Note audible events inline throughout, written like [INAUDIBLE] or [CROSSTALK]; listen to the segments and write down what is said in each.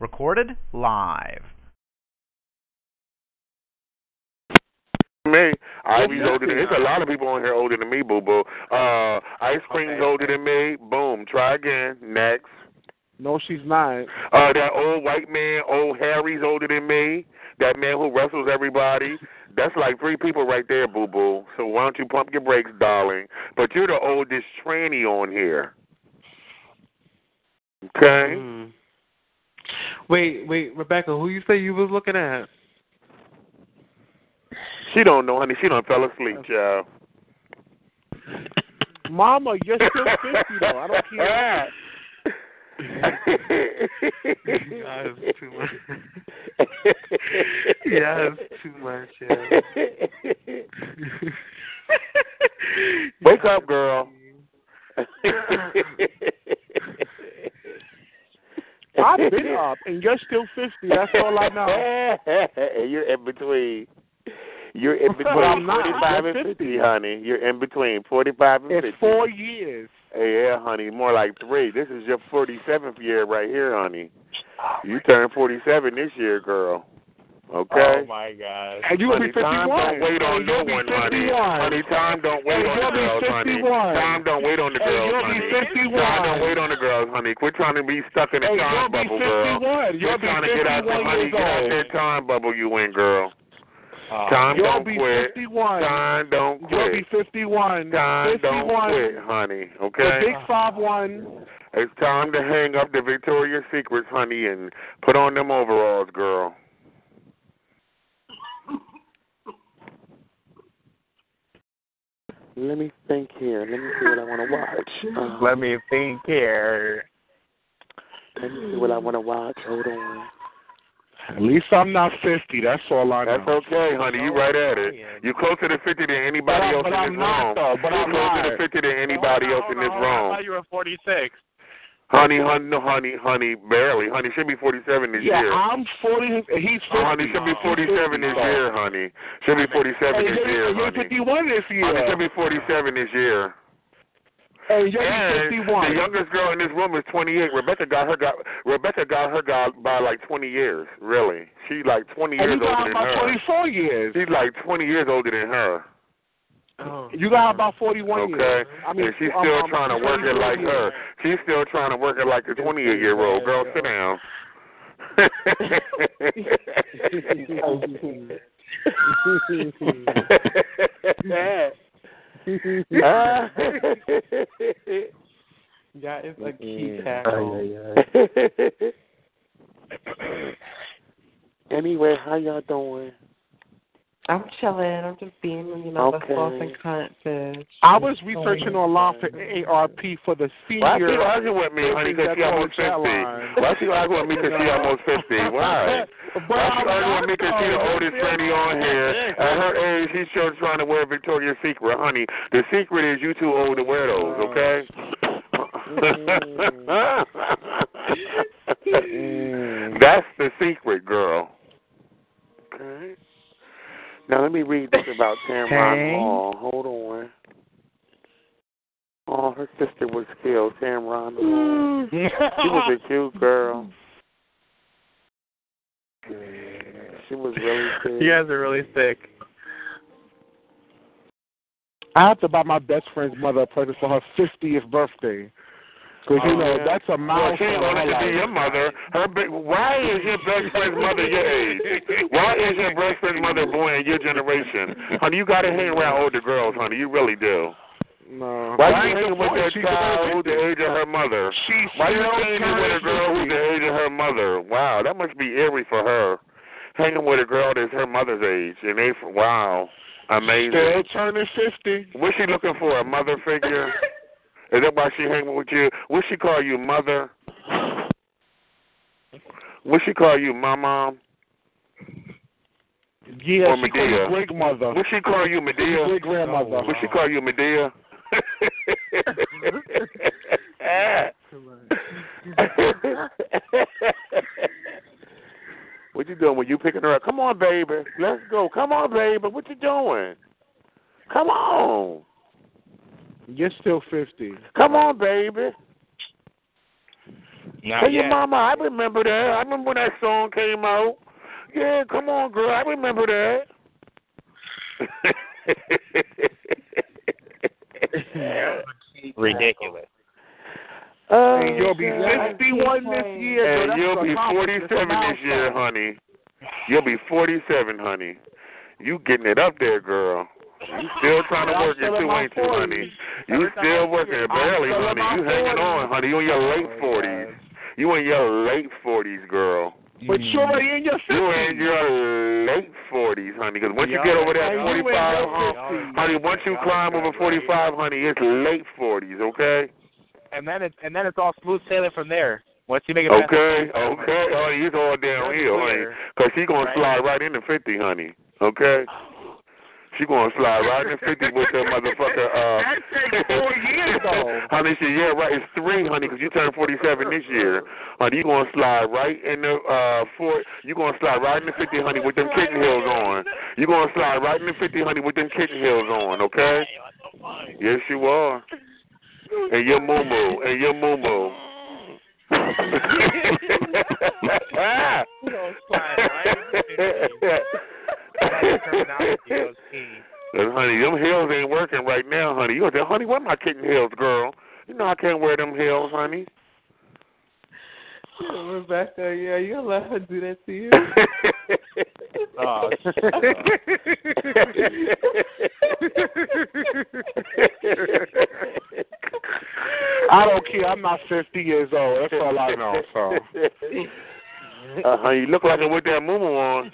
Recorded live. me. Ivy's older than. There's a lot of people on here older than me, boo boo. Uh, Ice Cream's okay. older than me. Boom. Try again. Next. No, she's not. Uh, that old white man, old Harry's older than me. That man who wrestles everybody. That's like three people right there, boo boo. So why don't you pump your brakes, darling? But you're the oldest tranny on here. Okay. Mm. Wait, wait, Rebecca, who you say you was looking at? She don't know, honey. She don't fell asleep, child. Mama, you're still [LAUGHS] fifty though. I don't care. yeah, it's too much. [LAUGHS] yeah, it's too much. Yeah. Wake up, girl. [LAUGHS] I've been up, and you're still fifty. That's all I know. [LAUGHS] you're in between. You're in [LAUGHS] between forty five and 50, 50, honey. You're in between forty five and it's 50. four years. Yeah, honey, more like three. This is your forty seventh year right here, honey. You turned forty seven this year, girl. Okay. Oh my God. And you will be 51. Time don't wait on no one, honey. Honey, time don't wait on the girls, honey. Time don't wait on the girls, honey. Time don't wait on the girls, honey. Quit trying to be stuck in the time bubble, girl. Quit trying to get out the honey. Get out that time bubble you in, girl. Uh, Time you'll don't be quit. 51. Time don't quit. You'll be 51. Time 51. don't quit, honey. Okay. The big five one. It's time to hang up the Victoria's Secrets, honey, and put on them overalls, girl. Let me think here. Let me see what I want to watch. Um, Let me think here. Let me see what I want to watch. Hold on. At least I'm not 50. That's all I know. That's okay, honey. You right at it. You're closer to 50 than anybody but, else but in I'm this not, room. Though, but You're I'm closer not. to 50 than anybody else in this room. I thought you were 46. Honey, honey, no, honey, honey, barely. Honey, should be 47 this yeah, year. Yeah, I'm 40. He's 50. Oh, honey, should be 47 this year, honey. Should be 47 this year, honey. 51 this year. Honey, should be 47 this year. You're and the youngest girl in this room is 28. Rebecca got her got Rebecca got her got by like 20 years. Really, she's like 20 and years older than her. 24 years. She's like 20 years older than her. Oh, You got about 41 Okay, years. I mean, and she's still um, trying to work it like her. She's still trying to work it like a 28 year old girl. Sit down. yeah, [LAUGHS] That is a key tackle. [LAUGHS] anyway, how y'all doing? I'm chilling. I'm just being, you know, Okay. the sauce and cunt bitch. I was researching oh, online for AARP for the senior. Why she arguing with me, honey? Because she almost 50. Why she arguing with me because she almost [LAUGHS] 50? Why? But Why she I'm arguing not with me because she the oldest tranny on here? At her age, she's still trying to wear Victoria's Secret. Honey, the secret is you too old to wear those, oh. okay? Mm-hmm. [LAUGHS] That's the secret, girl. Okay. Now let me read this about Tamron Okay. Hall. Hold on. Oh, her sister was killed, Tamron Hall. She was a cute girl. She was really [LAUGHS] cute. You guys are really sick. I have to buy my best friend's mother a present for her 50th birthday. Because, you Oh, know, yeah. that's a Well, she milestone. ain't in her wanted to be your mother. Her big, why is your best friend's mother your age? Why is your best friend's mother born in your generation? Honey, you got to hang around older girls, honey. You really do. No. Why That you ain't hanging with point. that child who's the age of her mother? She's Why you still hanging with a girl who's the age of her mother? Wow, that must be eerie for her. Hanging with a girl that's her mother's age, and they wow, amazing. Still turning 50. What's she looking for? A mother figure? [LAUGHS] Is that why she hanging with you? Would she call you, mother? Would she call you, mama? Yeah, or she Madea? call you great mother. What she call you, Madea? Great grandmother. What she call you, Madea? what you doing when you picking her up? Come on, baby. Let's go. Come on, baby. What you doing? Come on. You're still fifty. Come on, baby. Not Hey, your yet. mama, I remember that. I remember when that song came out. Yeah, come on, girl. I remember that. [LAUGHS] [LAUGHS] Ridiculous. Oh, And you'll be God. 51 this year. And that's you'll be 47 this year, honey. You'll be 47, honey. You getting it up there, girl. You still trying to work still it in too, my ain't you, honey? You still working barely, honey. You hanging 40s. on, honey. You in your oh, late 40s. You in your late 40s, girl. But you're already in your You in your late 40s, honey. Because once you get over that And you in 45, your huh, 50s. honey, once you climb over 45, honey, it's late 40s, okay? And then it's and then it's all smooth sailing from there. Once you make it Okay, okay. Oh, it's all downhill, honey. Because she going to Right. slide right into 50, honey. Okay? Oh. She going to slide right into 50 with that motherfucker. Uh, [LAUGHS] That takes four years, though. [LAUGHS] honey, she, yeah, right. It's three, honey, because you turned 47 this year. Honey, you to slide right in the uh, four. you going to slide right into 50, honey, with them kitten heels on. you to slide right into 50, honey, with them kitten heels on, okay? Yes, you are. And your moo moo. And your moo moo. [LAUGHS] Cause honey, them heels ain't working right now, honey. You gonna say, honey, where my kitten heels, girl? You know I can't wear them heels, honey. Rebecca, yeah, you gonna let her do that to you? Oh, [LAUGHS] I don't care. I'm not 50 years old. That's all I know. So. [LAUGHS] uh, honey, you look like it with that moo on.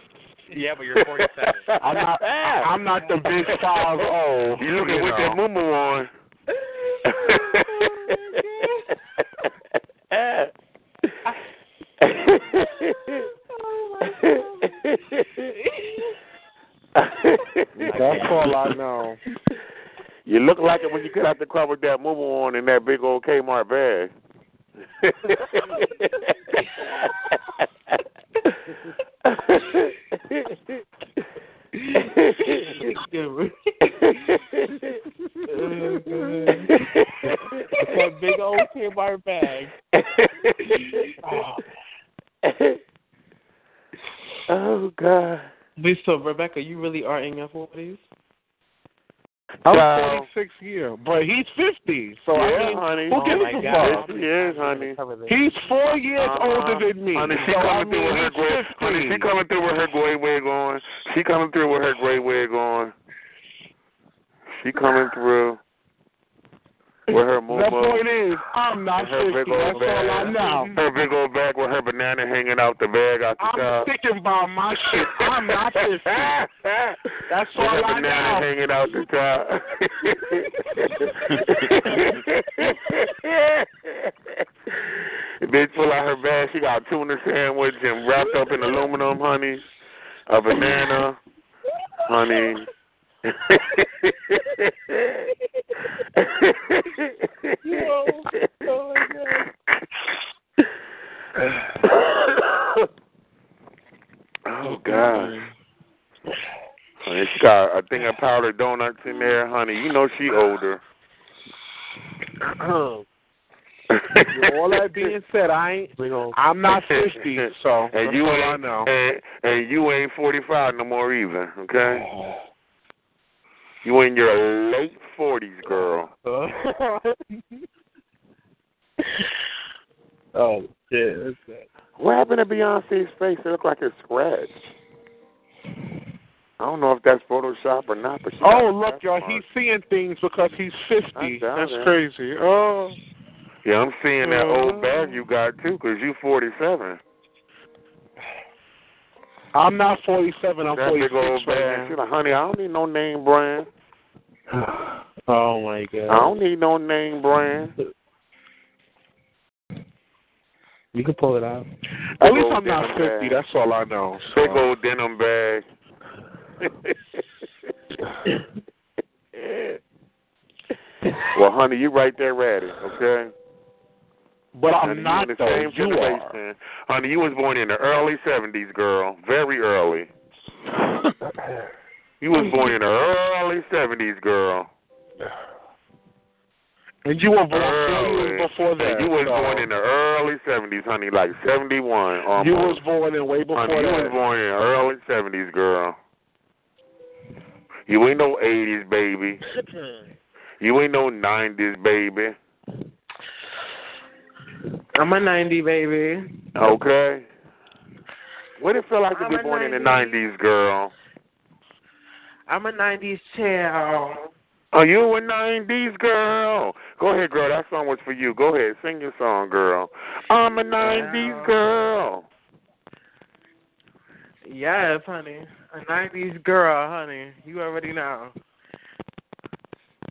Yeah, but you're 47. [LAUGHS] I'm not. I'm not the big five old. You looking with know. that moo on. That's all I know. You look like it when you get out the car with that moo on in that big old Kmart bag. [LAUGHS] [LAUGHS] that big old Kmart bag. oh God. Wait, so Rebecca, you really are in your forties? I'm Child. 46 year, but he's 50. So yeah, I mean, honey. who gives my a fuck? Yes, honey. He's four years Uh-huh. older than me. Honey, she so coming I through with her gray. Honey, she coming through with her gray wig on. She coming through with her gray wig on. She coming through with her moo The point is, I'm not her 50. big old That's all I know. Her big old bag with her banana hanging out the bag out the I'm top. sticking by my shit. I'm not 50. That's With all her I banana know. hanging out the top. Bitch pull out her bag. She got a tuna sandwich and wrapped up in aluminum, honey. A banana, honey. Oh God. Honey, she got a thing of powdered donuts in there, honey. You know she older. All that being said, I ain't. I'm not 50, so [LAUGHS] and you all I ain't know. and, and you ain't forty five no more either, okay? Oh. You in your late forties, girl. [LAUGHS] oh, yeah, that's that. What happened to Beyonce's face? It looked like it's scratched. I don't know if that's Photoshop or not, but Oh, look, y'all, he's seeing things because he's 50. That's it. crazy. Oh. Yeah, I'm seeing that old Uh-huh. bag you got too, cause you're 47. I'm not 47. I'm that 46 big old right bag. She's like, honey, I don't need no name brand. [SIGHS] Oh my god. I don't need no name brand. You can pull it out. At Big least I'm not denim fifty. bag. That's all I know. Big old denim bag. [LAUGHS] well, honey, you right there ready, okay? But I'm Honey, not you the though. same You are. Honey, you was born in the early seventies, girl. Very early. [LAUGHS] You was born in the early seventies, girl. [SIGHS] And you were born Early. before that. And you was so. born in the early seventies, honey, like seventy one. You was born in way before honey, you was born in the early seventies, girl. You ain't no eighties baby. [LAUGHS] You ain't no nineties baby. I'm a 90 baby. Okay. What it feel like to I'm be a born in the nineties, girl? I'm a 90s child. Are you a nineties girl? Go ahead, girl. That song was for you. Go ahead, sing your song, girl. I'm a nineties girl. Yes, honey. A 90s girl, honey. You already know.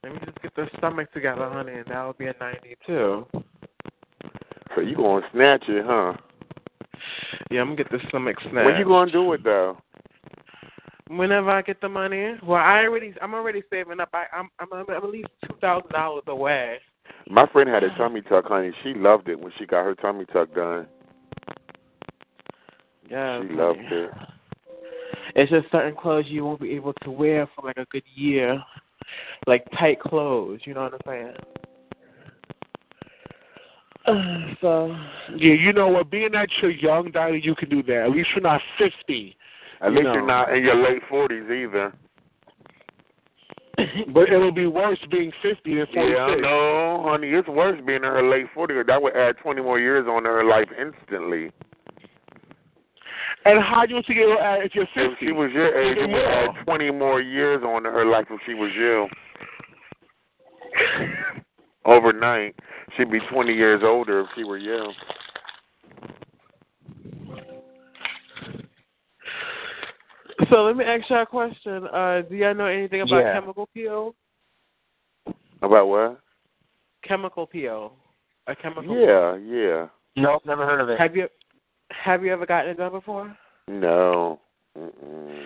Let me just get the stomach together, honey, and that'll be a 92. So you gonna snatch it, huh? Yeah, I'm gonna get the stomach snatched. When you gonna do it though? Whenever I get the money. Well, I already, I'm already saving up. I, I'm, I'm, I'm at least two thousand dollars away. My friend had a tummy tuck, honey. She loved it when she got her tummy tuck done. Yeah, She loved it. It's just certain clothes you won't be able to wear for like a good year, like tight clothes. You know what I'm saying? [SIGHS] So Yeah, you know what? Being that you're young, Daddy, you can do that. At least you're not fifty. At You least know. you're not in your late forties either. [COUGHS] But it'll be worse being fifty than forty Yeah, no, honey, it's worse being in her late forties. That would add twenty more years on her life instantly. And how do you think it'll add if you're If she was your age, it would add twenty more years on to her life if she was you. [LAUGHS] Overnight, she'd be twenty years older if she were you. So let me ask you a question. Uh, do y'all know anything about Yeah. chemical peel? About what? Chemical peel. A chemical. Yeah, yeah. Nope, never heard of it. Have you have you ever gotten it done before? No. Mm-mm.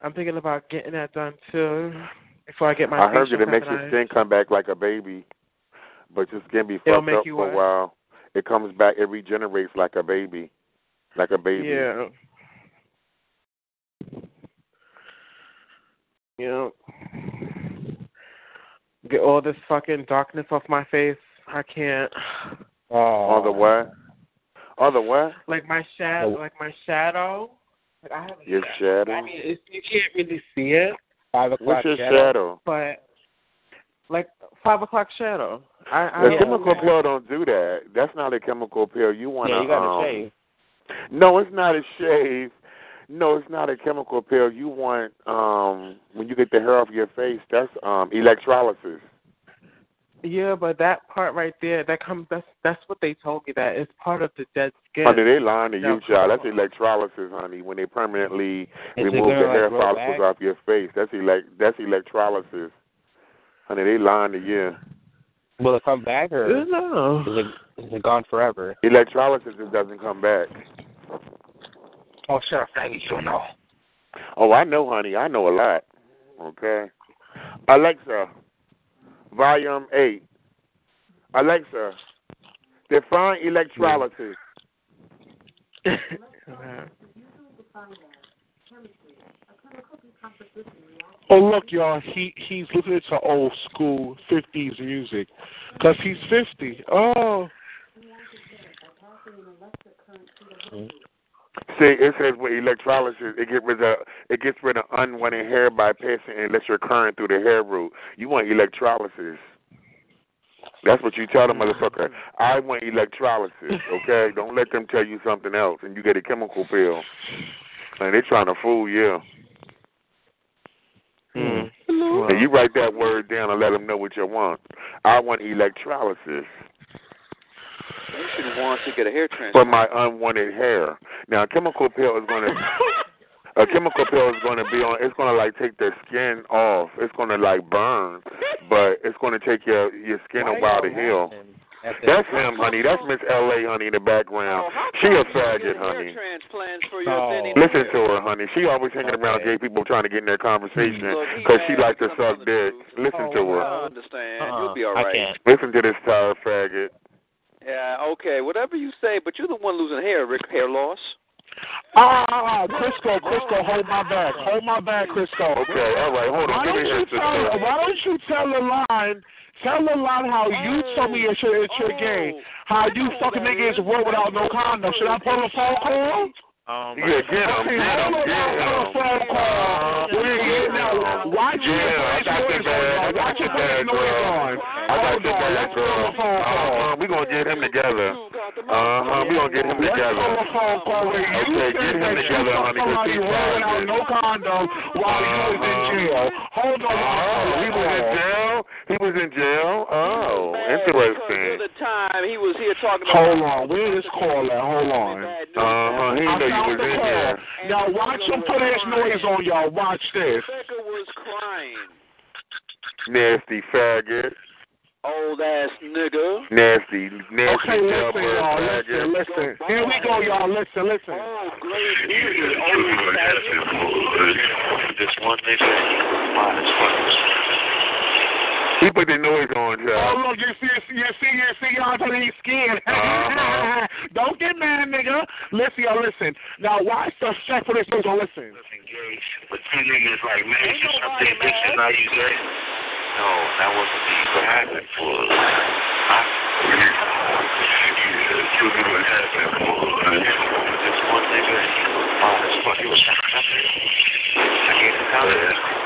I'm thinking about getting that done too before I get my. I heard facial that it makes your feminized. skin come back like a baby, but your skin be It'll fucked make up you for what? a while. It comes back, it regenerates like a baby, like a baby. Yeah. You know, get all this fucking darkness off my face. I can't. Oh. On the what? On the what? Like my shadow, Oh. like my shadow. Like I have a Your I shadow. I mean, it's, you can't really see it, Five o'clock What's your shadow. shadow? but like five o'clock shadow. I, I The Yeah. chemical peel don't do that. That's not a chemical peel. You want Yeah, to you gotta um, shave. No, it's not a shave. No, it's not a chemical peel. You want um when you get the hair off your face, that's um electrolysis. Yeah, but that part right there, that comes. That's that's what they told me. That it's part of the dead skin. Honey, they lying to you, No. child. That's electrolysis, honey. When they permanently Is remove gonna, the hair grow follicles off your face, that's elect that's electrolysis. Honey, they lying to you. Will it come back or is No. it, is it gone forever? Electrolysis just doesn't come back. Oh, shut up, Frankie. You don't know. Oh, I know, honey. I know a lot. Okay. Alexa, volume 8. Alexa, define electrolysis. [LAUGHS] Oh look, y'all, he he's listening to old school fifties music, cause he's fifty. Oh, See, it says with electrolysis, it get rid of it gets rid of unwanted hair by passing and lets your current through the hair root. You want electrolysis. That's what you tell the motherfucker. I want electrolysis, okay? [LAUGHS] Don't let them tell you something else and you get a chemical peel. And they're trying to fool you. Mm. And you write that word down and let them know what you want. I want electrolysis You should want to get a hair transplant. for my unwanted hair. Now, a chemical peel is going to a chemical peel is going to be on. It's going to like take the skin off. It's going to like burn, but it's going to take your your skin a while to heal. That's him, honey. That's Miss L.A. honey in the background. Oh, she a faggot, honey. Oh. Listen to her, honey. She always hanging around gay people trying to get in their conversation because she likes to suck dick. Listen to her. I understand. You'll be all right. Listen to this tired faggot. Yeah, okay. Whatever you say, but you're the one losing hair, Rick. Hair loss. Ah, Crisco, Crisco, hold my back. Hold my back, Crisco. Okay, all right, hold on. Why Give don't me you tell, sister. why don't you tell the line, tell the line how you told me it's your, it's your game. How you fucking niggas work without no condom. Should I pull a phone call? Um, Yeah, get him, Okay, get him, hold on, get I'll pull a him. phone call. Wait, yeah, now, watch your Yeah, I got your bag. I got your bag, girl. I got your bag, girl. a phone call. Uh-huh. We gonna get him together. Uh-huh. We gonna get him together. pull phone call where you Okay, said get him together, honey, fucked 'cause somebody he's rolling out private. no condom while you was in Uh-huh. jail. Hold on. Oh, he was in jail. He was in jail. Oh, interesting. The time he was here talking Hold about. on, where this call at? Hold on. Uh-huh. He I know you was in call. there. Now watch him put his noise on y'all. Watch this. Becca was crying. Nasty faggot. Old ass nigga. Nasty, nasty Okay, listen, y'all. Listen, listen. Here we go, y'all. Listen, listen. Oh, great music. Old faggot. This one nigga, mine is fucking. He put the noise on, Oh, look, you see, you see, you see, y'all till he's scared. Uh-huh. [LAUGHS] Don't get mad, nigga. Listen, y'all, listen. Now, watch the check for this. Don't listen. engaged, but two niggas like, man, you something addiction, now you gay. No, that wasn't me. What happened was, I, you knew what happened was, this one nigga, he was fine as fuck. He was trying to happen. I gave him confidence.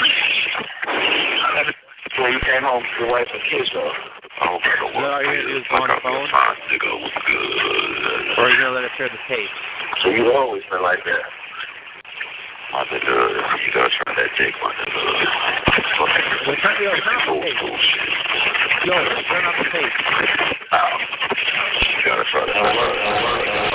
hard. So you came home to your wife and kids, though? Oh, better No, work. you you just go on the phone? Fine, nigga. What's good? Or are you going to let us hear the tape? So you've always been like that? My nigga, you gotta try that dick, my nigga. Well, turn, yo, turn off the tape. Yo, turn off the tape. Ow. You gotta try that. Uh, uh, uh,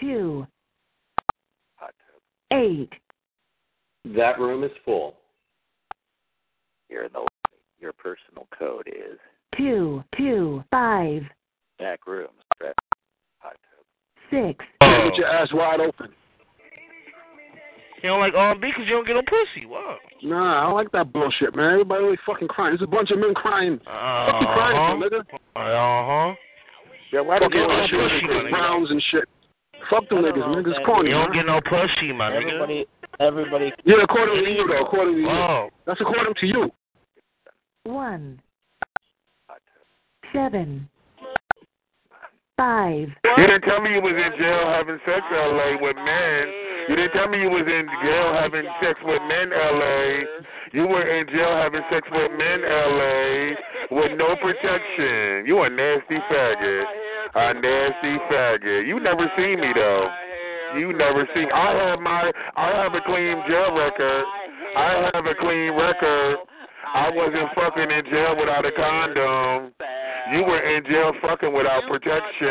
two, eight, That room is full. You're in the your personal code is two, two, five, back room. Hot six, Get your ass wide open. You don't like R&B because you don't get no pussy. Wow. Nah, I don't like that bullshit, man. Everybody really fucking crying. There's a bunch of men crying. Fuck you crying for, nigga? Uh-huh. Yeah, why don't all get shit, no pussy, Chris my nigga? Browns and shit. Fuck them niggas, niggas corny, You don't man. get no pussy, my nigga. Everybody, everybody. Yeah, according to you, though. According to you. Oh. That's according to you. one, seven, five, You didn't tell me you was in jail having sex LA with men. You didn't tell me you was in jail having sex with men LA. You were in jail having sex with men LA with no protection. You a nasty faggot. A nasty faggot. You never seen me though. You never seen I have my I have a clean jail record. I have a clean record. I wasn't fucking in jail without a condom. You were in jail fucking without protection.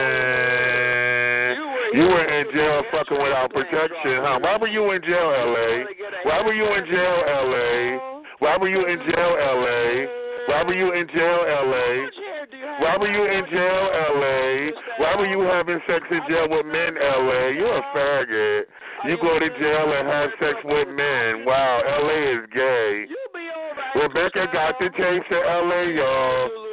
You were in jail fucking without protection, huh? Why were you in jail, LA? Why were you in jail, LA? Why were you in jail, LA? Why were you in jail, LA? Why were you in jail, LA? Why were you having sex in jail with men, LA? You're a faggot. You go to jail and have sex with men. Wow, LA is gay. Rebecca got the taste of LA, y'all.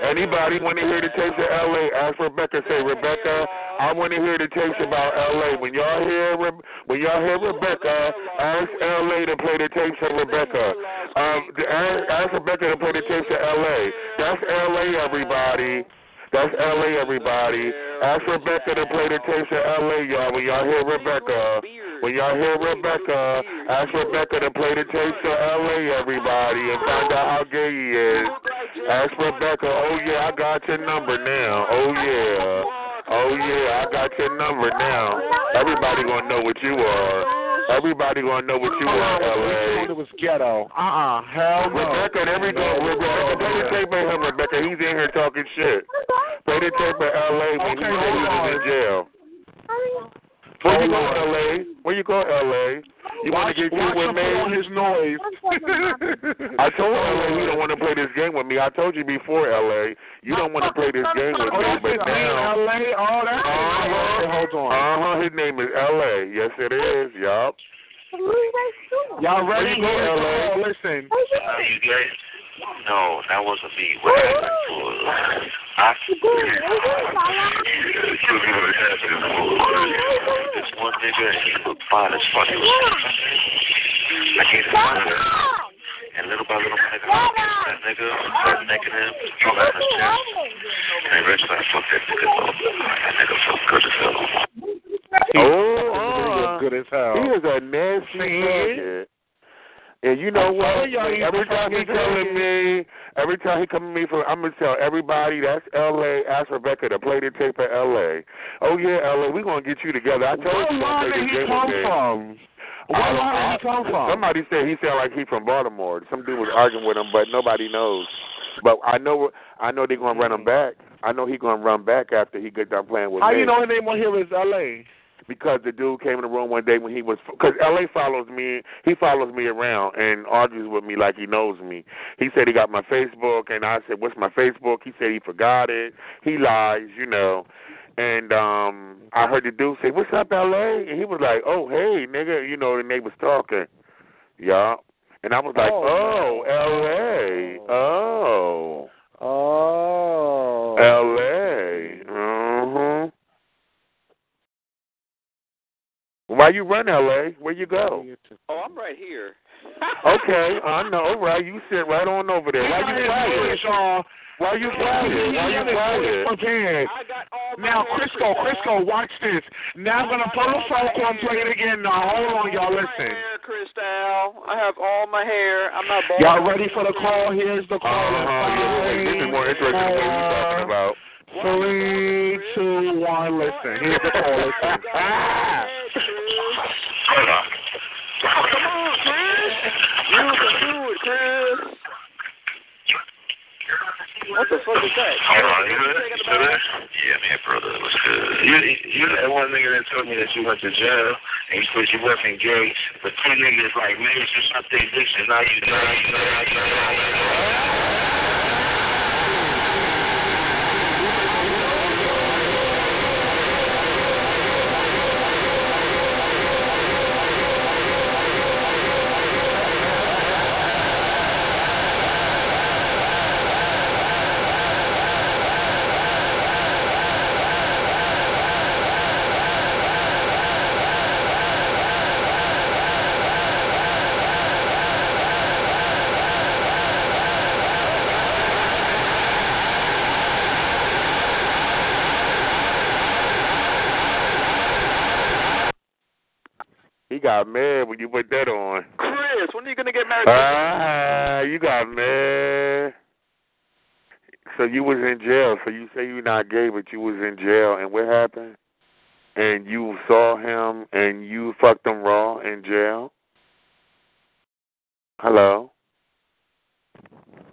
Anybody want to hear the tapes of L.A.? Ask Rebecca. Say, Rebecca, I want to hear the tapes about L.A. When y'all hear when y'all hear Rebecca, ask L.A. to play the tapes of Rebecca. Um, ask, ask Rebecca to play the tapes of L.A. That's L.A. Everybody. That's LA, everybody. Ask Rebecca to play the tapes of LA, y'all. When y'all hear Rebecca, when y'all hear Rebecca, ask Rebecca to play the tapes of LA, everybody, and find out how gay he is. Ask Rebecca, oh yeah, I got your number now. Oh yeah. Oh yeah, I got your number now. Everybody gonna know what you are. Everybody gonna know what you oh, are, LA. It was ghetto. Uh uh Hell no. Rebecca, there we go. Rebecca, play the tape of him, Rebecca. He's in here talking shit. Play the tape of LA when okay, he said he was in jail. Where you going, LA? Where you going, LA? You want to get you with me? on his noise. [LAUGHS] I told LA you don't want to play this game with me. I told you before, LA, you don't want to play this game with oh, me. But now, LA, oh, that's uh-huh. hold on. Uh huh. His name is LA. Yes, it is. Yup. Y'all ready? Go, LA. Oh, listen. Are you gay? No, that wasn't me. What happened was I what happened was this one nigga he looked fine as fuck. He was I gave him money. And little by little, my nigga, that nigga, started necking him, threw him in his chest. And eventually I fucked that nigga up. That nigga felt good as hell. Oh, uh, good as hell. He is a nasty nigga. And you know what? Every time he telling me, every time he come to me for, I'm gonna tell everybody that's L.A. Ask Rebecca to play the tape of L.A. Oh yeah, L.A. We gonna get you together. I told Where you. line did he come from? Where line did he come from? Somebody said he sounded like he from Baltimore. Some dude was arguing with him, but nobody knows. But I know, I know they're gonna run him back. I know he gonna run back after he get done playing with How me. you know his name on here is L.A.? Because the dude came in the room one day when he was because LA follows me. He follows me around and argues with me like he knows me. He said he got my Facebook, and I said, "What's my Facebook?" He said he forgot it. He lies, you know. And um I heard the dude say, "What's up, LA?" And he was like, "Oh, hey, nigga," you know. And they was talking, yeah. And I was like, "Oh, oh LA, oh, oh, LA." Mhm. Why you run, LA? Where you go? Oh, I'm right here. [LAUGHS] okay, I know, right? You sit right on over there. Why you quiet? Why you quiet? Why you quiet? Prepared. Now, Crisco, Crisco, watch this. Now I'm gonna pull a phone call and play it again. Now, hold on, y'all. Listen. Hair, Cristal. I have all my hair. I'm not bald. Y'all ready for the call? Here's the call. Uh-huh. This is more interesting than what you talking about. Three, two, one. Listen. Here's the call. [LAUGHS] Listen. You Chris. What the fuck is that? Hold on, you? You? Yeah, man, brother, what's good? You, you that one nigga that told me that you went to jail and you said you wasn't gay, but two niggas like major something addiction. Now you, now you, now you, now you. Got mad when you put that on. Chris, when are you gonna get married? Ah, you got mad. So you was in jail. So you say you're not gay, but you was in jail, and what happened? And you saw him, and you fucked him raw in jail. Hello. [LAUGHS]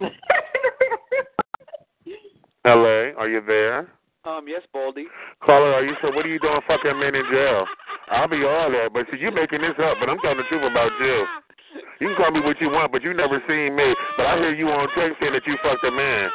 L.A., are you there? Um, yes, Baldy. Caller, are you so? What are you doing, fucking men in jail? I'll be all that, but see, you making this up. But I'm telling the truth about jail. You can call me what you want, but you never seen me. But I hear you on text saying that you fucked a man.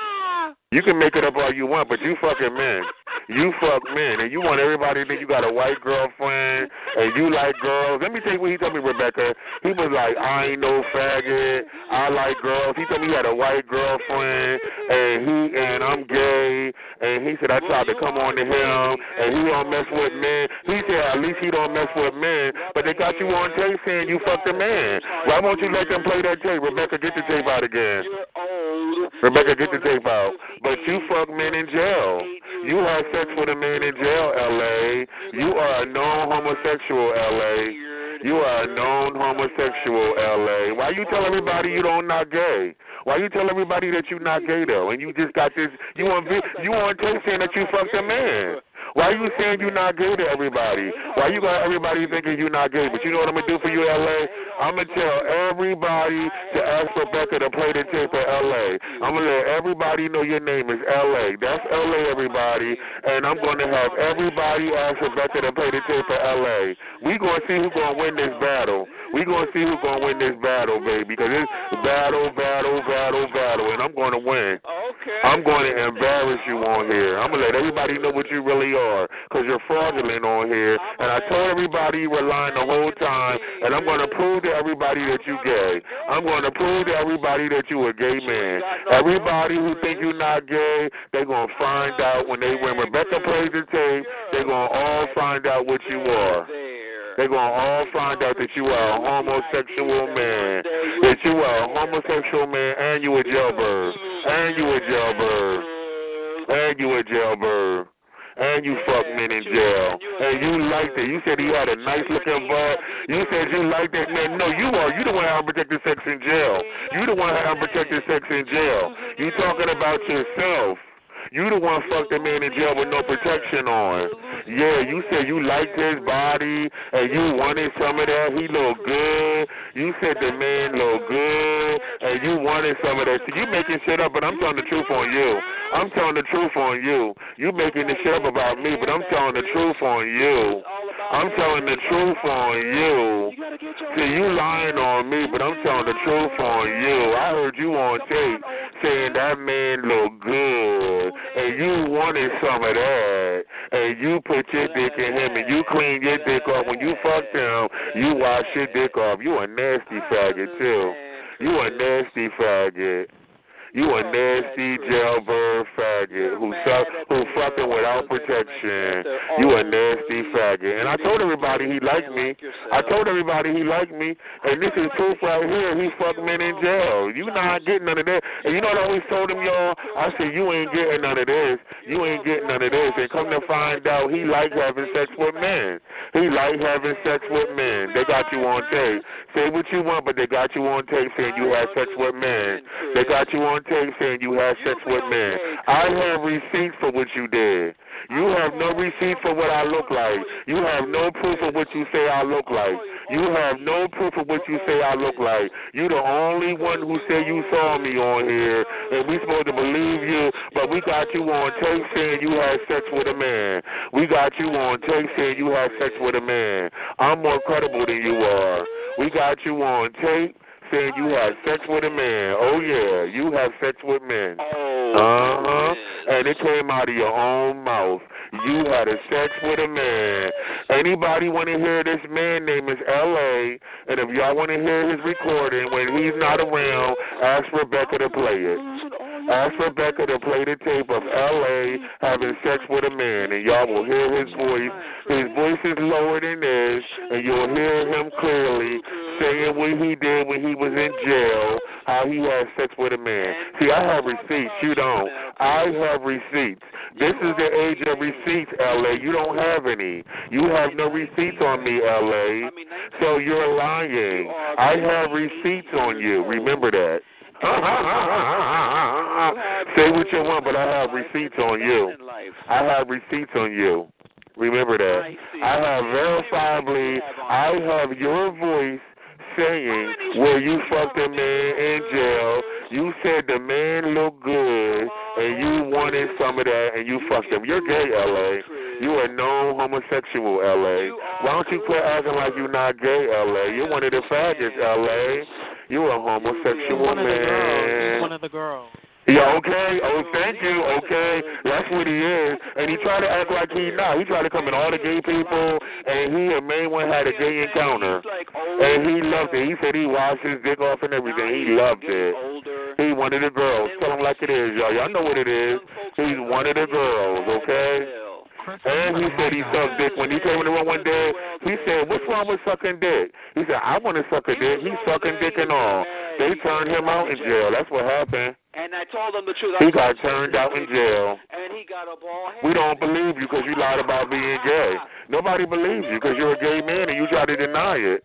You can make it up all you want, but you fucking man. You fuck men, and you want everybody to think you got a white girlfriend, and you like girls. Let me tell you what he told me, Rebecca. He was like, I ain't no faggot. I like girls. He told me he had a white girlfriend, and he and I'm gay. And he said I tried to come on to him, and he don't mess with men. He said at least he don't mess with men, but they got you on tape saying you fucked a man. Why won't you let them play that tape? Rebecca, get the tape out again. Rebecca, get the tape out. But you fuck men in jail. You have sex with a man in jail, L.A. You are a known homosexual, L.A. You are a known homosexual, L.A. Why you tell everybody you don't not gay? Why you tell everybody that you not gay though? And you just got this. You want you want tape saying that you fucked a man. Why you saying you not gay to everybody? Why you got everybody thinking you not gay? But you know what I'm gonna do for you, LA? I'm gonna tell everybody to ask Rebecca to play the tape at LA. I'm gonna let everybody know your name is LA. That's LA, everybody. And I'm gonna have everybody ask Rebecca to play the tape at LA. We gonna see who's gonna win this battle. We gonna see who's gonna win this battle, baby. Because it's battle, battle, battle, battle, and I'm gonna win. Okay. I'm going to embarrass you on here. I'm gonna let everybody know what you really are, because you're fraudulent on here. And I told everybody you were lying the whole time, and I'm gonna prove to everybody that you gay. I'm gonna prove to everybody that you a gay man. Everybody who think you're not gay, they're gonna find out when they when Rebecca plays the tape. They're gonna all find out what you are. They're going to all find out that you are a homosexual man. That you are a homosexual man and you a jailbird. And you a jailbird. And you a jailbird. And you fuck men in jail. And you liked it. You said he had a nice looking butt. You said you liked that man. No, you are. You the one having unprotected sex in jail. You the one having unprotected sex in jail. You talking about yourself. You the one fucked the man in jail with no protection on. Yeah, you said you liked his body and you wanted some of that. He look good. You said the man look good and you wanted some of that. So you making shit up, but I'm telling the truth on you. I'm telling the truth on you. You making the shit up about me, but I'm telling the truth on you. I'm telling the truth on you. See, you lying on me, but I'm telling the truth on you. I heard you on tape saying that man look good, and you wanted some of that, and you put your dick in him, and you clean your dick off. When you fucked him, you wash your dick off. You a nasty faggot too. You a nasty faggot. You a nasty jailbird faggot who suck, who fucking without protection. You a nasty faggot. And I told everybody he liked me. I told everybody he liked me. And this is proof right here. He fucked men in jail. You not getting none of that. And you know what I always told him, y'all? I said you ain't getting none of this. You ain't getting none of this. And come to find out, he like having sex with men. He like having sex with men. They got you on tape. Say what you want, but they got you on tape saying you had sex with men. They got you on tape saying you had sex with men. I have receipts for what you did. You have no receipt for what I look like. You have no proof of what you say I look like. You have no proof of what you say I look like. You the only one who said you saw me on here, and we supposed to believe you, but we got you on tape saying you had sex with a man. We got you on tape saying you had sex with a man. I'm more credible than you are. We got you on tape saying you had sex with a man. Oh yeah, you have sex with men. Oh. Uh huh. And it came out of your own mouth. You had a sex with a man. Anybody want to hear this man name is L.A. And if y'all want to hear his recording when he's not around, ask Rebecca to play it. Ask Rebecca to play the tape of L.A. having sex with a man, and y'all will hear his voice. His voice is lower than this, and you'll hear him clearly saying what he did when he was in jail, how he had sex with a man. See, I have receipts. You don't. I have receipts. This is the age of receipts, LA. You don't have any. You have no receipts on me, LA. So you're lying. I have receipts on you. Remember that. [LAUGHS] Say what you want, but I have receipts on you. I have receipts on you. Remember that. I have verifiably, I have your voice saying where you fucked a man in jail. You said the man looked good and you wanted some of that and you fucked him. You're gay, LA. You are known homosexual, LA. Why don't you quit acting like you're not gay, LA? You're one of the faggots, LA. You a homosexual one man. Of the girls. One of the girls. Yeah, okay. Oh, thank you. Okay, that's what he is. And he tried to act like he not. He tried to come in all the gay people, and he and main one had a gay encounter, and he loved it. He said he washed his dick off and everything. He loved it. He one of the girls. Tell him like it is, y'all. Y'all know what it is. He's one of the girls. Okay. And he said he sucked dick. When he came in the room one day, he said, What's wrong with sucking dick? He said, I want to suck a dick. He's sucking dick and all. They turned him out in jail. That's what happened. And I told him the truth. He got turned out in jail. And he got a ball head. We don't believe you because you lied about being gay. Nobody believes you because you're a gay man and you try to deny it.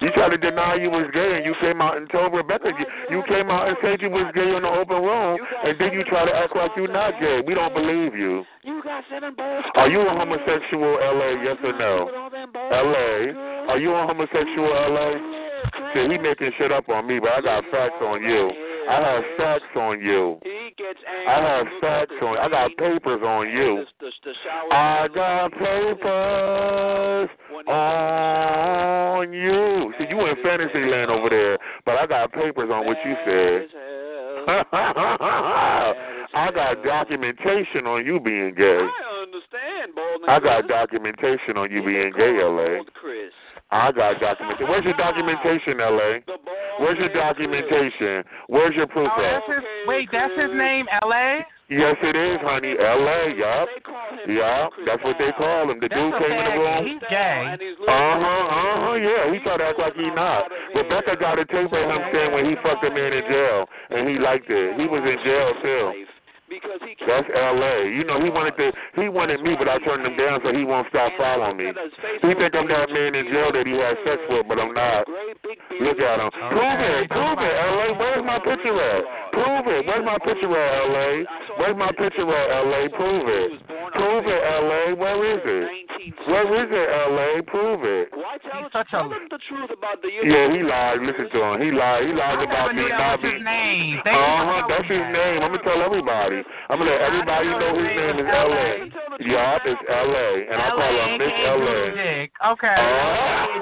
You tried to deny you was gay, and you came out and told Rebecca you, you came out and said you was gay in the open room, and then you try to act like you're not gay. We don't believe you. You got seven balls. Are you a homosexual, LA? Yes or no? LA. Are you a homosexual, LA? See, he making shit up on me, but I got facts on you. I have facts on you. I have facts on. you. I got papers on you. I got papers on you. See, you in fantasy land over there, but I got papers on what you said. [LAUGHS] I got documentation on you being gay. I understand, Baldwin. I got documentation on you being gay, LA. Chris. I got documentation. Where's your documentation, LA? Where's your documentation? Where's your proof Oh, at? that's his. Wait, that's his name, L.A. Yes, it is, honey. L.A. Yup. Yup. That's what they call him. The dude That's a came in the faggot. room. He's gay. Uh huh. Uh huh. Yeah. He tried to act like he not. Rebecca got a tape of him saying when he fucked a man in jail, and he liked it. He was in jail too. That's L.A. You know, he wanted to. He wanted me, but I turned him down so he won't stop following me. He think I'm that man in jail that he had sex with, but I'm not. Look at him. Prove it. Prove it, L.A. Where's my picture at? Prove it. Where's my picture at, L.A.? Where's my picture at, L.A.? Prove it. Prove it, L.A. Where is it? Where is it, L.A.? Prove it. He's such a. the truth about the Yeah, he lied. Listen to him. He lied. He lied about never me knew that not was his name. Uh Thank you for huh. telling That's me his name. I'm gonna tell everybody. I'm gonna let everybody know his name is L.A. Yup, it's L.A. And I call him Miss L.A. Dick. Okay. Uh,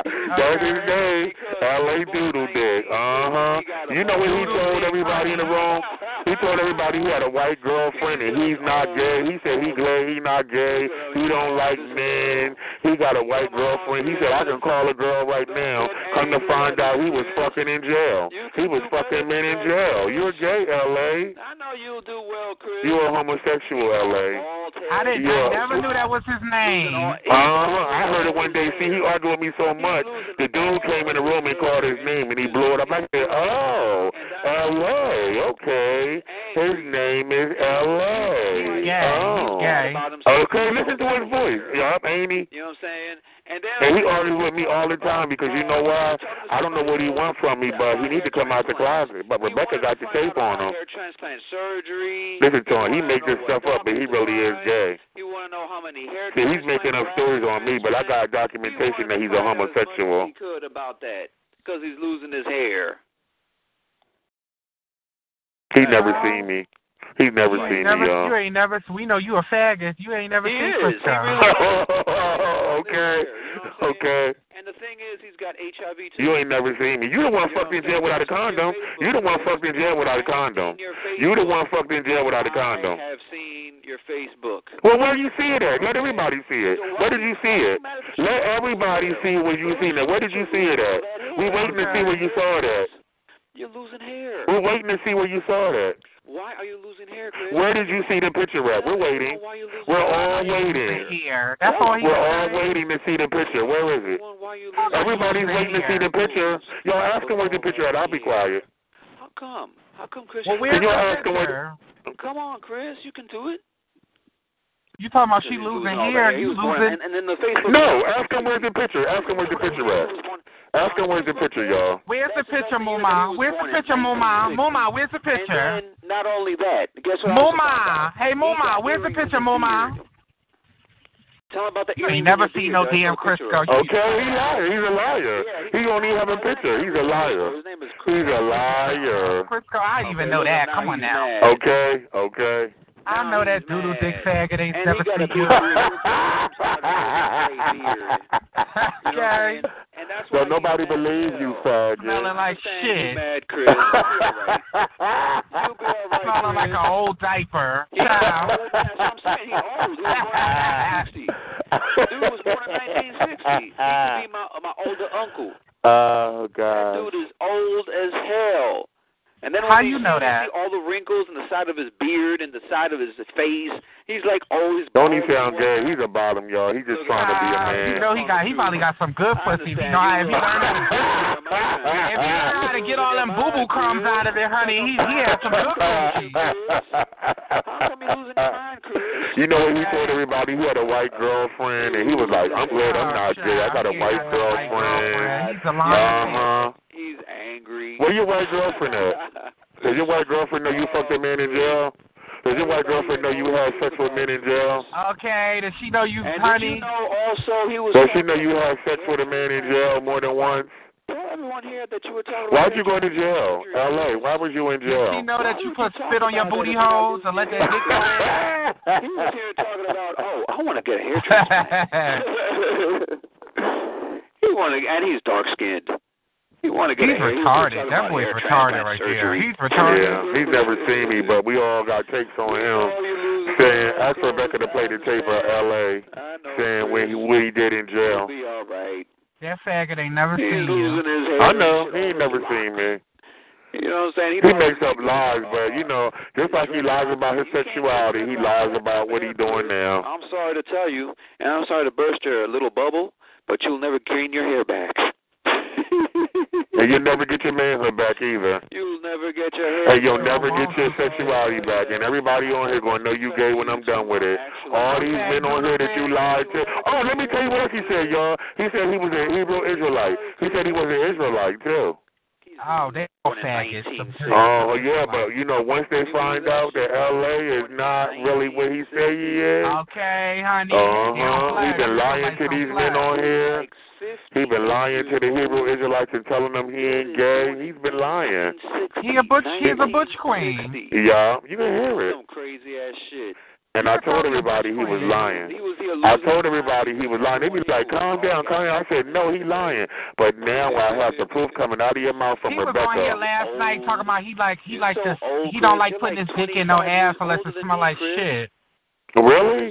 [LAUGHS] That's his name. L.A. Doodle Dick. Uh huh. You know what he told everybody in the room? He told everybody he had a white girlfriend and he's not gay. He said he glad he not gay. He don't like men. He got a white girlfriend. He said I can call a girl right now. Come to find out he was fucking in jail. He was fucking men in jail. You're gay, L.A. I know you'll do well, Chris. You're a homosexual, L.A. I didn't. Yeah. I never knew that was his name. Uh-huh. I heard it one day. See, he argued with me so much. The dude came in the room and called his name, and he blew it up. I said, "Oh, L.A. Okay, his name is L.A. Gay. Oh, He's gay. okay. Listen to his voice. Yup, ain't he? You know what I'm saying? And And he argues with me all the time because you know why? I don't know what he wants from me, but he needs to come out the closet. But Rebecca got the tape on him. hair transplant surgery. Listen to him. He make this stuff up, but he really is gay. You want to know how many hair See, he's making up stories on me, but I got documentation that he's a homosexual. he could about that because he's losing his hair. He never seen me. He's never You seen never, me, you y'all. ain't never. We know you a faggot. You ain't never He seen is. Chris He Tucker. [LAUGHS] really okay, okay. And the thing is, he's got HIV too. You ain't never seen me. You the one fucked in jail without a condom. You the one fucked in jail without a condom. You the one fucked in jail without a condom. I have seen your Facebook. Well, where do you see it at? Let everybody see it. Where did you see it? Let everybody see where you seen it. Where did you see it at? We waiting to see where you saw it at. You're losing hair. We're waiting to see where you saw it at. Why are you losing hair, Chris? Where did you see the picture at? We're waiting. We're all waiting. Here. That's all he We're all waiting to see the picture. Where is it? Everybody's waiting to see the picture. Y'all ask him where the picture at. I'll be quiet. How come? How come, Chris? Well, you- where's Can you the ask him picture? Come on, Chris. You can do it. You talking about she He's losing all hair? that. You losing? And, and then the Facebook. No, ask him where's the picture. Ask him where's the picture at. Ask him where's the picture, y'all. Where's the picture, Muma? Where's the picture, Muma? Muma, where's the picture? And then, not only that, guess what? else Muma, hey Muma, where's the picture, Muma? Tell him about the You earrings ain't never seen no damn That's the Crisco. Okay, he liar. He's a liar. He don't even have a picture. He's a liar. his He's a liar. Crisco, I even know that. Come on now. Okay, okay. I know that doodle dick faggot ain't And never he seen you. beard. Okay. [LAUGHS] And that's So nobody believes you, faggot. Smelling like shit. Mad Chris. You'll be all right. Smelling like an old diaper. Yeah, that's what I'm saying. He old. He was born in 1960. Dude was born in 1960. He used to be my my older uncle. Oh That God. dude is old as hell. And then How we you know that? see all the wrinkles in the side of his beard and the side of his face, he's like always. Don't he sound gay? He's a bottom, y'all. He's just trying to be a man. You know he got he probably got some good pussy. If you know how if you learn how to if you learn how to get all them boo boo crumbs out of it, honey, he he has some good coochie. How come you losing your mind, Chris? You know what he told everybody? He had a white girlfriend, and he was like, "I'm glad I'm not gay. I got a white girlfriend." He's a Uh huh. He's angry. Where your white girlfriend at? [LAUGHS] Does your white girlfriend know you fucked a man in jail? Does your white girlfriend know you had sex with men in jail? Okay, does she know you, And did honey? you know also he was. Does she know you had sex with a man in jail more than once? Tell everyone here that you were talking Why'd you go to jail, L.A.? Why was you in jail? Did she know that you put spit on your booty holes and let that dick go in? [LAUGHS] He was here talking about, oh, I want to get a hair transplant. [LAUGHS] he wanted, and he's dark skinned. He want to get He's a hair. he was retarded. talking That boy's retarded right surgery. there. He's retarded. Yeah, he's never seen me, but we all got takes on him. Saying, ask Rebecca to play the tape of L.A. Saying when he, what he did in jail. He'll be all right. That faggot ain't never He's seen you. losing his hair. I know he ain't never seen me. You know what I'm saying? He makes up lies, but you know, just like he lies about his sexuality, he lies about what he's doing now. I'm sorry to tell you, and I'm sorry to burst your little bubble, but you'll never gain your hair back. And you'll never get your manhood back either. You'll never get your hair. And you'll never get your sexuality back. And everybody on here gonna know you gay when I'm done with it. All these men on here that you lied to. Oh, let me tell you what else he said, y'all. He said he was an Hebrew Israelite. He said he was an Israelite too. Oh, they all faggots. Oh yeah, but you know, once they find out that L.A. is not really where he say he is. Okay, honey. Uh He huh. play. He been lying to these men on here. He been lying to the Hebrew Israelites and telling them he ain't gay. He's been lying. He a butch. He's a butch queen. Yeah, you can hear it. Some crazy ass shit. And I told everybody he was lying. I told everybody he was lying. They be like, calm down, calm down. I said, no, he lying. But now I have the proof coming out of your mouth from He was on here last night talking about he like he like to he don't like putting his dick in no ass unless it smell like shit. Really?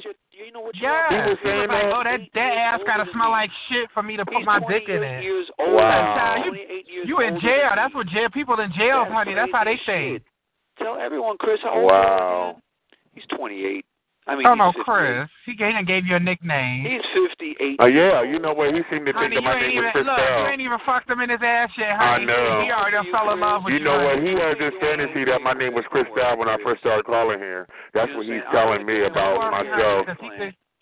Yeah. He was saying like, that? oh that that ass gotta smell like shit for me to put my dick in it. Wow. You, you in jail? That's what jail people in jail, honey. That's how they say. Tell everyone, Chris, how old Wow. He's 28. I mean, Oh no, Chris. He gave, gave you a nickname. He's 58. Oh yeah, you know what? He seemed to think Honey, that you my ain't name was even look. You ain't even fucked him in his ass yet, I honey. know. He already done fell in love with You you. know what? He has this fantasy that my name was Chris Christelle when I first started calling here. That's what he's telling me about myself.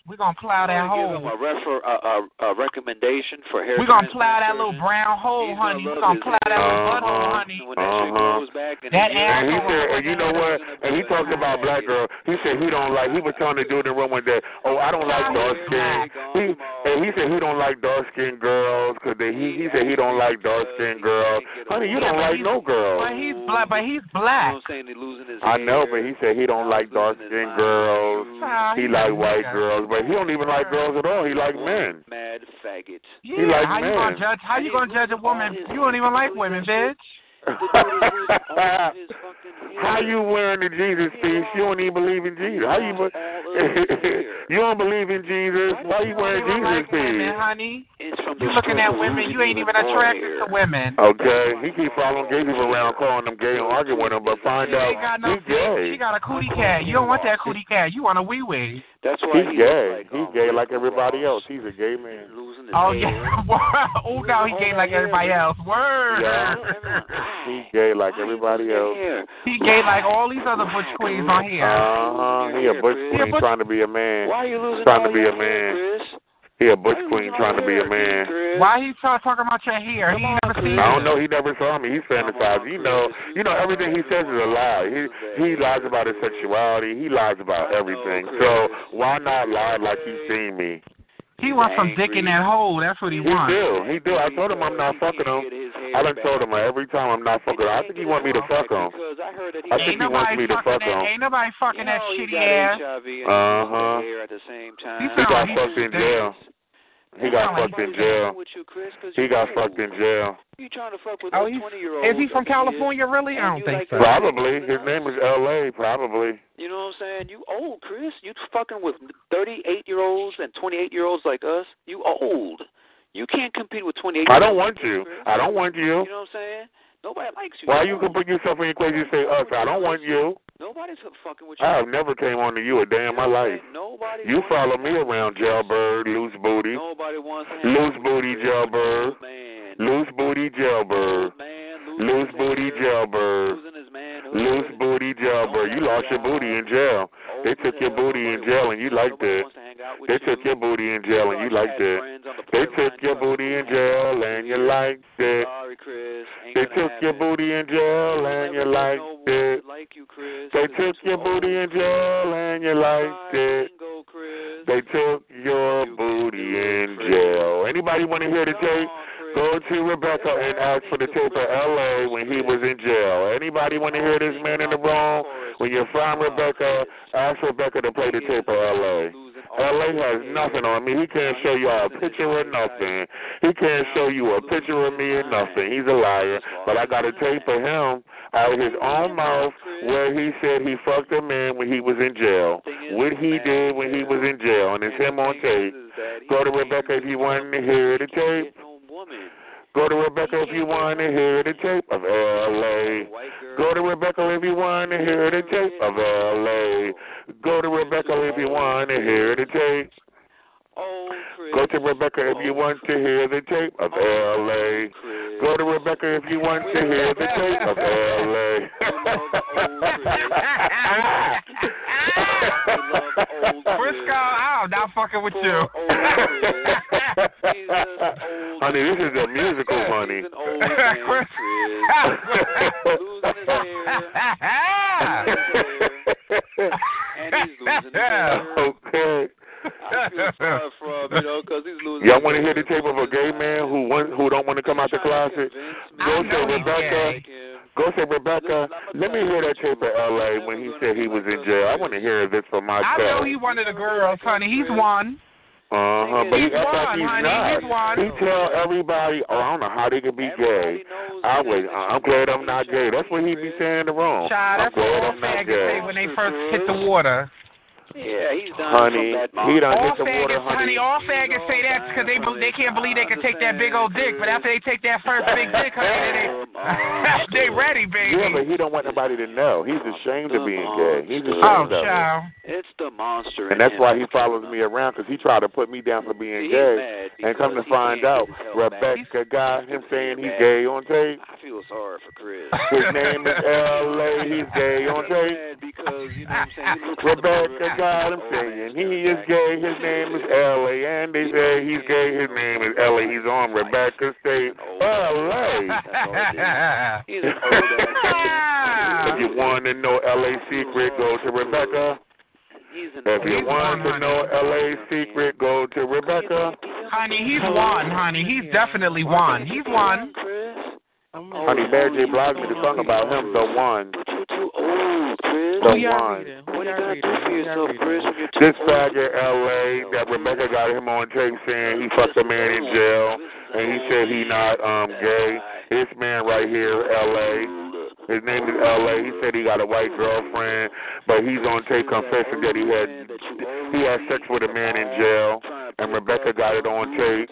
We're gonna plow that hole. Give him hole. a, refer, a, a, a recommendation for hair We're gonna plow that little brown hole, He's honey. We're gonna plow that little butthole, honey. When that shit Uh-huh. goes back and That he- ass And he said, and you know what? And he talked about black girl. He said he don't like. He was telling the dude in the room one day, "Oh, I don't like dark skin." He and he said he don't like dark skinned girls because he he said he don't like dark skinned girls. Honey, you don't but like no girls. But he's black. But he's black. I'm saying? He's losing his I know, but he said he don't like dark skinned girls. He like white girls, but he don't even like girls at all. He like men. Mad faggot. Yeah, like how you gonna judge? How you gonna judge a woman? You don't even like women, bitch. [LAUGHS] How you wearing the Jesus piece? You don't even believe in Jesus. How you? be- [LAUGHS] you don't believe in Jesus? Why you wearing You don't Jesus like women, honey. It's from You looking at women? You ain't even attracted to women. Okay, he keep following gay people around, calling them gay and arguing with them, but find She out ain't got no he's gay. She got a cootie cat. You don't want that cootie cat. You want a wee wee. That's why He's he gay. like, He's oh, gay like everybody else. He's a gay man. losing his Oh hair. yeah. [LAUGHS] oh no, he gay like everybody else. Word. Yeah. He's gay like everybody else. He's gay like all these other butch queens on here. Uh huh. He a butch He queen trying to be a man. Why are you losing Trying all to be your a hair, man. Chris? He a butch queen trying to be a man. Why he try talking about your hair? He ain't never seen I don't know. He never saw me. He's fantasized. You know, you know everything he says is a lie. He he lies about his sexuality. He lies about everything. So why not lie like he's seen me? He wants some dick in that hole. That's what he He wants. He do. He do. I told him I'm not fucking him. I done told him every time I'm not fucking him. I think he want me to fuck him. Because I heard that he think Ain't he wants nobody me to fucking fuck that. him. Ain't nobody fucking that you know, he shitty ass. Uh-huh. hair at the same time. He He got He fucked in jail. He got fucked in jail. You, Chris, 'cause He got old. fucked in jail. You trying to fuck with Oh, those 20 year olds? is he from California, really? I don't think so. Probably. His name is L.A. Probably. You know what I'm saying? You old, Chris. You fucking with 38 year olds and 28 year olds like us. You old. You can't compete with 28. I don't want you. I don't want you. You know what I'm saying? Nobody likes you. Why you can put yourself in your crazy say uh, us? I don't want you. Nobody's fucking with you. I have never came on to you a day in my life. Nobody. You follow me around, jailbird, loose booty. Nobody wants. Loose booty jailbird. Loose booty jailbird. Loose booty jailbird. Loose booty jailbird. You lost your booty in jail. They took your booty in jail and you liked it. They took your booty in jail and you liked it. They took your booty in jail and you liked it. They took your booty in jail and you liked it. They took your booty in jail and you liked it. They took your booty in jail. Anybody want to hear the tape? Go to Rebecca and ask for the tape of L.A. when he was in jail. Anybody want to hear this man in the wrong? When you find Rebecca, ask Rebecca to play the tape of L.A. L.A. has nothing on me. He can't show you a picture or nothing. He can't show you a picture of me or nothing. He's a liar. But I got a tape of him out of his own mouth where he said he fucked a man when he was in jail. What he did when he was in jail, and it's him on tape. Go to Rebecca if you want to hear the tape. Go to Rebecca if you want to hear the tape of L.A. Go to Rebecca if you want to hear the tape of L.A. Go to Rebecca if you want to hear the tape. Go to Rebecca if you want to hear the tape of L.A. Go to Rebecca if you want to hear the tape of L.A. Frisco, [LAUGHS] I'm not fucking with you. honey, this is a musical, honey. okay. I feel sorry for him, you know, because he's losing. Y'all want to hear the tape of a gay man who want, who don't want to come out the closet? Go say Rebecca. Go say Rebecca. Let me hear that tape of L.A. when he said he was in jail. I want to hear this for my. I know he one of the girls, honey. He's one. Uh huh. But he He's act like he's honey. not. He's one. He tell everybody, "Oh, I don't know how they can be gay." I was. I'm glad I'm not gay. That's what he be saying in the room. Child, I'm that's what all I'm faggots say when they first hit the water. Yeah, he's done Honey, from that he done all hit the water, faggots, honey, all faggots say that because they be- they can't believe they can take that big old dick, but after they take that first big dick, honey, they they [LAUGHS] [LAUGHS] ready, baby. Yeah, but he don't want nobody to know. He's ashamed of being gay. He's ashamed Oh, of it. child. It's the monster. And that's why he follows me around because he tried to put me down for being He's gay. And come to find out, get his hell back. Rebecca got him saying he's gay on tape. I feel sorry for Chris. [LAUGHS] His name is L.A. He's gay on tape. because you know what I'm saying. Rebecca got him saying he is gay. His name is L.A. And they say he's gay. His name is L.A. He's on Rebecca's tape. L.A. He's an old. If you want to know L.A. secret, go to Rebecca. He's an If you want to know L.A. secret, go to Rebecca. Honey, he's one, honey. He's definitely one. He's one. Honey, Mary J. Blige made a song about him, the one. Old, Chris. The Who one. What Who you y'all gotta do for yourself. Chris, when you're too This faggot L.A. that Rebecca got him on tape saying he fucked a man in jail, and he said he not um gay. This man right here, L.A. His name is L.A. He said he got a white girlfriend, but he's on tape confessing that he had he had sex with a man in jail, and Rebecca got it on tape.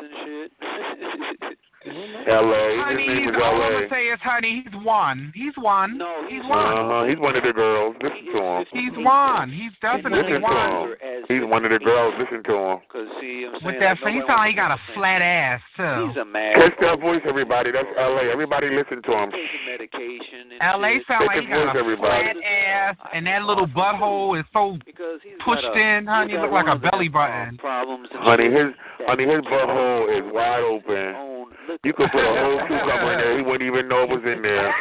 L.A. His Honey, name he's is all I'm gonna say is, honey, he's one. He's one. No, he's one. Uh-huh. He's one of the girls. Listen to him. He's one. He's definitely Listen to one. him. He's one of the girls. Listen to him. Cause see, I'm With saying, that, like, he nobody sound like he got a flat ass too. He's a mad. Catch that voice, everybody. That's L.A. Everybody listen to him. Taking medication LA shit. sound like he his got voice, a everybody. flat ass, and that little butthole is so pushed a, in, honey. he's Look like a one of them, belly um, button. Problems Honey, his honey, his butthole is wide open. Look, You could put a [LAUGHS] whole cucumber in there. He wouldn't even know it was in there.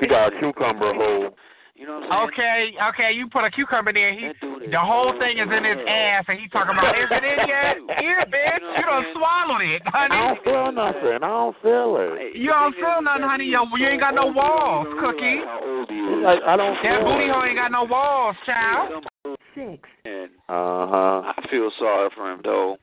He [LAUGHS] got a cucumber hole. You know what I'm saying? Okay, okay, you put a cucumber in there. He, the whole thing is in his ass, and he talking about, is it in yet? [LAUGHS] Here, bitch, you done swallowed it, honey. I don't feel nothing. I don't feel it. You don't feel nothing, honey. Yo, you ain't got no walls, Cookie. Like I don't That booty hole ain't got no walls, child. Six. Uh huh. I feel sorry for him though.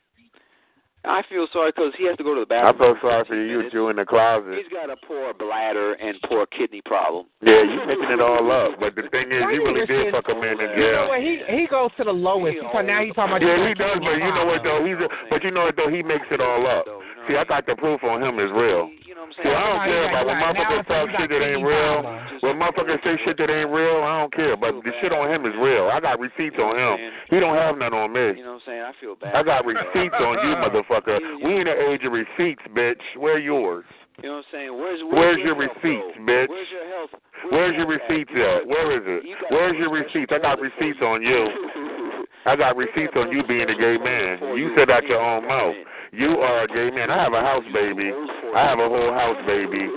I feel sorry because he has to go to the bathroom. I feel sorry for you. You in the closet. He's got a poor bladder and poor kidney problem. Yeah, you making it all up. But the thing is, Why you you really did fuck a man in You know jail. what? He he goes to the lowest. So now he's talking about Yeah, he does, but you know what though? He's a, but you know what though? He makes it all up. See, I got the proof on him is real. See, I don't care about when motherfuckers talk shit that ain't real. When motherfuckers say shit that ain't real, I don't care. But the shit on him is real. I got receipts on him. He don't have none on me. You know what I'm saying? I feel bad. I got receipts on you, [LAUGHS] motherfucker. We in the age of receipts, bitch. Where yours? You know what I'm saying? Where's Where's your, your receipts, though? bitch? Where's your health? Where's your receipts at? Where is it? Where's your receipts? I got receipts on you. [LAUGHS] I got receipts on you being a gay man. You said out your own mouth. You are a gay man. I have a house, baby. I have a whole house, baby.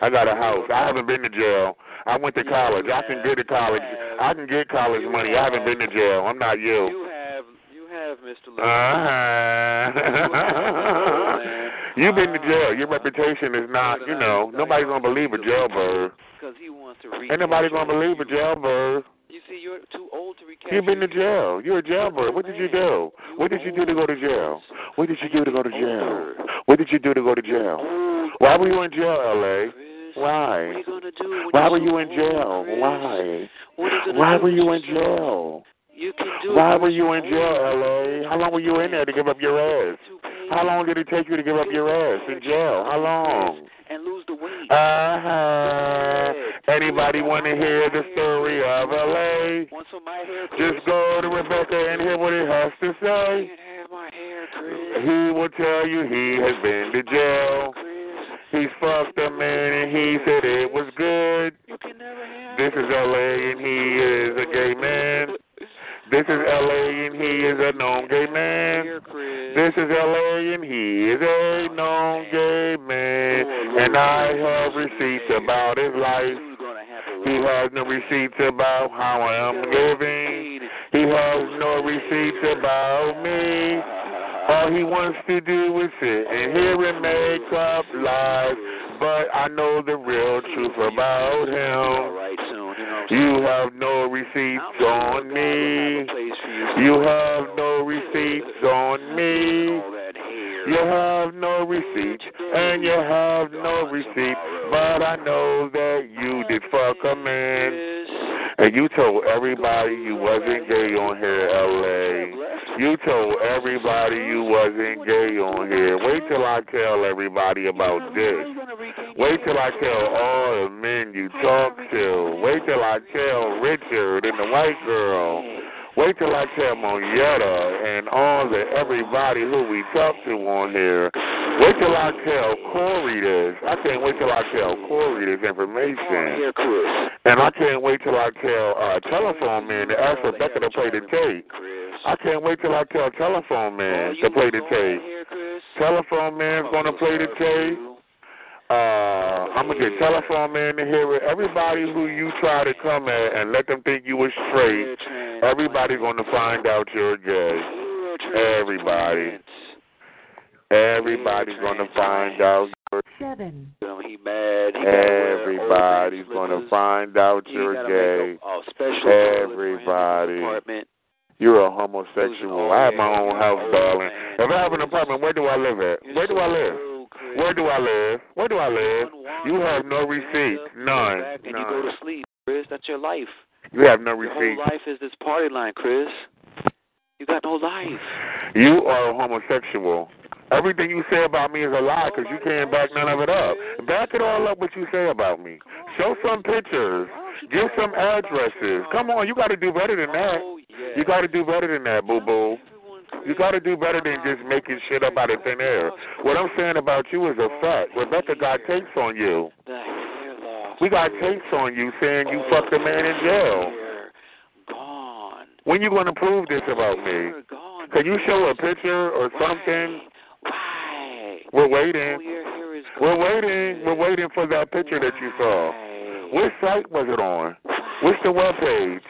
I got a house. I haven't been to jail. I went to college. I can get to college. I can get college money. I haven't been to jail. I'm not you. You have, you have, Mr. Uh-huh. [LAUGHS] You've been to jail. Your reputation is not, you know, nobody's gonna believe a jailbird. Because he wants to. Ain't nobody gonna believe a jailbird. You see, you're too old to recapture. You've been to jail. You're a jailbird. What did you do? What did you do to go to jail? What did you do to go to jail? What did you do to go to jail? Why were you in jail, L.A.? Why? Why were you in jail? Why? Why were you in jail? You can do Why were you in jail, L.A.? How long were you in there to give up your ass? How long did it take you to give up your ass in jail? How long? and lose the weight. Uh huh. Anybody want to hear the story of L.A.? Want some of my hair, Just go to Rebecca and hear what it has to say. have my hair, Chris. He will tell you he has been to jail. He's fucked a man and he said it was good. This is LA and he is a gay man. This is LA and he is a known gay man. This is LA and he is a known gay man. And I have receipts about his life. He has no receipts about how I am living. He has no receipts about me. All he wants to do is sit and hear and make up lies. But I know the real truth about him. You have no receipts on me. You have no receipts on me. You have no receipts, and you have no receipts, But I know that you did fuck a man. And you told everybody you wasn't gay on here, LA. You told everybody you wasn't gay on here. Wait till I tell everybody about this. Wait till I tell all the men you talk to. Wait till I tell Richard and the white girl. Wait till I tell Monietta and all the everybody who we talk to on here. Wait till I tell Corey this. I can't wait till I tell Corey this information. And I can't wait till I tell uh, Telephone Man to ask Rebecca to play the tape. I can't wait till I tell Telephone Man to play the tape. Telephone Man's gonna play the tape. Uh, I'm gonna get Telephone Man to hear it. Everybody who you try to come at and let them think you were straight, everybody's gonna find out you're gay. Everybody. Everybody's gonna find out you're seven, He mad. He Everybody's gonna find out you're gay. a, a special toilet Everybody. You're a homosexual. Oh, I have my own house, oh, darling. If I have an apartment, where do I live at? Where do I live? Where do I live? Where do I live? You have no receipt. None. And you go to None. sleep, Chris. That's your life. You have no receipt. Your whole life is this party line, Chris. You got no life. You are a homosexual. Everything you say about me is a lie because you can't back none of it up. Back it all up what you say about me. Show some pictures. Give some addresses. Come on, you got to do better than that. You got to do better than that, boo boo. You got to do better than just making shit up out of thin air. What I'm saying about you is a fact. Rebecca got tapes on you. We got tapes on you saying you fucked a man in jail. When you going to prove this about me? Can you show a picture or something? We're waiting. We're waiting. We're waiting for that picture that you saw. Which site was it on? What's the web page?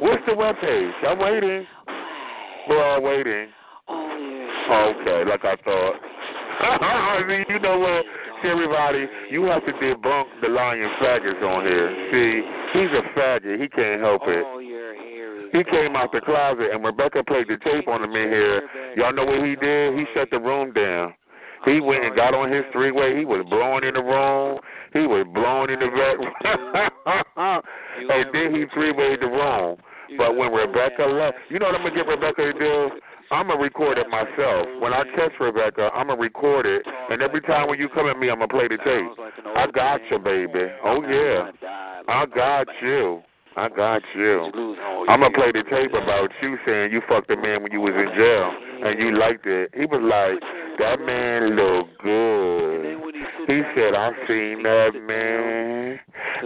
What's the web page? I'm waiting. We're all waiting. Okay, like I thought. [LAUGHS] I mean, you know what? See, everybody, you have to debunk the lying faggots on here. See, he's a faggot. He can't help it. He came out the closet and Rebecca played the tape on him in here. Y'all know what he did? He shut the room down. He went and got on his three way. He was blowing in the room. He was blowing in the back. [LAUGHS] and then he three wayed the room. But when Rebecca left, you know what I'm gonna get Rebecca to do? I'm gonna record it myself. When I catch Rebecca, I'm gonna record it, and every time when you come at me, I'm gonna play the tape. I got you, baby. Oh yeah, I got you. I got you. I'm gonna play the tape about you saying you fucked a man when you was in jail and you liked it. He was like, that man look good. He said, I seen that man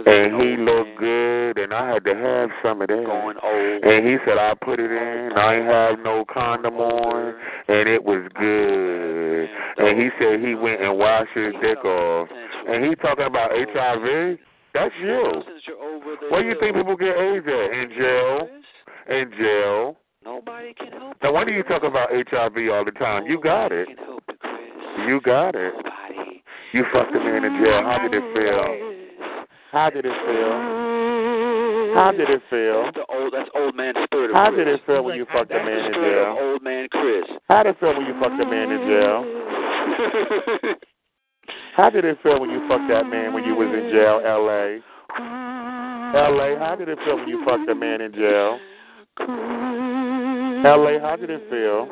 and he looked good and I had to have some of that. And he said, I put it in. I ain't have no condom on and it was good. And he said he went and washed his dick off. And he talking about HIV. That's you. Where do you think people get AIDS at? In jail. In jail. Nobody can help. Now, why do you talk about HIV all the time? You got it. You got it. You fucked a man in jail. How did it feel? How did it feel? How did it feel? That's the old. That's old man spirit. How did it feel when you fucked a man in jail? old man Chris. How did it feel when you fucked a man in jail? [LAUGHS] How did it feel when you fucked that man when you was in jail, L.A.? L.A. How did it feel when you fucked a man in jail? L.A. How did it feel?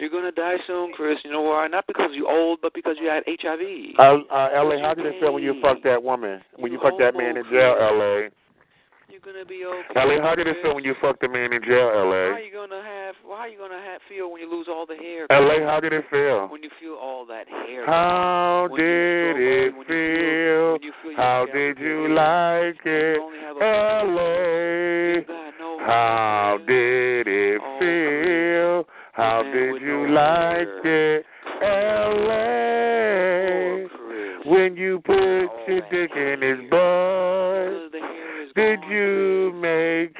You're gonna die soon, Chris. You know why? Not because you're old, but because you had HIV. Uh, uh, L.A. How did it feel when you fucked that woman? When you fucked that man in jail, L.A. You're gonna be okay. L.A. How did it feel when you fucked a man in jail, LA? How are you gonna have? How are you gonna have, feel when you lose all the hair? L.A. How did it feel? When you feel all that hair. How When you did feel- it feel- feel? you feel How did you hair. like it, only have a- L.A.? You got no How did it feel? How did you like it, L.A.? When you put your dick in his butt, The hair is did gone, you Chris. make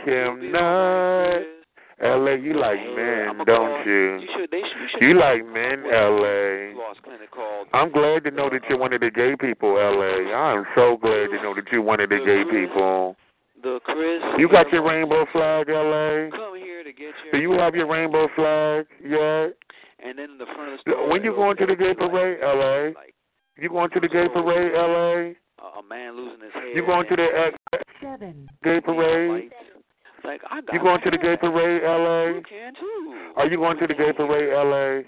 You'll him be all right, nut? L.A., you like Hey, men, I'ma don't call- you? You should. They should. You, should You like men, Well, L.A. Lost clinic called. I'm glad to know that you're one of the gay people, L.A. I'm so glad to know that you're one of the gay people. The Chris. You got your rainbow flag, L.A.? Come here to get your. Do you have your rainbow flag yet? And then in the front of the store. When you going to the gay parade, L.A.? You going to the gay parade, L.A.? a, a man losing his hair. You going to the uh, seven, gay parade? Like I got. You going to the gay parade, L.A.? You can too. Are you going to the gay parade, L.A.?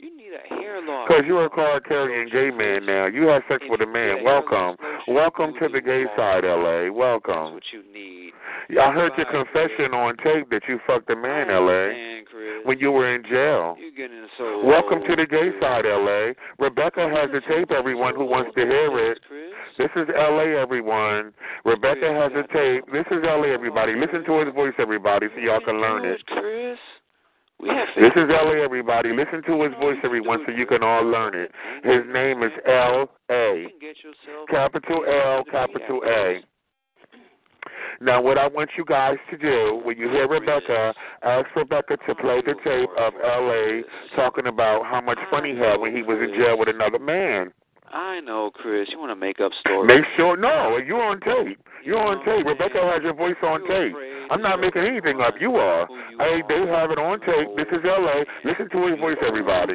You need a hair loss. Because you're a card carrying gay man now. You have sex with a man. Welcome. Welcome to the gay side, L.A. That's Welcome. what you need. I heard your confession on tape that you fucked a man, L.A. when you were in jail. You're getting so. Welcome to the gay side, L.A. Rebecca has the tape, everyone who wants to hear it. This is L.A., everyone. Rebecca has a tape. This is L.A., everybody. Listen to his voice, everybody, so y'all can learn it. Chris. We have This is L.A., everybody. Listen to his voice, everyone, so you can all learn it. His name is L.A. Capital L, capital A. Now, what I want you guys to do when you hear Rebecca, ask Rebecca to play the tape of L.A. talking about how much fun he had when he was in jail with another man. I know, Chris. You want to make up stories. Make sure, no, you're on tape. You're on tape. Rebecca has your voice on tape. I'm not making anything up. You are. Hey, they have it on tape. This is L.A. Listen to his voice, everybody.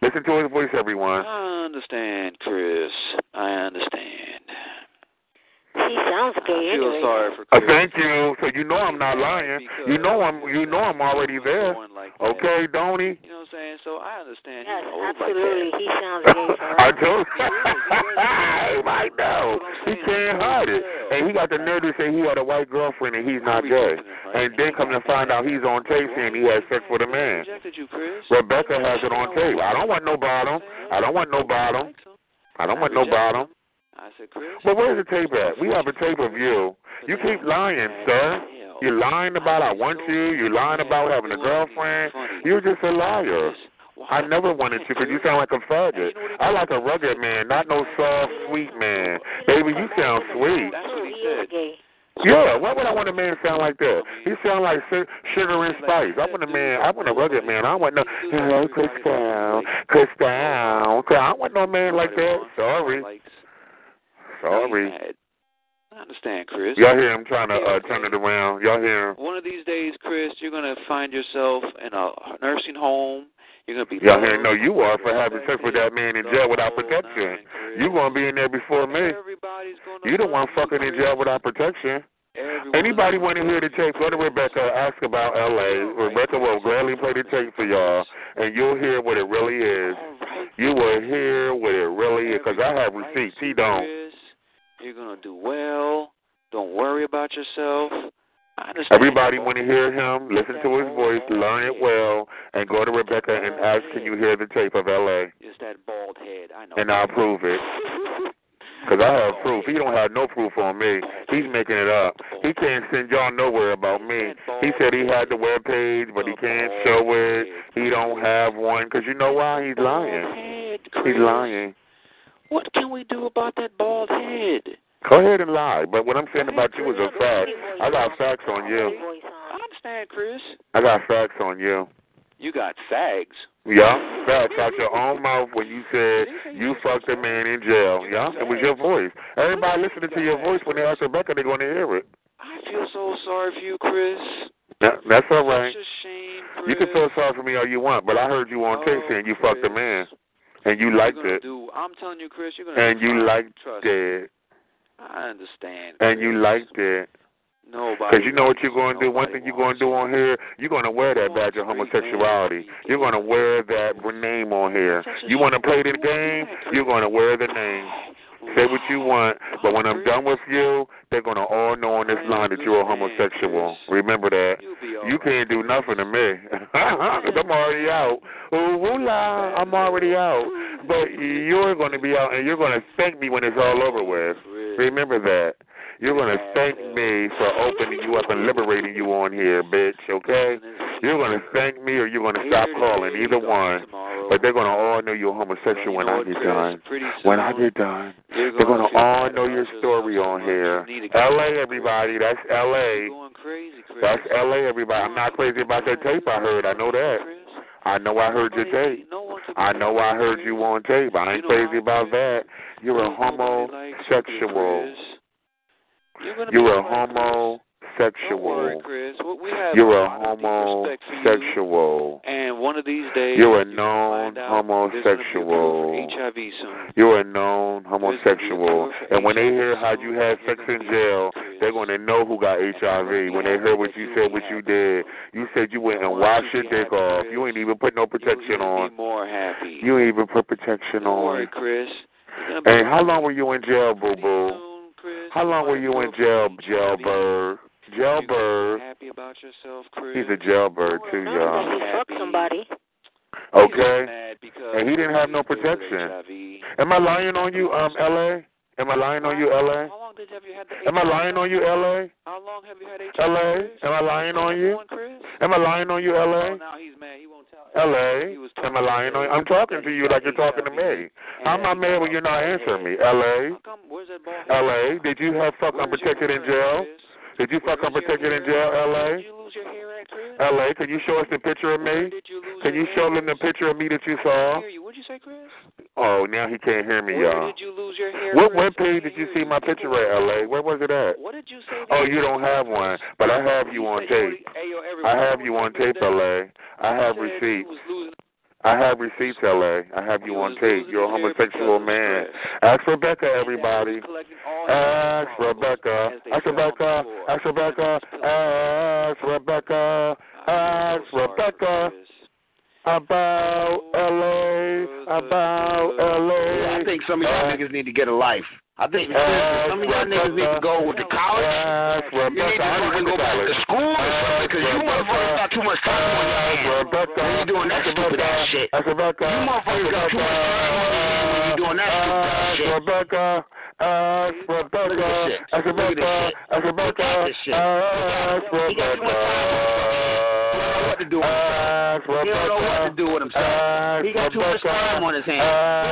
Listen to his voice, everyone. I understand, Chris. I understand. He sounds I gay feel anyway. sorry for Uh, Chris. thank you. So you know I'm not lying. You know I'm. You know I'm already there. Like. Okay, Donnie. You know what I'm saying? So I understand. Yes, absolutely. Like He sounds gay for [LAUGHS] I us. told he [LAUGHS] might know. He can't hide it. And he got the nerve to say he had a white girlfriend and he's not gay. And then come to find out he's on tape saying he had sex with a man. Rejected you, Chris. Rebecca has it on tape. I don't want no bottom. I don't want no bottom. I don't want no bottom. I said, Chris. Well, where's the tape at? We have a tape of you. You keep lying, sir. You're lying about I want you. You're lying about having a girlfriend. You're just a liar. I never wanted you because you sound like a faggot. I like a rugged man, not no soft, sweet man. Baby, you sound sweet. That's what he He said. Yeah, why would I want a man sound like that? He sound like sugar and spice. I want a man. I want a rugged man. I want no. Hello, Cristal. Cristal. I don't want no man like that. Sorry. Sorry. Mad. I understand, Chris. Y'all hear him trying to uh, turn it around? Y'all hear him? One of these days, Chris, you're gonna find yourself in a nursing home. You're gonna be. Y'all hear? No, you are for having sex with that man in jail without protection. You gonna be in there before me. You the one fucking in jail without protection. Anybody want to hear the tape? Go to Rebecca. Ask about L.A. Rebecca will gladly play the tape for y'all, and you'll hear what it really is. You will hear what it really is, because I have receipts. He don't. You're gonna do well. Don't worry about yourself. I understand. Everybody want to hear him. Listen to his voice. Learn it well, and go to Rebecca and ask, "Can you hear the tape of L.A.?" It's that bald head. I know. And I'll prove it. [LAUGHS] Because I have proof. He don't have no proof on me. He's making it up. He can't send y'all nowhere about me. He said he had the web page, but he can't show it. He don't have one. Because you know why? He's lying. He's lying. What can we do about that bald head? Go ahead and lie. But what I'm saying about you is a fact. I got facts on you. I understand, Chris. I got facts on you. You got fags. Yeah, facts out your own [LAUGHS] mouth when you said you fucked a man in jail. Yeah, it was your voice. Everybody listening to your voice when they ask Rebecca, they're going to hear it. I feel so sorry for you, Chris. That, that's all right. Such a shame, You can feel sorry for me all you want, but I heard you on oh, tape saying you fucked a man, and you it, gonna do. I'm telling you, Chris. You're gonna. and you liked Trust it, I understand. and you liked it. Nobody. Because you know what you're going to do? One thing you're going to do on here, you're going to wear that badge of homosexuality. You're going to wear that name on here. You want to play the game? You're going to wear the name. Say what you want, but when I'm done with you, they're going to all know on this line that you're a homosexual. Remember that. You can't do nothing to me. [LAUGHS] 'Cause I'm already out. Ooh, ooh la, I'm already out. But you're going to be out, and you're going to thank me when it's all over with. Remember that. You're going to thank me for opening you up and liberating you on here, bitch, okay? You're going to thank me or you're going to stop calling, either one. But they're going to all know you're homosexual when I get done. When I get done, they're going to all know your story on here. L.A., everybody, that's L.A. That's L.A., everybody. I'm not crazy about that tape I heard. I know that. I know I heard your tape. I know I heard you on tape. I ain't crazy about that. You're a homosexual. You're a homosexual. Chris. What we have You're a lot of deep respect for you. homosexual. And one of these days, You're a known find out there's gonna be a cure homosexual. You're a known homosexual. And when they hear how you had sex in jail, they're going to know who got HIV. When they heard what you said, what you did, you said you went and washed your dick off. You ain't even put no protection on. Be more happy. You ain't even put protection worry, on. Chris. You're gonna be Hey, how long were you in jail, boo boo? How long were you in jail, jailbird? Jailbird. happy about yourself, Chris. He's a jailbird too, y'all. Fuck somebody. Okay. And he didn't have no protection. Am I lying on you, um, L.A.? Am I lying on you, L.A.? How long did have you had the Am I lying on you, L.A.? How long have you had HIV? L.A.? Am I lying on you? Am I lying on you, Oh, L.A.? now he's mad. He won't tell. L.A. Am I lying on you? I'm talking to you like you're talking to me. I'm not mad when you're not answering me. L.A. Where's that ball? L.A. Did you have fuck unprotected in jail? Did you fuck unprotected in jail, L.A.? L.A. Can you show us the picture of me? Can you show them the picture of me that you saw? What'd you say, Chris? Oh, now he can't hear me, Where y'all. did you lose your hair? What web page did you see my picture at, L.A.? Where was it at? What did you say? Oh, you don't have one, but I have you on tape. I have you on tape, LA. I have receipts. I have receipts, LA. I have you on tape. You're a homosexual man. Ask Rebecca, everybody. Ask Rebecca. Ask Rebecca. Ask Rebecca. Ask Rebecca. Ask Rebecca. About LA. About LA. I think some of y'all niggas need to get a life. I think some of y'all niggas need to go to college. You need to fucking go back to school or something because you motherfuckers got too much time on your hands when you doing that stupid ass shit. You motherfuckers got too much time on your hands when you doing that stupid ass shit. To do with himself. He don't know what to do with himself. He got too much time on his hands. He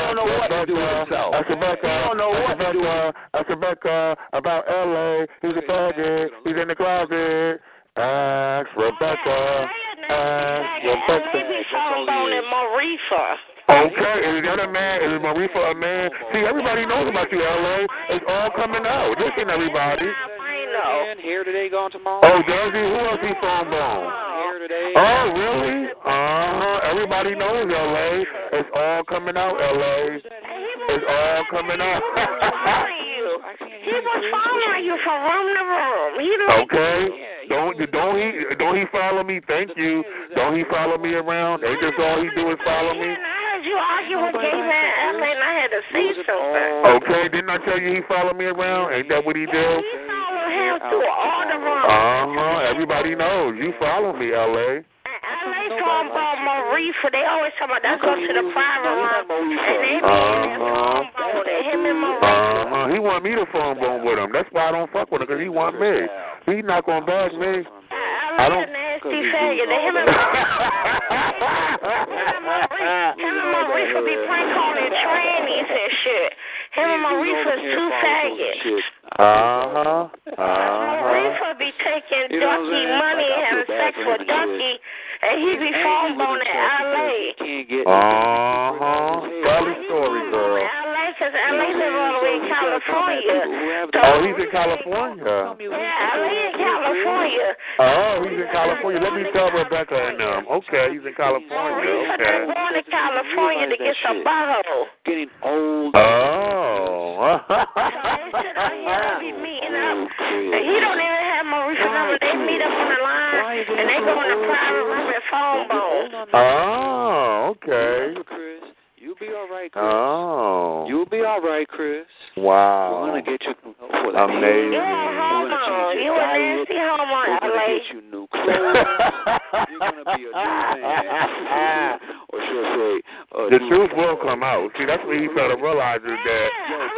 don't know what to do with himself. He don't know what to do with Ask Rebecca about LA. He's a faggot. He's in the closet. Ask Rebecca. Ask Rebecca. Baby trombone and Marifa. Oh, Okay, is that a man? Is Marifa a man? See, everybody knows about you, LA. It's all coming out. Listen, everybody. And here today, gone tomorrow. Oh, Jersey, who else he phone bone? Here today. Oh, really? Uh huh. Everybody knows LA. It's all coming out, LA. It's all coming out. He following you from room to room. He like, Okay. Don't don't he don't he follow me? Thank you. Don't he follow me around? Ain't this all he do is follow me? You argue with gay man LA, and I had to say something. Okay, didn't I tell you he follow me around? Ain't that what he do? He followed him through all the rooms. Uh huh. Everybody knows you follow me, LA. LA talking about Marifa. They always talk about that go to the private room, and they be in there Uh phone bone. Him and huh. Marifa. Uh huh. He want me to phone bone with him. That's why I don't fuck with him because he want me. He not gonna bag me. I LA don't. a nasty faggot. Him and him and Marifa be prank calling trannies and shit. Him and Marifa's two faggots. Uh huh. Uh huh. Marifa be taking Ducky money and having sex with Ducky, and he be phone boning LA. Uh huh. Tell the story, girl. LA, cause LA live all the way in California. Oh, he's in California. Yeah, LA in California. Oh, he's in California. Let me tell Rebecca and them. Okay, he's in California. Marifa Okay. they born in California to get some bottle. Getting old. Oh. They be meeting up. He don't even have Marifa number. They meet up on the line, and they go in the private room and phone bone. oh, okay. You'll be all right, Chris. Oh. You'll be all right, Chris. Wow. We're gonna get you some help for the Amazing. You a homo. You a nasty homo, We're gonna get you new clothes. You're gonna be a new man. [LAUGHS] or should I say, a The truth will come out. See, that's what he started to realize is that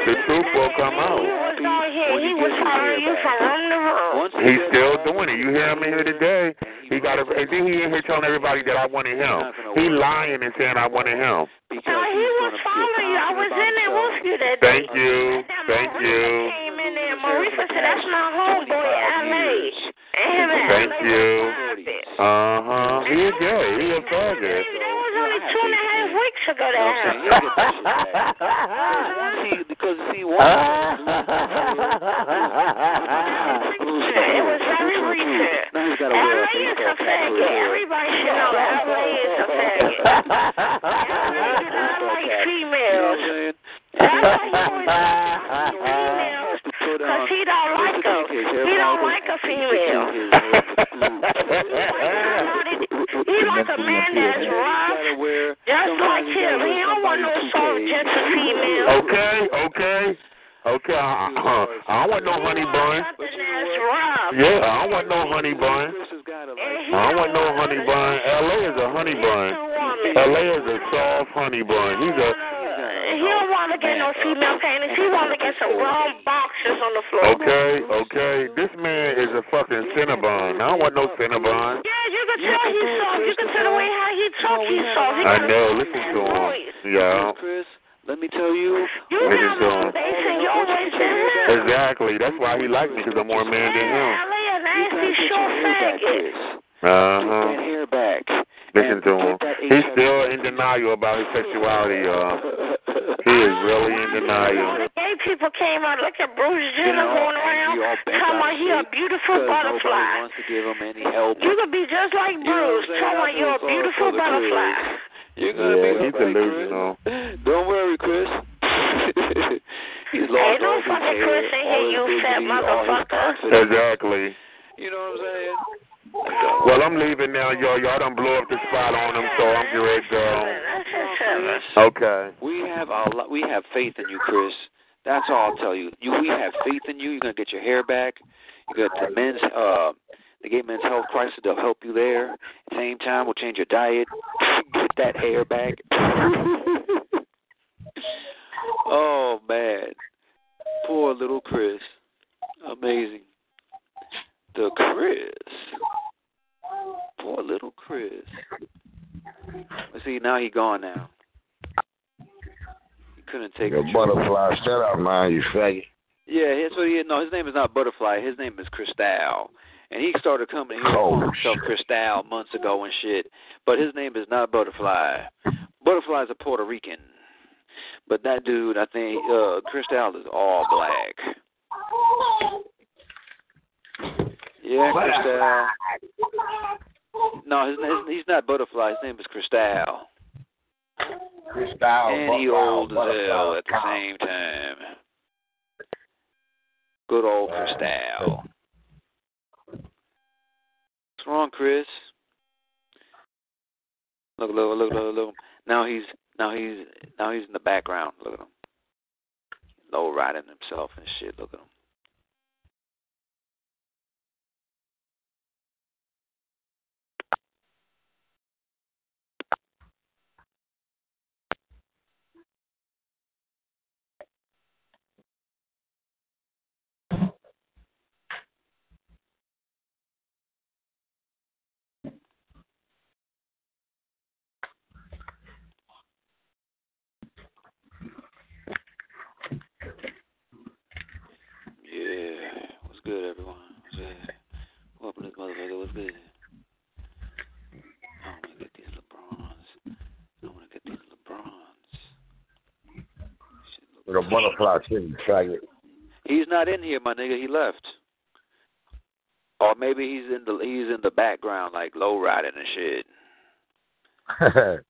the truth will come He out. was on here. He was following you from room to room. He's still doing it. You hear him in here today? He got a, and then he in here telling everybody that I wanted him. He lying and saying I wanted him. No, he was following you. I was in there with you that day. Thank you. Thank you. Came in there. Marifa said, "That's my homeboy, LA." And Thank LA you. Uh huh. He a gay. He a faggot. That was only two and a half weeks ago that happened. because see, one. [LAUGHS] It was very recent. Now he's got to LA wear is a baseball cap for faggot. Everybody should know LA is a faggot. LA do not like females. That's why he always females. Because he don't like them. He don't like a female. [LAUGHS] he like a man that's rough, just like him. He don't want no soft, gentle [LAUGHS] female. Okay, okay, okay. I, I, I don't want no honey bun. Something that's rough. Yeah, I don't want no honey bun. I don't want no honey bun. LA is a honey bun. LA is a soft honey bun. He's a He don't want to get no female panties. He want to get some grown boxes on the floor. okay, okay. This man is a fucking Cinnabon. I don't want no Cinnabon. Yeah, you can tell he's soft. You can tell the way how he talk. He's soft. He I know. Listen to him. voice. Yeah. Let me tell you. You Listen got to more him. than you always been him. Exactly. That's why he liked me because I'm more man than him. LA short faggot. Uh huh. That hair back. Listen to him. He's still in denial about his sexuality, y'all. He is really in denial. [LAUGHS] Gay people came out. Look at Bruce Jenner going around talking about he a beautiful butterfly. wants to give him any help. You could be just like Bruce, talking about you're a beautiful butterfly. You're gonna Yeah, be he's all right, delusional. Chris. [LAUGHS] Don't worry, Chris. [LAUGHS] He's lost Ain't no all his fucking hair, Chris in all here, you fat dignity, all his motherfucker. [LAUGHS] Exactly. You know what I'm saying? Well, I'm leaving now, y'all. Y'all done blew up the spot on him, so I'm getting ready to go. That's just seven. Okay. We have a lot, we have faith in you, Chris. That's all I'll tell you. You we have faith in you. You're gonna get your hair back. You got the men's uh the gay men's health crisis, they'll help you there. Same time, we'll change your diet, [LAUGHS] get that hair back. [LAUGHS] oh man. Poor little Chris. Amazing. The Chris. Poor little Chris. Let's see, now he gone now. He couldn't take Your the butterfly, shut up, man, you faggot. Yeah, his, so he, no, his name is not Butterfly. His name is Cristal. And he started coming company here Oh, himself, Cristal, months ago and shit. But his name is not Butterfly. Butterfly's a Puerto Rican, but that dude, I think, uh, Cristal is all black. Yeah, Cristal. No, his, his, he's not Butterfly. His name is Cristal. Cristal. And he old as hell at the same time. Good old Cristal. Wrong, Chris? Look, look, look, look, look. Now he's now he's now he's in the background. Look at him. Low riding himself and shit. Look at him. Yeah. What's good, everyone? What's good? Welcome to this motherfucker. What's good? I want to get these LeBrons. I want to get these LeBrons. With a butterfly sitting faggot. He's not in here, my nigga. He left. Or maybe he's in the he's in the background, like low riding and shit. [LAUGHS]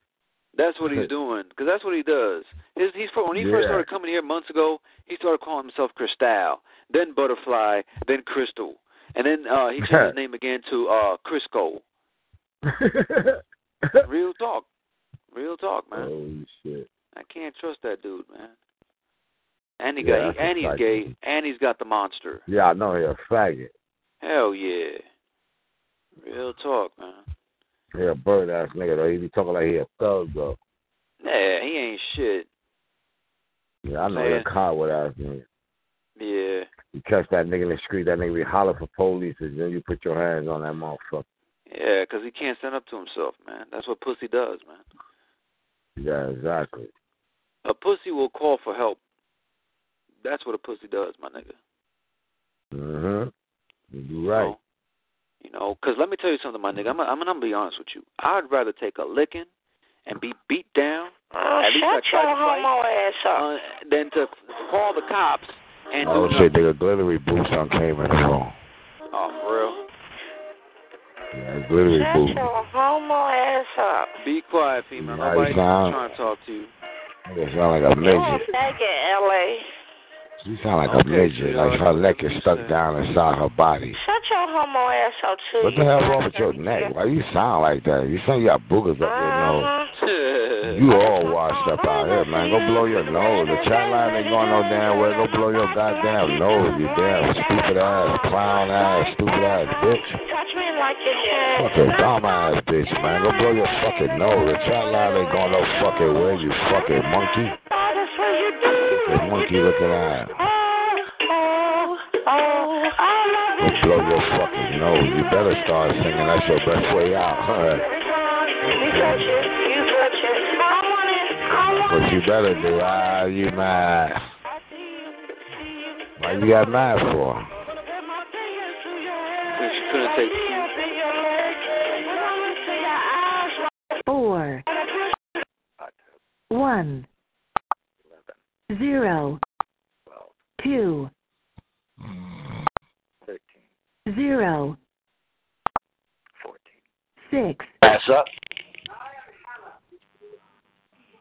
That's what he's doing, because that's what he does. His, he's when he first started coming here months ago, he started calling himself Cristal, then Butterfly, then Crystal, and then uh he changed his [LAUGHS] name again to uh Crisco. [LAUGHS] Real talk, real talk, man. Holy shit. I can't trust that dude, man. And he Yeah, got he, and he's gay, and he's got the monster. Yeah, I know he a faggot. Hell yeah. Real talk, man. He a bird ass nigga though. He be talking like he a thug though. Nah, he ain't shit. Yeah, I know he a coward ass nigga. Yeah. You catch that nigga in the street, that nigga be holler for police, and then you put your hands on that motherfucker. Yeah, because he can't stand up to himself, man. That's what pussy does, man. Yeah, exactly. A pussy will call for help. That's what a pussy does, my nigga. Mhm. You right. You know, 'cause let me tell you something, my nigga. I'm, I'm gonna be honest with you. I'd rather take a licking and be beat down. Oh, at least I shut tried your to fight, homo ass up. uh, than to call the cops and Oh shit, nothing. nigga, glittery boots on came in the phone. Oh, for real. Yeah, glittery Shut boots. your homo ass up. Be quiet, female. Right Nobody's now. trying to talk to you. Nigga sound like a You're midget. faggot, L.A. She sound like a Okay, midget, so like her neck is stuck down inside her body. Shut your homo ass up, too. What the hell wrong with your neck? Why you sound like that? You sound you got boogers up your nose. Uh-huh. [LAUGHS] You all washed up out here, man. Go blow your nose. The chat line ain't going no damn way. Go blow your goddamn nose, you damn stupid ass, clown ass, stupid ass bitch. Touch me like you can. Fucking dumb ass bitch, man. Go blow your fucking nose. The chat line ain't going no fucking way, you fucking monkey. Do. Monkey looking ass. Oh, oh, I love Go it. blow your fucking nose. You better start singing. That's your best way out. You touch it. You touch it. I want it. I want What you better do? Ah, you mad? Why you got mad for? Because you couldn't take four, one, zero, two, zero, six, Pass up.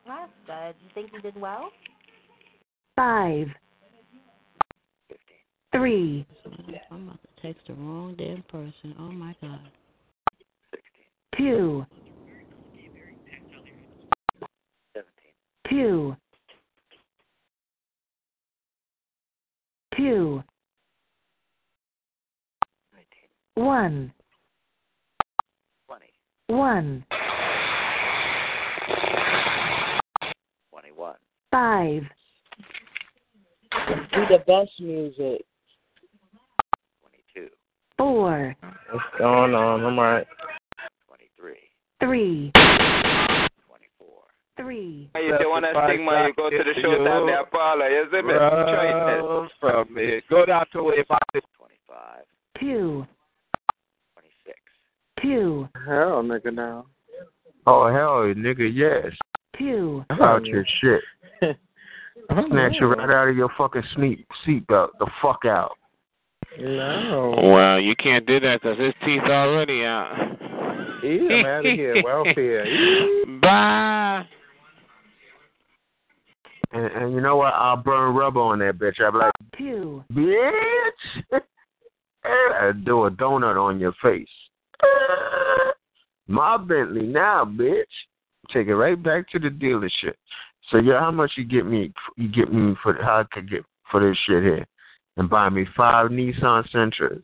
That's good. You think you did well? five, three, I'm about to text the wrong damn person. Oh my god. two, two, two, one, one, 21. five, Do the best music. 22. four, What's going on? I'm all right. 23. three, three, If you want to stigma, you go to the showtime there, Paula. You see me? Choices. Run from me. Go down to way back to 25. two, 26. two, Hell, nigga, now. Oh, hell, nigga, yes. Two. About your shit. [LAUGHS] Oh, Snatch you right out of your fucking seat seatbelt. The fuck out. No. Well, you can't do that because his teeth already out. Yeah, I'm out of here. Welfare. [LAUGHS] Bye. And, and you know what? I'll burn rubber on that bitch. I'll be like, Two. bitch. [LAUGHS] I'll do a donut on your face. My Bentley now, bitch. Take it right back to the dealership. So yeah, how much you get me? You get me for how I could get for this shit here, and buy me five Nissan Sentras,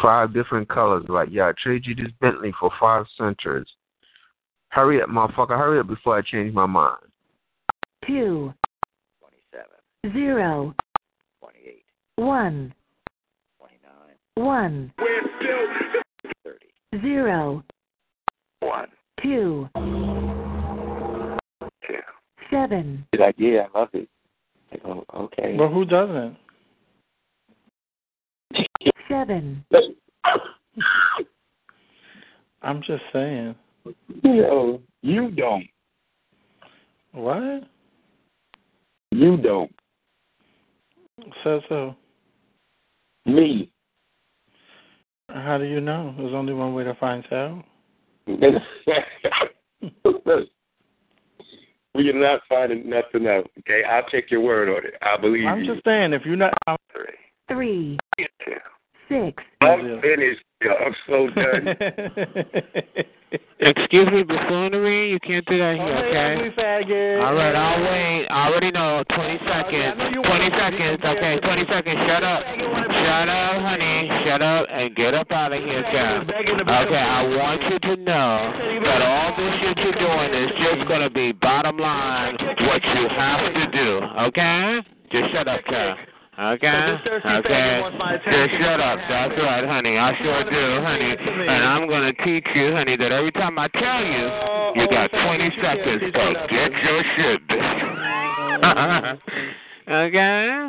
five different colors. Like yeah, I trade you this Bentley for five Sentras. Hurry up, motherfucker! Hurry up before I change my mind. Two. Twenty-seven. Zero. Twenty-eight. One. Twenty-nine. One. 30 Zero. One. Two. Two. Seven. Good idea. I love it. I go, okay. Well, who doesn't? Seven. I'm just saying. No, you don't. What? You don't. Says so. Me. How do you know? There's only one way to find out. [LAUGHS] we are not finding nothing out. Okay, I'll take your word on it. I believe you. I'm just saying, if you're not. Three. Two. Six. I'm finished. I'm so done. [LAUGHS] Excuse me, buffoonery. You can't do that here, okay? All right, I'll wait. I already know. 20 seconds. 20 seconds. Okay, 20 seconds. Shut up. Shut up, honey. Shut up and get up out of here, Jeff. Okay, I want you to know that all this shit you're doing is just going to be bottom line what you have to do, okay? Just shut up, Jeff. Okay? Okay. Just shut up. That's [LAUGHS] right, honey. I sure do, honey. And I'm going to teach you, honey, that every time I tell you, you got 20 seconds to get your shit, [LAUGHS] okay?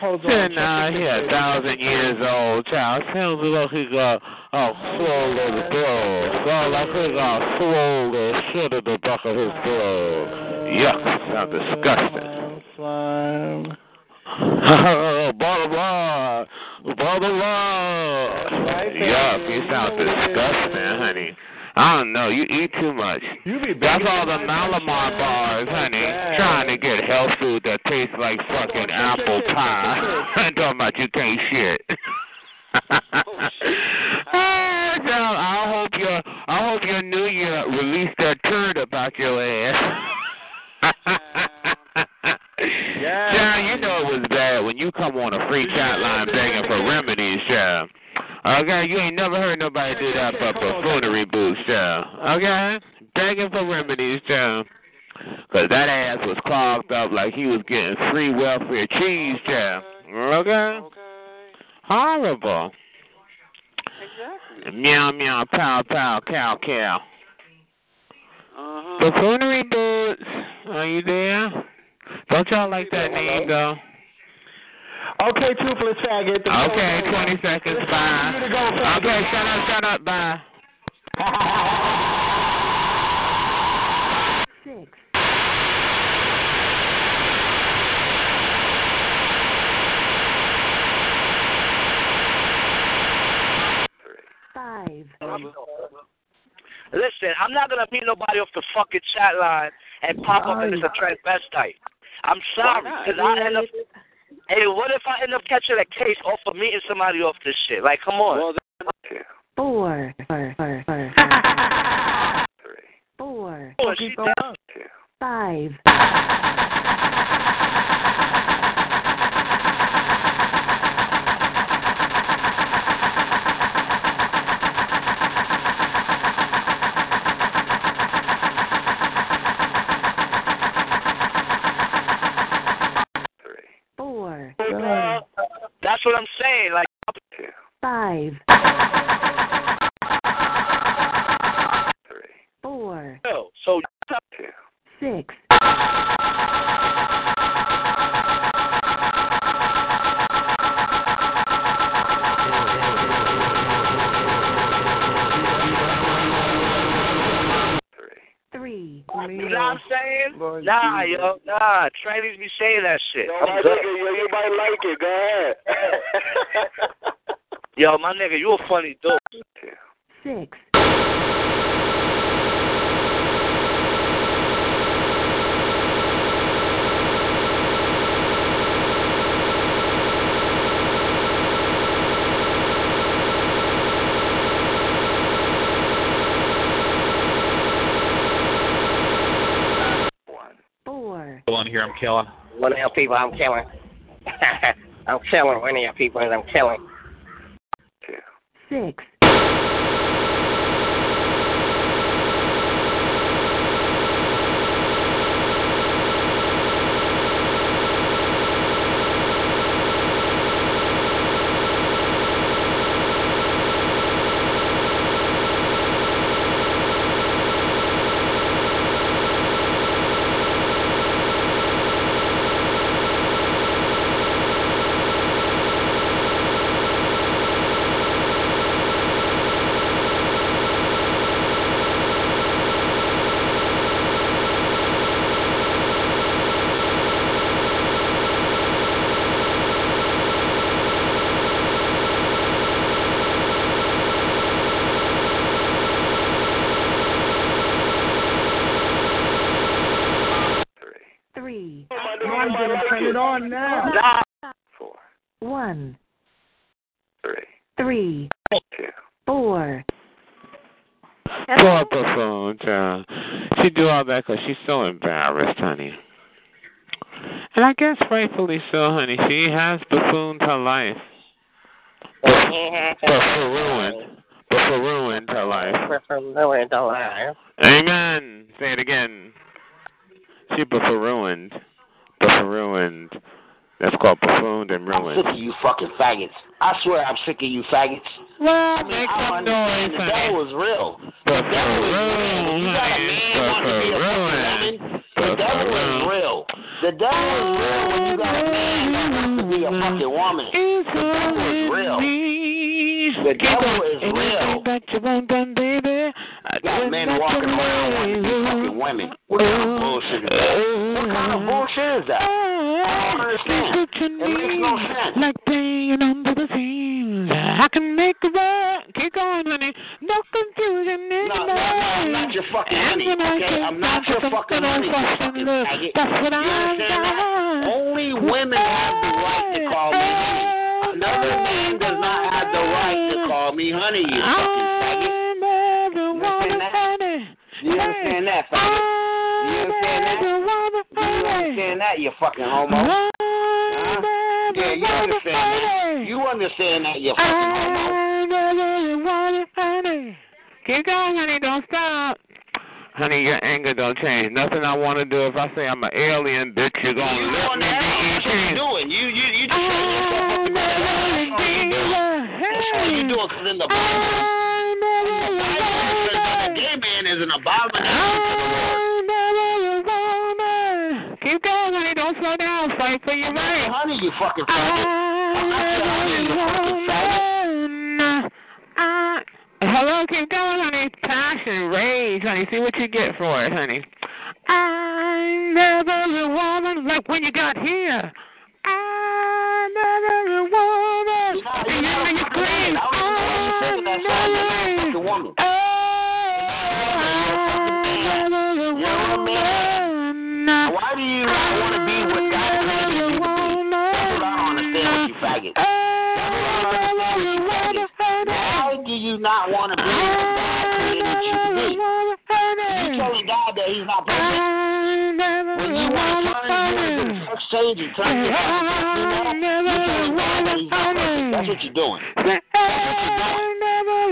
Sitting out here, a uh, thousand years old child. Sounds like he got a swollen blood. Sounds like he got swollen shit in the back of his blood. Yuck. Sounds disgusting. [LAUGHS] Bottom line, bottom line. Yuck, you sound disgusting, honey. I don't know. You eat too much. That's all the Malamar bars, honey. Trying to get health food that tastes like fucking apple pie. [LAUGHS] I'm talking about you can't shit. [LAUGHS] so I hope your I hope your New Year released that turd about your ass. Yeah. John, you know it was bad when you come on a free chat line begging for remedies, child. Okay, you ain't never heard nobody do that but buffoonery boost, child. Okay? Begging for remedies, child. Because that ass was clogged up like he was getting free welfare cheese, child. Okay? Horrible. Exactly. Meow, meow, pow, pow, cow, cow. Uh-huh. Buffoonery boots, are you there? Don't y'all like that name, though? Okay, toothless faggot. Okay, 20 seconds. Bye. Okay, shut up, shut up. Bye. Six. Five. Listen, I'm not gonna meet nobody off the fucking chat line and pop up and it's a transvestite. I'm sorry, because I end up. Hey, what if I end up catching a case off of meeting somebody off this shit? Like, come on. Four. Four. Four. Four. [LAUGHS] Four. Oh, she. Five. Four. [LAUGHS] That's what I'm saying. Like, Five. Four. yo, so Six. You know what I'm saying? Lord nah, Jesus. yo, nah. Trannies be saying that shit. Yo, my nigga, yo, you might like it. Go ahead. [LAUGHS] yo, my nigga, you a funny dude. Six. Killing here, I'm killing. One of your people, I'm killing. [LAUGHS] I'm killing. One of your people, I'm killing. Six. Three. Come on, baby, turn it on now. Four. One. Three. Three. Two. Four. Poor buffoon, child. She do all that 'cause she's so embarrassed, honey. And I guess rightfully so, honey. She has buffooned her life. Buffooned. Buffooned her life. Ruined her life. Amen. Say it again. She buffooned. Buffooned. That's called buffooned and I'm sick ruined. of you fucking faggots. I swear I'm sick of you faggots. Well, I mean, make I some understand noise, the honey. devil is real. The devil is real. You got a man wanting to be a fucking woman, the devil is real. The devil is real when you got a man that wants to be a fucking woman. The devil is real. The devil is real. I Got men walking around wanting to be fucking women. What kind of bullshit is that? What kind of bullshit is that? I don't understand. It makes no sense. Like playing under the seams. I can make it work. Keep going, honey. No confusion in No, no, no, I'm not your fucking honey, okay? I'm not your fucking honey. That's what I'm that? Only women have the right to call me honey. Another man does not have the right to call me honey, you fucking faggot. You understand that? You understand that, faggot? You understand that? You understand that, you fucking homo? Huh? Yeah, you understand that. You understand that, you fucking homo. Keep going, honey. Don't stop. Honey, your anger don't change. Nothing I want to do. If I say I'm an alien, bitch, you're going to You let me be That's what you doing. You, you, you just setting yourself up to go. That's all you doing. That's all you doing, because in the Bible, gay man is an abomination to the Lord. Keep going, honey. Don't slow down. Fight for your right. Honey, you fucking faggot. I'm not your honey, you fucking faggot. Uh, hello, keep going, honey. Passion, rage, honey. See what you get for it, honey. I never a woman like when you got here. I never a woman. You scream. I don't even know you that song. You're not a woman. Man. Why do you want to be what God created you to be? That's what I don't understand with you faggots. Why do you not want to be what God created you to be? You telling God that He's not perfect. When you want to turn, you want to do sex change and turn into a female, you telling God that He's not perfect. That's what you're doing. That's what you're doing.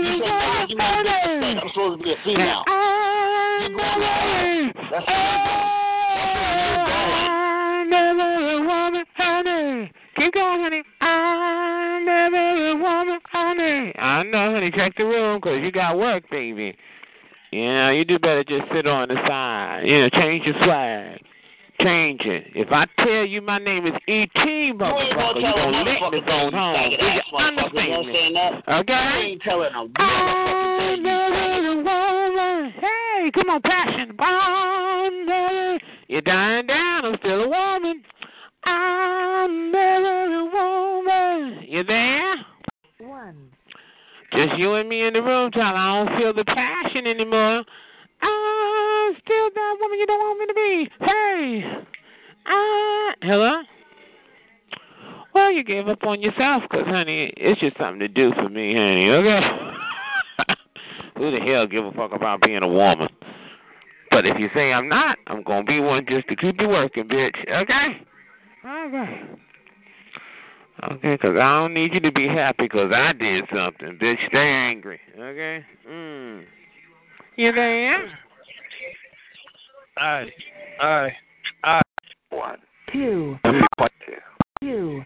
You say, God, you a mistake. I'm supposed to be a female. You're going hell. That's what you're doing. I never a woman, honey. Keep going, honey. I never a woman, honey. I know, honey. Check the room, because you got work, baby. Yeah, you do better just sit on the side. You know, change your swag. Change it. If I tell you my name is E.T., You ain't gonna motherfucker, you tell a gonna lick motherfucker me going home. Do you understand understand that? me? Okay? You ain't telling a I motherfucking thing, you faggot. never a woman, hey. Hey, come on, passion. Bond. You're dying down. I'm still a woman. I'm never a woman. You there? One. Just you and me in the room, Tyler. I don't feel the passion anymore. I'm still that woman you don't want me to be. Hey. Uh, hello? Well, you gave up on yourself, cause honey, it's just something to do for me, honey, okay? [LAUGHS] Who the hell give a fuck about being a woman? But if you say I'm not, I'm going to be one just to keep you working, bitch, okay? All right. Okay, because I don't need you to be happy because I did something. Bitch, stay angry. Okay? Mm. You there? Aye. Aye. Aye. One. Two. Two. Two.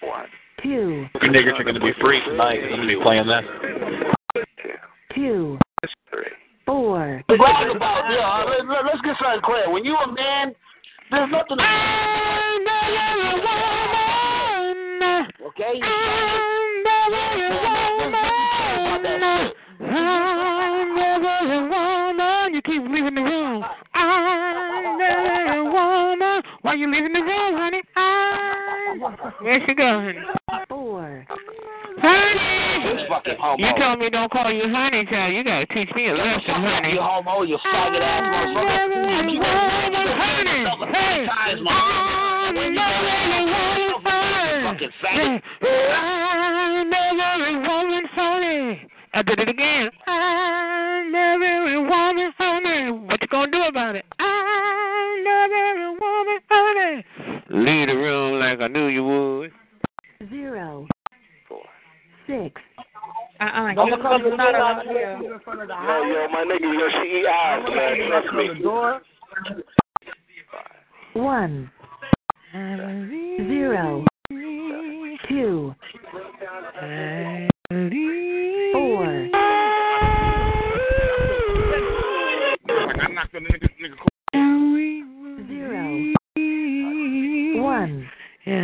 One. Two. You niggas are going to be free tonight. I'm going to be playing this. Two. Three. Four. Brag about, yeah, let, let, let's get something clear. When you a man, there's nothing to Okay? I'm never a woman. You keep leaving the room. I'm never a woman. Why you leaving the room, honey? I'm... Where she going? Four. Honey! This fucking homo. You told me don't call you honey, child. You gotta teach me a lesson, honey. You homo, you faggot ass motherfucker. You honey. Hey. I'm never a woman. Fucking faggot. I'm never a woman, honey. I did it again. I'm never a woman, honey. What you gonna do about it? I'm never woman, honey. Leave the room like I knew you would. Zero. Four. Six. Uh-uh. Don't You come to the around door. here. Yo, yo, my nigga, yo, she eat eyes, man. Trust me. One. Zero. Two. Four. Zero. Zero.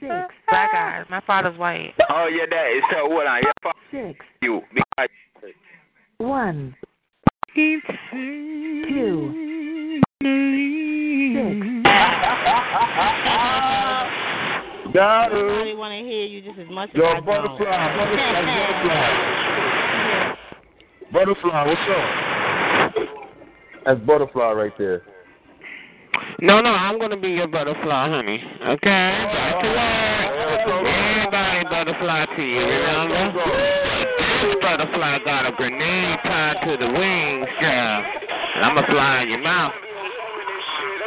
Six. Black eyes. My father's white. Oh, yeah, that is so what I yeah, Six. you. Because One. Two. Six. [LAUGHS] Got Nobody want to hear you just as much as Yo, I don't. butterfly, butterfly, [LAUGHS] butterfly. Butterfly, what's up? That's butterfly right there. No, no, I'm gonna be your butterfly, honey. Okay? Back to work. Everybody butterfly to you, remember? This butterfly got a grenade tied to the wings, girl. And I'm gonna fly in your mouth.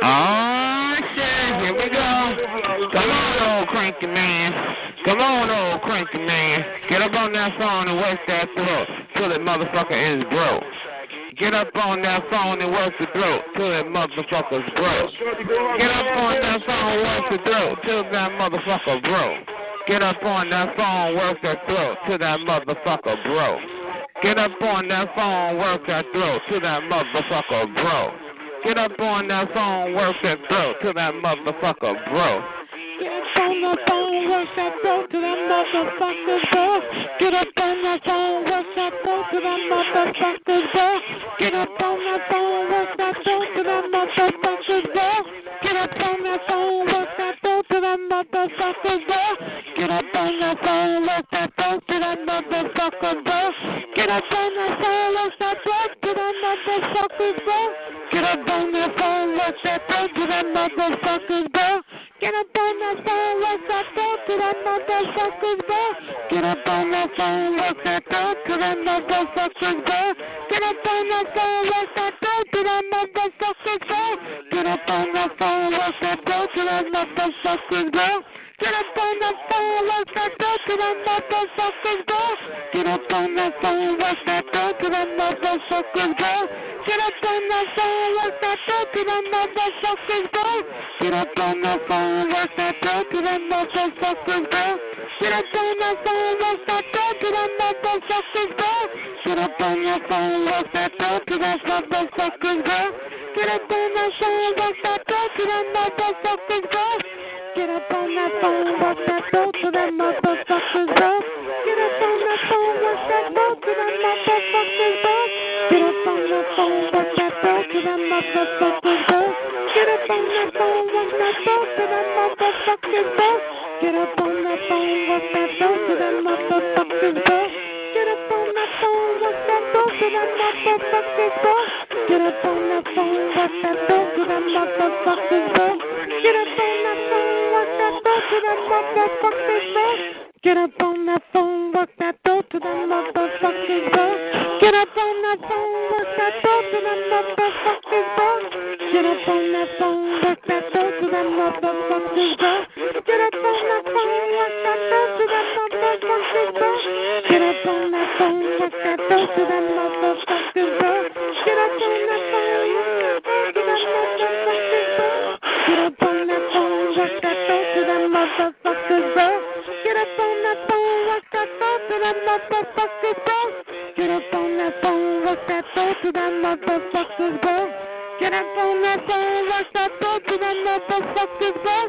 Oh, shit, here we go. Come on, old cranky man. Come on, old cranky man. Get up on that phone and work that throat till that motherfucker is broke. Get up on that phone and work the throat till that motherfucker's broke. Get up on that phone, work the throat till that motherfucker broke. Get up on that phone, work that throat till that motherfucker broke. Get up on that phone, work that throat till that motherfucker broke. Get up on that phone, work that throat till that motherfucker broke. Get up on that phone, work that throat till that motherfucker broke. Get up on that phone, work that throat till that motherfucker broke. Get up on that phone, work that throat till that motherfucker broke. Get up on that phone, work that throat till that motherfucker broke. Get up on that phone, work that throat till that motherfucker broke. Get up on that phone, work that throat till that motherfucker broke. Get up on that phone, work that throat till that motherfucker broke. Get up on that phone, work that throat till that motherfucker broke. Get up on that phone, work that throat till that motherfucker broke. Get up on that phone, work that throat till that motherfucker broke. Get up on that phone, work that throat till that motherfucker broke. Get up on that phone, work that throat till that motherfucker broke. Get up on that phone, work that throat till that motherfucker broke. Get up on that phone, work that throat till that motherfucker broke. Get up on that phone, work that throat till that motherfucker broke. Get up on that phone, work that throat till that motherfucker broke. Get up on that phone, work that throat till that motherfucker broke. Get up on that phone, work that throat till that motherfucker broke. Get up on that phone, work that boat to them motherfuckers, bro. Get up on that phone, work that boat to them motherfuckers, bro. Get up on that phone, work that boat to them motherfuckers, bro. Get up on that phone, work that boat to them motherfuckers, bro. Get up on that phone, work that boat to them motherfuckers, bro. Get up on that phone, work that boat to them motherfuckers, bro. Get up on that phone, work that boat to them motherfuckers, bro. Get up on that that boat to them motherfuckers, bro. Get up on that phone, work that boat to them motherfuckers, bro. Get up on that phone, work that boat to them motherfuckers, bro. Get up on that phone, work that boat to them motherfuckers, bro. Get up on that phone, work that boat to them motherfuckers, bro. Get up on that phone, work that boat to them motherfuckers, bro. Get up on that phone, work that boat to them motherfuckers, bro. Get up on them motherfuckers, bro. Get up on that phone, work that boat to them motherfuckers, bro. Get up on that phone, work that boat to them motherfuckers, bro.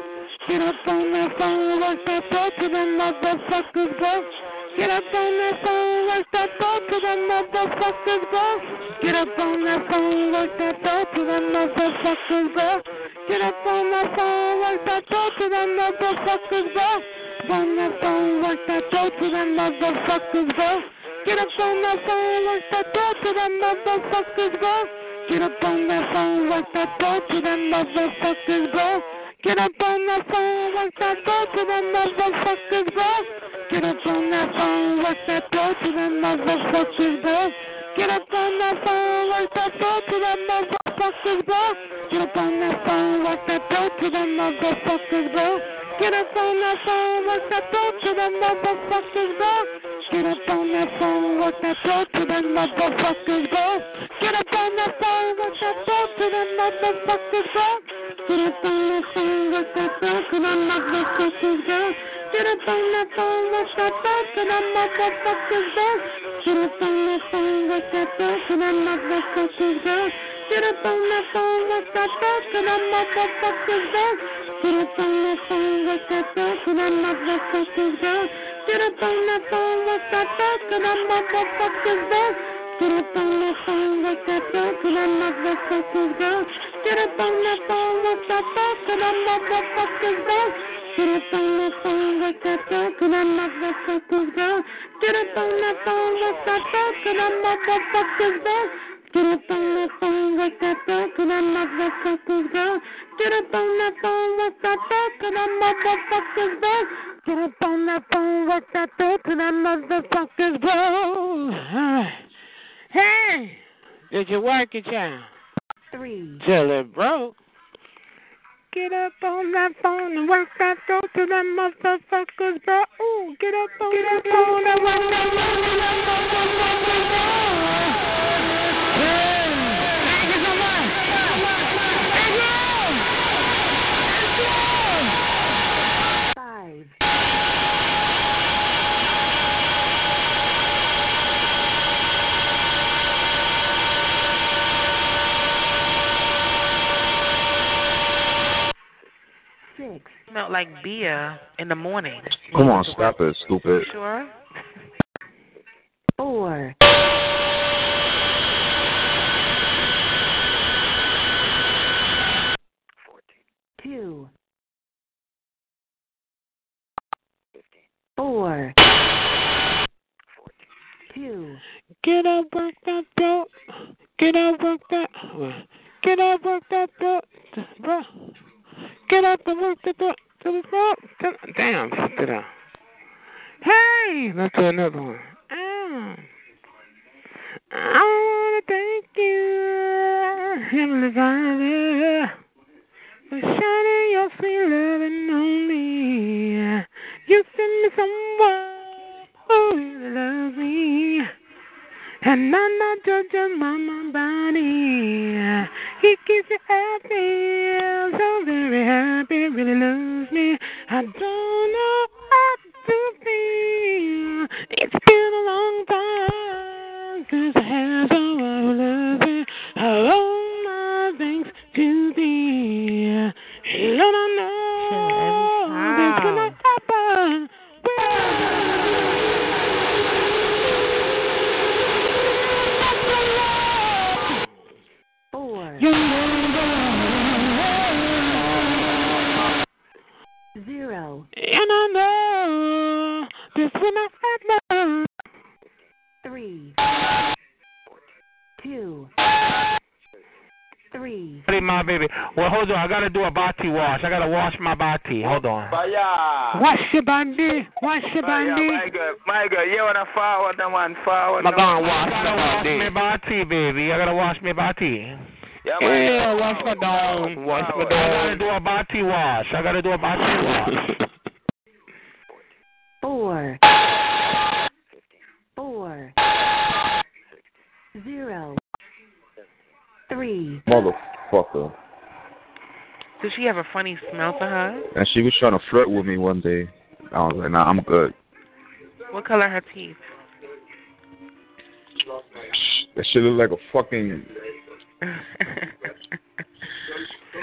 Get up on that phone, work that boat to them motherfuckers, bro. Get up on that phone, work that boat to them motherfuckers, bro. Get up on that phone, work that boat to them motherfuckers, bro. Get up on that phone, work that boat to them motherfuckers, bro. On that phone, work that boat to them motherfuckers, bro. Get up on that phone, work that boat to them motherfuckers, bro. Get up on that phone, work that boat to them motherfuckers, bro. Get up on that phone, work that boat to them motherfuckers, bro. Get up on that phone, work that boat to them motherfuckers, bro. Get up on that phone, work that boat to them motherfuckers, bro. Get up on that phone, work that boat to them motherfuckers, bro. Get up on that phone, work that boat to them motherfuckers, bro. Get up on that phone, work that boat to them motherfuckers, bro. Get up on that phone, work that boat to them motherfuckers, bro. Get up on that phone, work that boat to them motherfuckers, bro. Up on that phone, work that boat to them motherfuckers. Get up on that phone, work that boat to them motherfuckers. Get up on that phone, work that boat to them motherfuckers. Get up on that phone, work that boat to them motherfuckers. Get up on that phone, work that boat to them motherfuckers. Get up on that phone, work that boat to them motherfuckers. Get up on that phone, work that boat to them motherfuckers, bro. Get up on that phone, work that boat to them motherfuckers, bro. Get up on that phone, work that boat to them motherfuckers, bro. Get up on that phone, work that boat to them motherfuckers, bro. Get up on that phone, work that boat to them motherfuckers, bro. Get up on that phone, work that boat to them motherfuckers, bro. Hey, did you work it, child? Three. Till it broke. Get up on that phone and work that boat to them motherfuckers, bro. Ooh, get up on that phone and work that boat to them motherfuckers, bro. Thank you so much. Thank you. Five. Six. Smelled like beer in the morning. Come on, stop it, stupid. Sure. Four. Two. Four. Two. Get up, work that boat. Get up, work that. Get up, work that boat, bro. Get up and work the boat to the boat. Damn, fucked it. Hey, let's do another one. Ah. I wanna thank you, Heavenly Father, for shining your sweet loving on me. You sent me someone who really loves me. And I'm not judging by my body. He keeps me happy, so very happy, really loves me. I don't know how to feel. It's been a long time since I had someone who loves me. I owe my thanks to thee. Lord, I three, two, three. Hey, my baby. Well, hold on. I gotta do a body wash. I gotta wash my body. Hold on. Wash your body. Wash your body. My God, my God. You wanna follow the one forward? I gotta wash, I gotta wash my body, baby. I gotta wash my body. Yeah. Yeah, wash my down. Wash my down. I gotta do a body wash. I gotta do a body wash. Four. [LAUGHS] [LAUGHS] Zero. Three. Motherfucker. Does she have a funny smell to her? And she was trying to flirt with me one day. I was like, nah, I'm good. What color are her teeth? That shit look like a fucking [LAUGHS]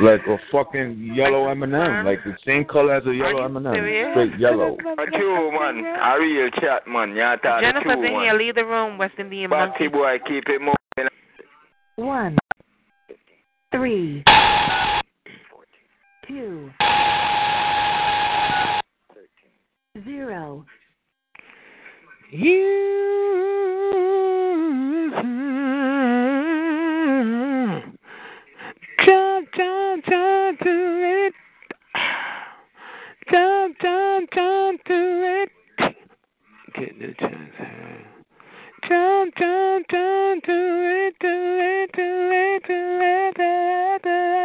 like a fucking yellow M&M, like the same color as a yellow M&M, straight yellow. [LAUGHS] A true man, a real chat man. You talk the Jennifer's true in one. here. Leave the room. West Indian Batty monkey. boy, keep it moving. One. Three. Two. Zero. You The chance. Jump, jump, jump to it, to it, to it, to it, it.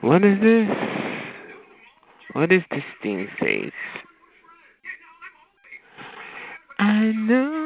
What is this? What is this thing says? I know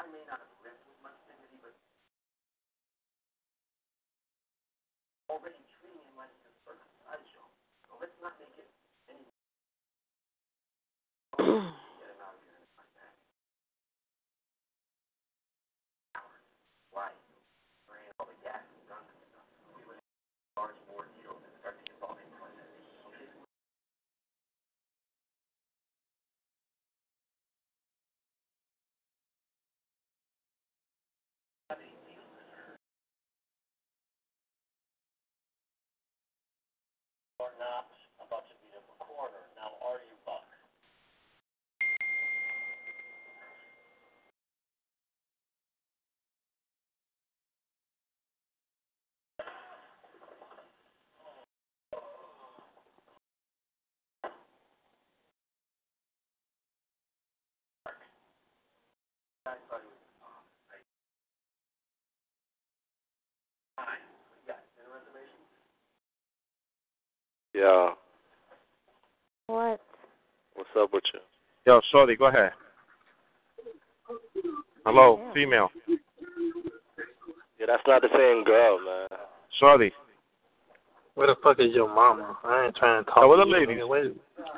I may not have lived with much dignity, but already not about to beat up a corner. Now, are you, Buck? Thanks, buddy. Yeah. What? What's up with you? Yo, Shorty, go ahead. Hello, female. Yeah, that's not the same girl, man. Shorty. Where the fuck is your mama? I ain't trying to talk. Yo, where to the you, ladies? nigga. Where,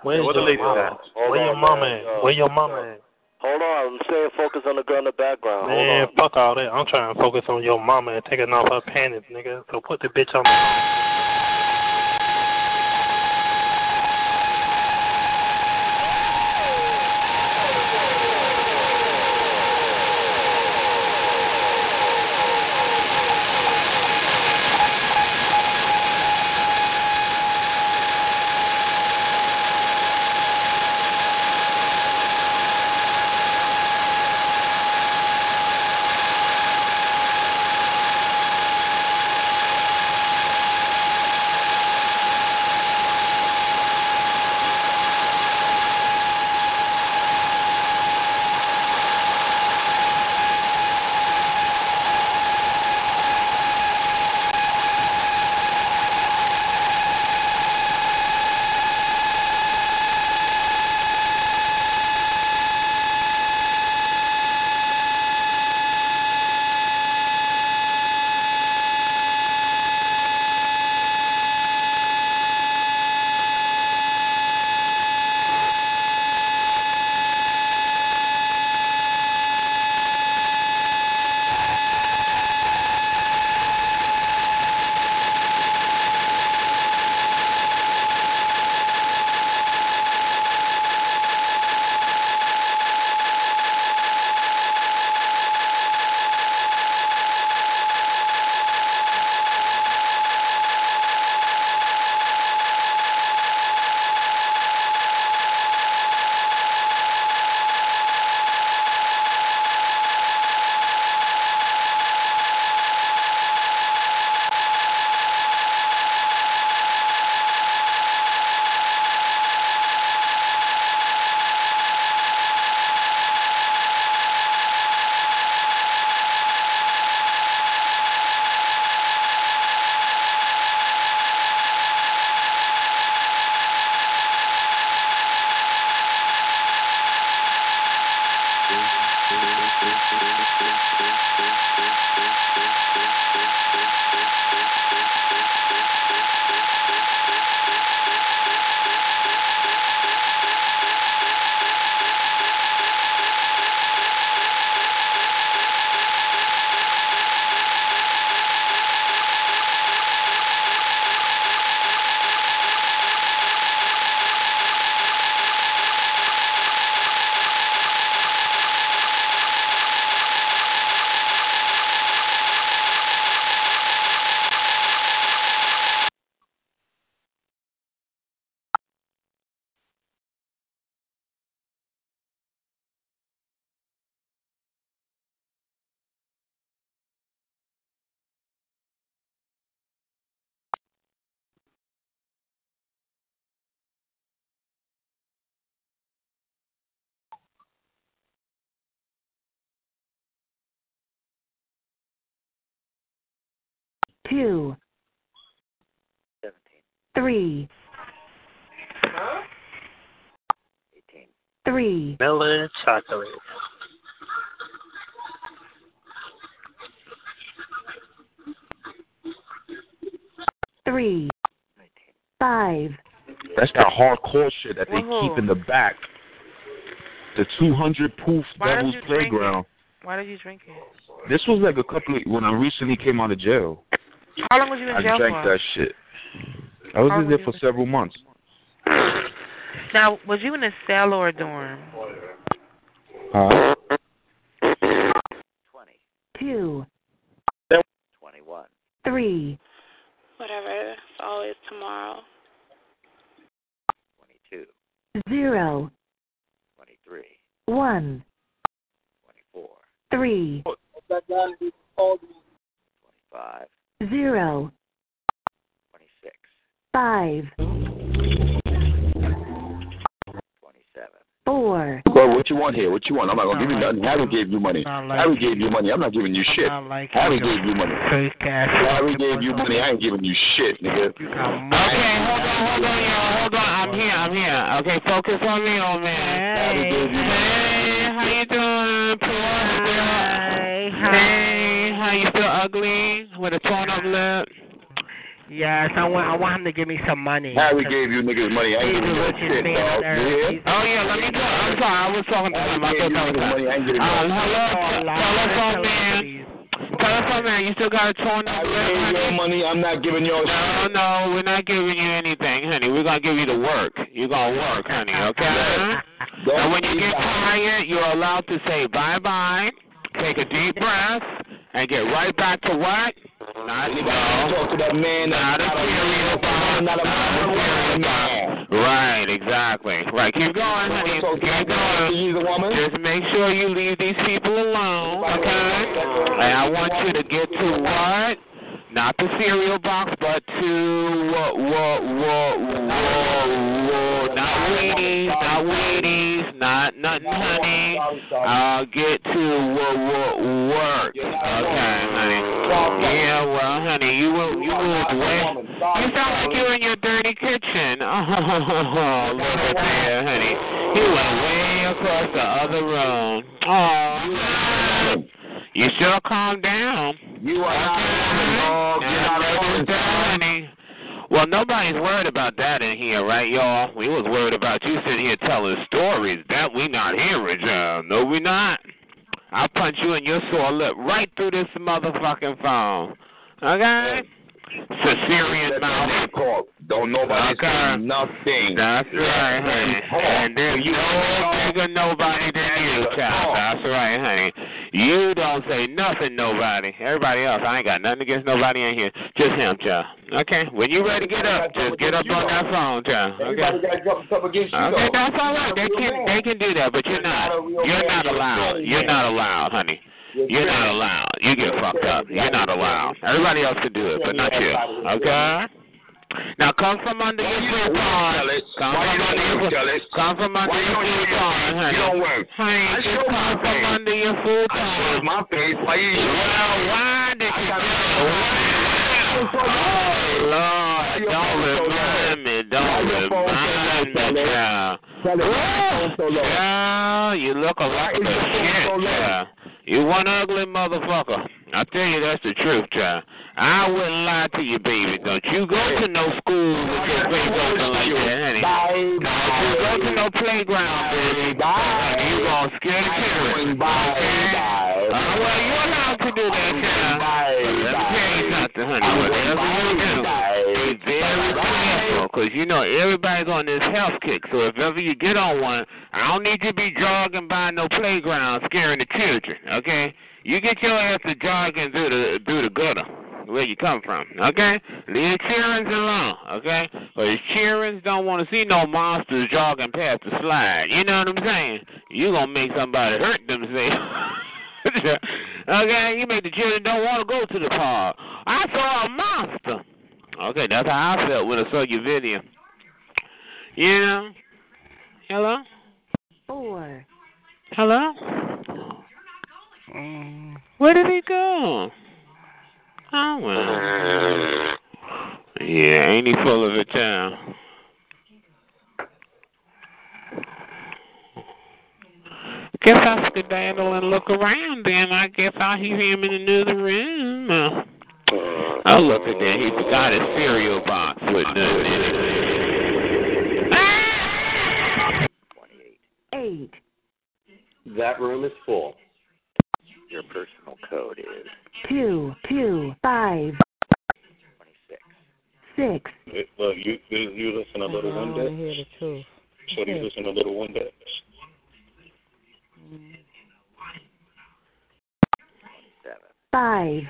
where's Yo, where the your ladies mama? at? Hold Where your mama man. at? Where your mama at? Hold on, I'm saying focus on the girl in the background. Man, Hold on. fuck all that. I'm trying to focus on your mama and taking off her panties, nigga. So put the bitch on 200 proof Why Devil's Playground. Why did you drink it? This was like a couple of, when I recently came out of jail. How long was you in I jail for? I drank that shit. I was in there for several months. Now, was you in a cell or a dorm? Huh? two, Twenty-one. three, Whatever. It's always tomorrow. Twenty-two. zero, Twenty-three. one, Twenty-four. three, Twenty-five. zero, Twenty-six. five, Twenty-seven. four, Bro, what you want here? What you want? I'm not gonna give you nothing. Harry gave you money. Harry gave you money. I'm not giving you shit. Harry gave you money. Harry gave you money. I ain't giving you shit, nigga. Okay, hold on, hold on, y'all. Hold on. I'm here. I'm here. Okay, focus on me, old man. Hey, how you doing, poor? Hey, hey, how you feel ugly with a torn up lip? Yes, I want I want him to give me some money. Harry gave you niggas money. I ain't He's giving the you richest shit, dog. on You earth. hear? He's- Oh yeah, let me go. I'm sorry, I was talking to him. I gave thought you that was money. I ain't getting Um, no hello, telephone man. Telephone man, you still got a torn up I lip, gave honey? your money. I'm not giving your No, no, we're not giving you anything, honey. We're gonna give you the work. You're gonna work, honey, okay? Don't And when you get tired, you're allowed to say bye bye, take a deep breath, and get right back to what? Not You gotta talk to that man. Not a serious man, not a man, man. Right, exactly. Right, keep going, honey. Keep going. He's a woman. Just make sure you leave these people alone, okay? And I want you to get to what? Not the cereal box, but to what, what, what, what, what, not Wheaties, not Wheaties, not nothing, honey. I'll get to what, what, work. Okay, honey. Yeah, well, honey, you will, you moved way. You sound like you're in your dirty kitchen. [LAUGHS] Oh, look at there, honey. You went way across the other room. Oh, you should calm down. You are not a woman, dog. You're not a woman, honey. Well, nobody's worried about that in here, right, y'all? We was worried about you sitting here telling stories. That we not hearing, John. No, we not. I'll punch you in your sore lip right through this motherfucking phone. Okay? Caesarean mouth. Call. Don't nobody Okay. say nothing. That's right, honey. And there's you no bigger nobody than you, child. That's right, honey. You don't say nothing, nobody. Everybody else, I ain't got nothing against nobody in here. Just him, child. Okay? When you ready to get up, just get up on that phone, child. Okay? Everybody got to against you, Okay, that's all right. They can they can do that, but you're not. You're not allowed. You're not allowed, honey. You're not allowed. You get fucked up. You're not allowed. Everybody else can do it, but not you. Okay? Now come from under your futon. Come Why from under your come from under your don't show your futon, face? honey. You don't work. Honey, I just come from face. under your I futon. showed my face. Why you? Well, why did you got- Oh Lord, don't remind me, don't remind me, child. Yeah, you look a lot of shit, child. You one ugly motherfucker. I tell you, that's the truth, child. I wouldn't lie to you, baby. Don't you go to no school with your face open like that, honey. Don't you go to no playground, baby. Honey, you gonna scare the parents. Okay? Uh, well, you're allowed to do that, child. But let honey. Whatever you do, be very careful, because you know everybody's on this health kick. So if ever you get on one, I don't need you to be jogging by no playground scaring the children. Okay? You get your ass to jogging through the through the gutter where you come from. Okay? Leave the cheerings alone. Okay? Because cheerings don't want to see no monsters jogging past the slide. You know what I'm saying? You gonna make somebody hurt themselves. [LAUGHS] [LAUGHS] okay, you make the children don't want to go to the park. I saw a monster. Okay, that's how I felt when I saw your video. You know? Hello? four, Hello? Mm. Where did he go? Oh, well. [LAUGHS] Yeah, ain't he full of it, child? Guess I'll skedaddle and look around then. I guess I'll hear him in another room. Uh, Oh, look at that. He forgot his cereal box with nothing in it. Eight. That room is full. Your personal code is Two. Two. Five. Six. Look, you you, you listen to Little I Windex. want to hear the truth. So do you listen to Little Windex? Five.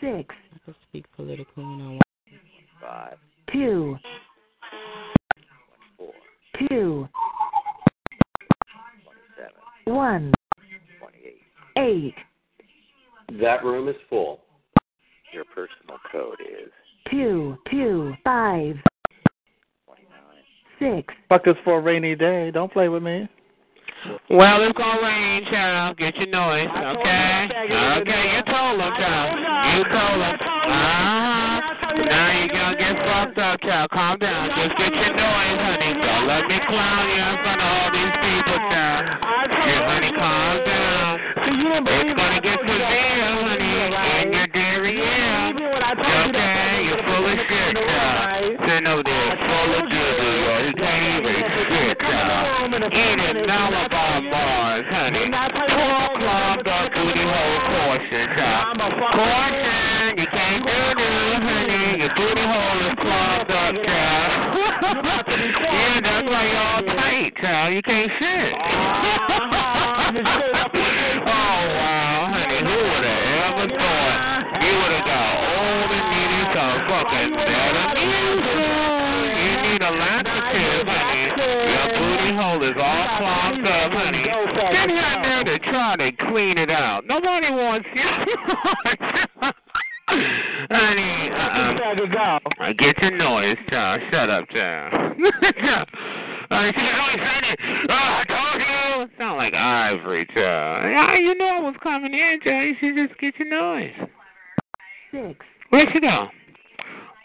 Six. I can speak political when I want. five, Two. four, Two. seven, One. twenty-eight. Eight. That room is full. Your personal code is Two. Two. Five. Six. Fuck is for a rainy day. Don't play with me. Well, it's gonna rain, child. Get your noise, okay? Okay, you told him, child. You told him. Uh-huh. Now you gonna get fucked up, child. Calm down. Just get your noise, honey. Don't let me clown you in front of all these people, child. Yeah, honey, calm down. It's gonna get severe, honey. In your dairy, yeah. Okay, you're full of shit, child. Sitting over there full of doo-doo, yo. He can't even shit, child. Eating Malabar bars, honey. Poor clogged up booty hole caution, child. Caution, you can't do this, honey. Your booty hole is clogged up, child. yeah, that's why you're all tight, child. You can't shit. [LAUGHS] oh, wow, honey. Who would have ever thought you would have got old and needed some fucking Metamucil? You need a laxative, honey. Your booty hole is all clogged up, honey. Get here there to try to clean it out. Nobody wants you. [LAUGHS] honey, uh, get your noise, child. Shut up, child. [LAUGHS] Honey, she's always saying it. Oh, I told you. Sound like Ivory, child. Yeah, you know I was coming in, child. You should just get your noise. Six. Where she go?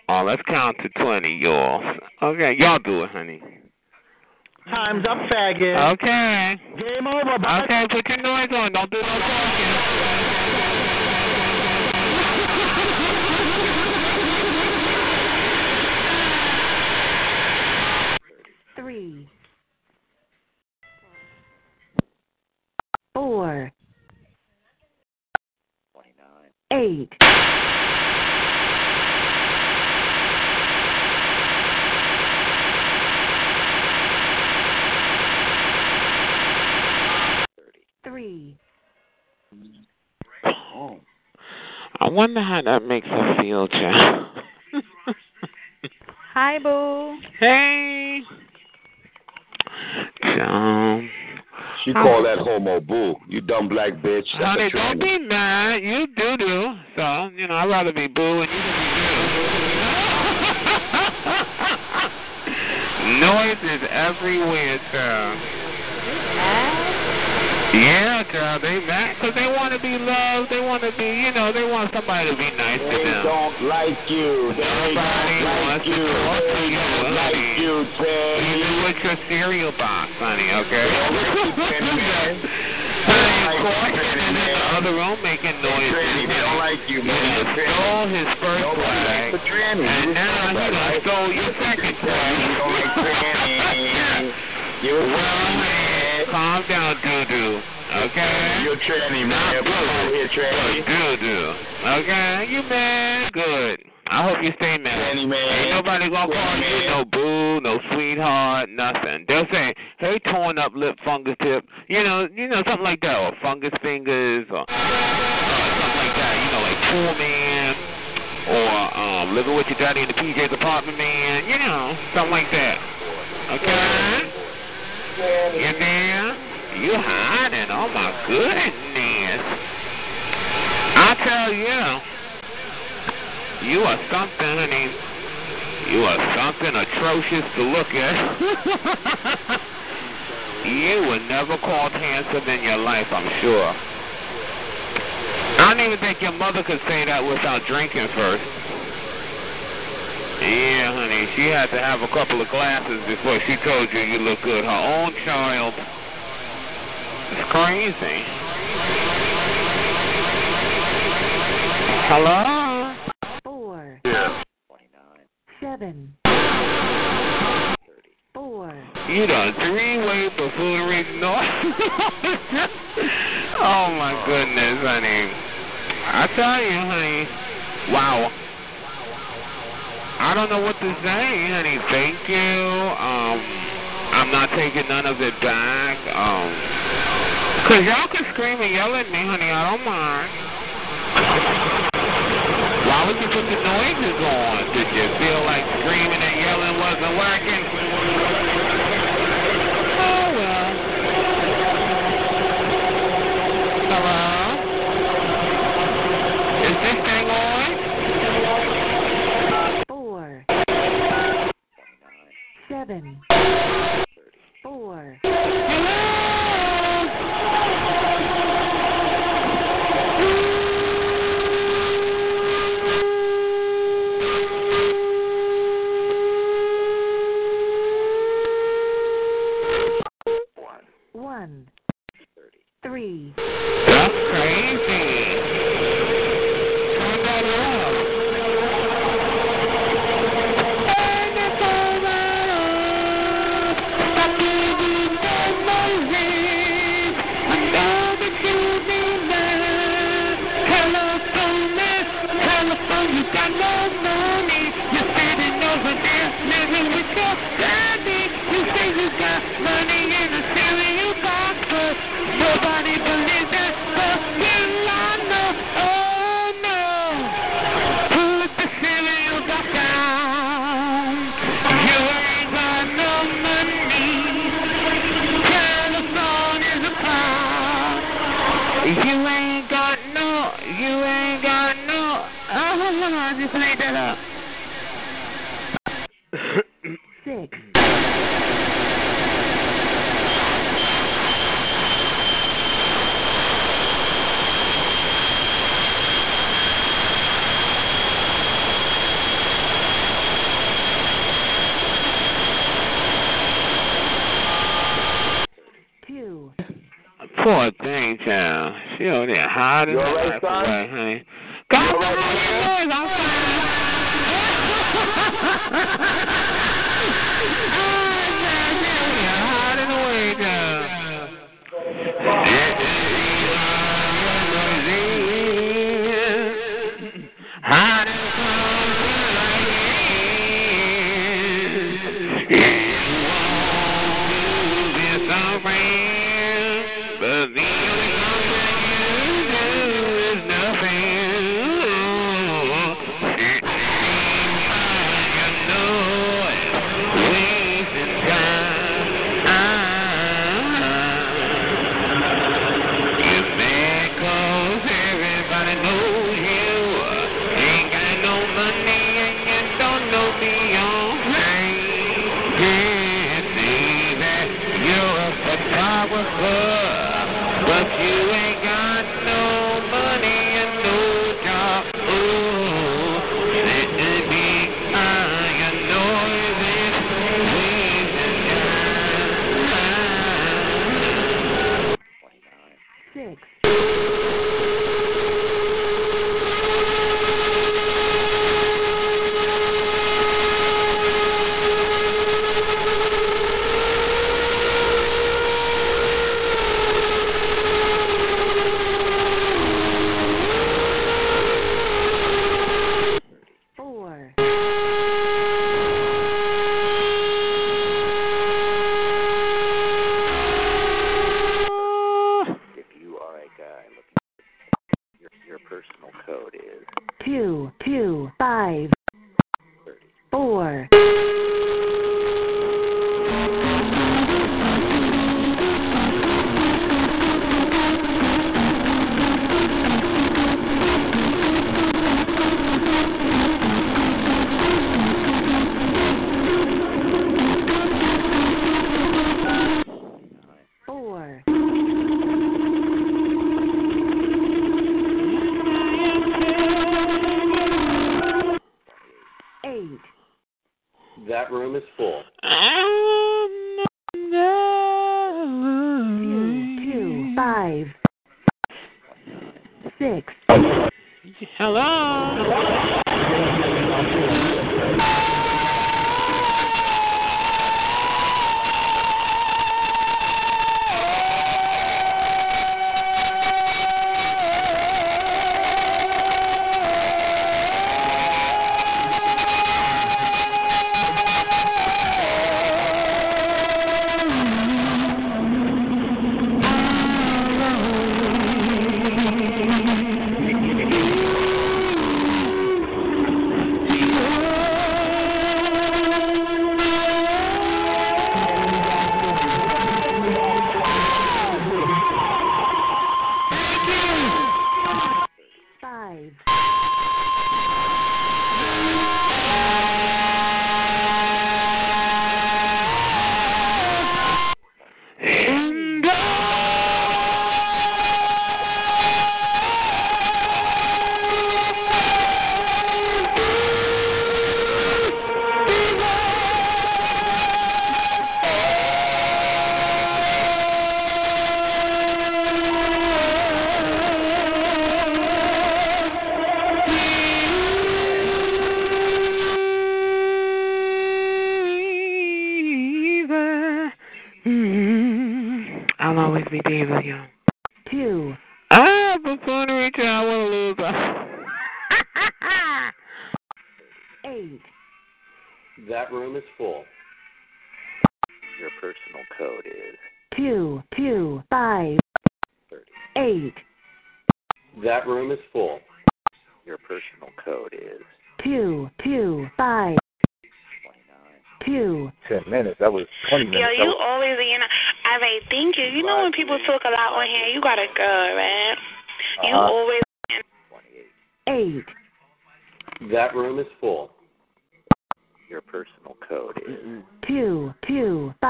Oh, let's count to 20, y'all. Okay, y'all do it, honey. Time's up, faggot. Okay. Game over, bud. Okay, put your noise on. Don't do no talking. Four. Eight. Three. Oh. I wonder how that makes her feel, child. Hi, boo. Hey. Child. She call that homo boo. You dumb black bitch. That's Honey, don't be mad. You do do. So, you know, I'd rather be boo and you can be boo. [LAUGHS] Noise is everywhere, child. Yeah, child, they mad because they want to be loved. They want to be, you know, they want somebody to be nice to them. They don't like you. They Nobody don't wants like you. to talk to you, don't like you, Teddy. Even with your cereal box, honey, okay? They Honey, Caution is in the other room making. Tranny, they don't like you, [LAUGHS] You man. done stole his first flag, and now he that, stole your second flag. You don't like tranny. [LAUGHS] You're a Well, tranny, honey, man. calm down, doo-doo, okay? You're tranny, man. Not here, tranny. Doo-doo, okay? You mad? Good. I hope you stay mad. Tranny, man. Ain't nobody gonna call you no boo, no sweetheart, nothing. They'll say, hey, torn up lip, fungus tip, you know, you know, something like that, or fungus fingers, or uh, something like that, you know, like poor man, or um, living with your daddy in the PJ's apartment, man, you know, something like that. Okay? You there? You hiding? Oh my goodness! I tell you, you are something, honey. You are something atrocious to look at. [LAUGHS] you were never called handsome in your life, I'm sure. I don't even think your mother could say that without drinking first. Yeah, honey, she had to have a couple of glasses before she told you you look good. Her own child. It's crazy. Hello? Four. Yeah. 29. Seven. Four. You done three-way buffoonery. No. [LAUGHS] oh, my goodness, honey. I tell you, honey. Wow. I don't know what to say, honey. Thank you. Um, I'm not taking none of it back. Um, cause y'all can scream and yell at me, honey. I don't mind. Why would you put the noises on? Did you feel like screaming and yelling wasn't working? Oh well. Hello? Is this thing on? Four. Seven. Four. One. Three. You ain't got no. Oh, I just made that up. Six. Two. Poor thing, child. She over there hiding You all right, son? away, honey. God, all right, I'm [LAUGHS] hiding away, child. Hiding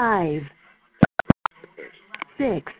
five, six,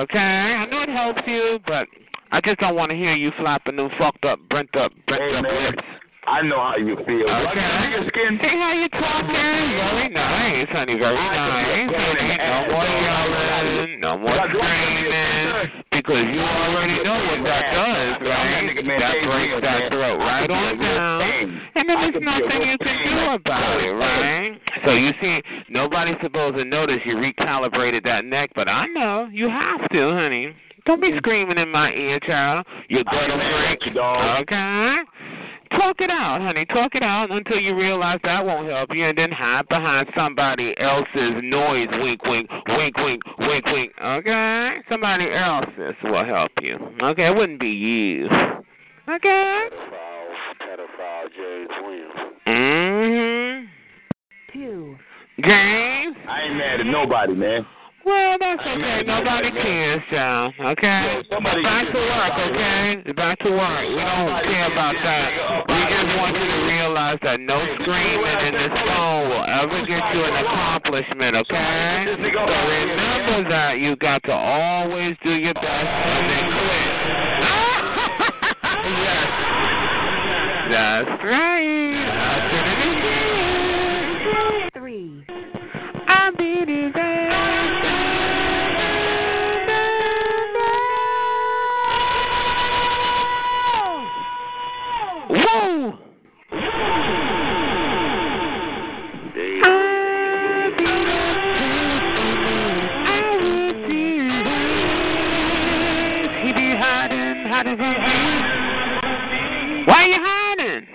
okay? I know it helps you, but I just don't want to hear you flapping them fucked up, brent up, brent Hey, up man. lips. I know how you feel. Okay. nigga skin? See how you talking? Very nice, honey. Very nice, honey. No more yelling. No more screaming. Because you already know what that does, right? That breaks that throat right on down. And then there's nothing you can do about it, right? So you see, nobody's supposed to notice you recalibrated that neck, but I know you have to, honey. Don't be screaming in my ear, child. You ghetto freak. Okay? Talk it out, honey. Talk it out until you realize that won't help you, and then hide behind somebody else's noise. Wink, wink, wink, wink, wink, wink. Okay? Somebody else's will help you. Okay? It wouldn't be you. Okay? Pedophile James Williams. Mm-hmm. Two. James? I ain't mad at nobody, man. Well, that's okay. Nobody cares, child. Okay? Back to work, okay? Back to work. We don't care about that. We just want you to realize that no screaming in this phone will ever get you an accomplishment, okay? So remember that you got to always do your best and then quit. [LAUGHS] yes. That's right. That's it again. Three. I beat his ass. Whoa! He be hiding, hiding. Why you hiding?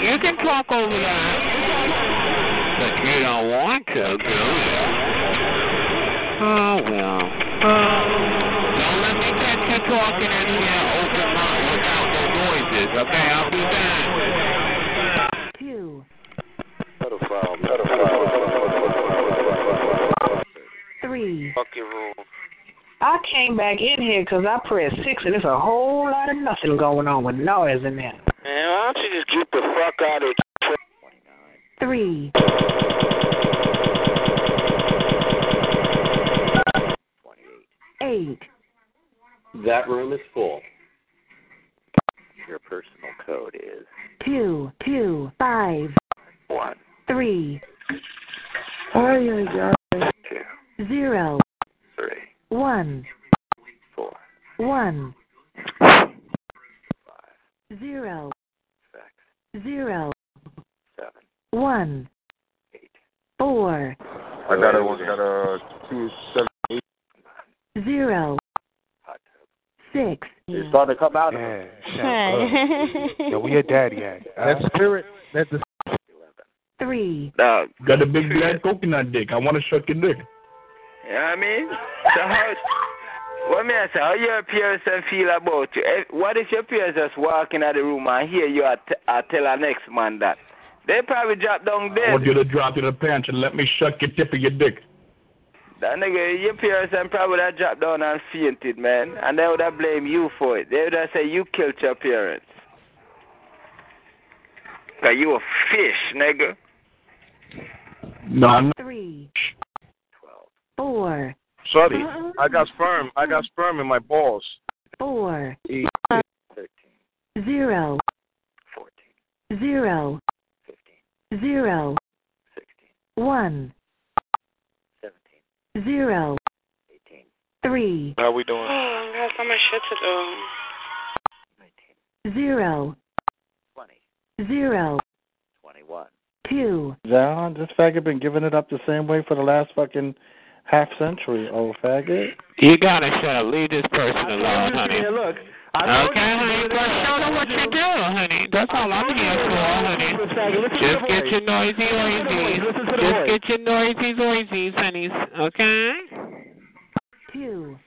You can talk over that. But you don't want to, do you? Oh, well. Don't let me catch you talking in here open mouth without no noises, okay? I'll be back. Two. Pedophile. Pedophile. Three. Fuck your rules. I came back in here 'cause I pressed six, and there's a whole lot of nothing going on with noise in there. Man, why don't you just get the fuck out of Three. Eight. That room is full. Your personal code is Two. Two. Five. one, Three. Ay, ay, ay. two, Zero. three, One. four, One. five, Zero. six, Zero. Seven, One. Four. I got a, I got a two seven eight. Zero. Six. It's starting to come out. of Yeah, Hey. Yo, where your daddy at? [LAUGHS] That spirit, that the Three. Dog. Got a big black coconut dick. I want to suck your dick. You know what I mean? So how, what me I say, how your parents and feel about you? Eh, What if your parents just walk in the room and hear you at, uh, tell our next man that? They probably drop down I dead. want you to drop to the pants and let me suck your tip of your dick. That nigga, your parents and probably would have dropped down and fainted, man. And they would have blamed you for it. They would have said you killed your parents. Cause you a fish, nigga. No, I'm not. Three. Four. Sorry. Uh-uh. I got sperm. I got sperm in my balls. Four. Thirteen, Zero. fourteen, Zero. Fifteen, Zero. sixteen, One. seventeen, Zero. eighteen, Three. How we doing? Oh, I got so much shit to do. nineteen, Zero. twenty, Zero. twenty-one. Two. Yeah, this faggot been giving it up the same way for the last fucking half century, old faggot. You gotta shut up. Leave this person alone, honey. look, Okay, honey, but show them what you do, honey. That's all I'm here for, honey. Just get your noisy oisies. Just get your noisy oisies, honeys. Okay? Two.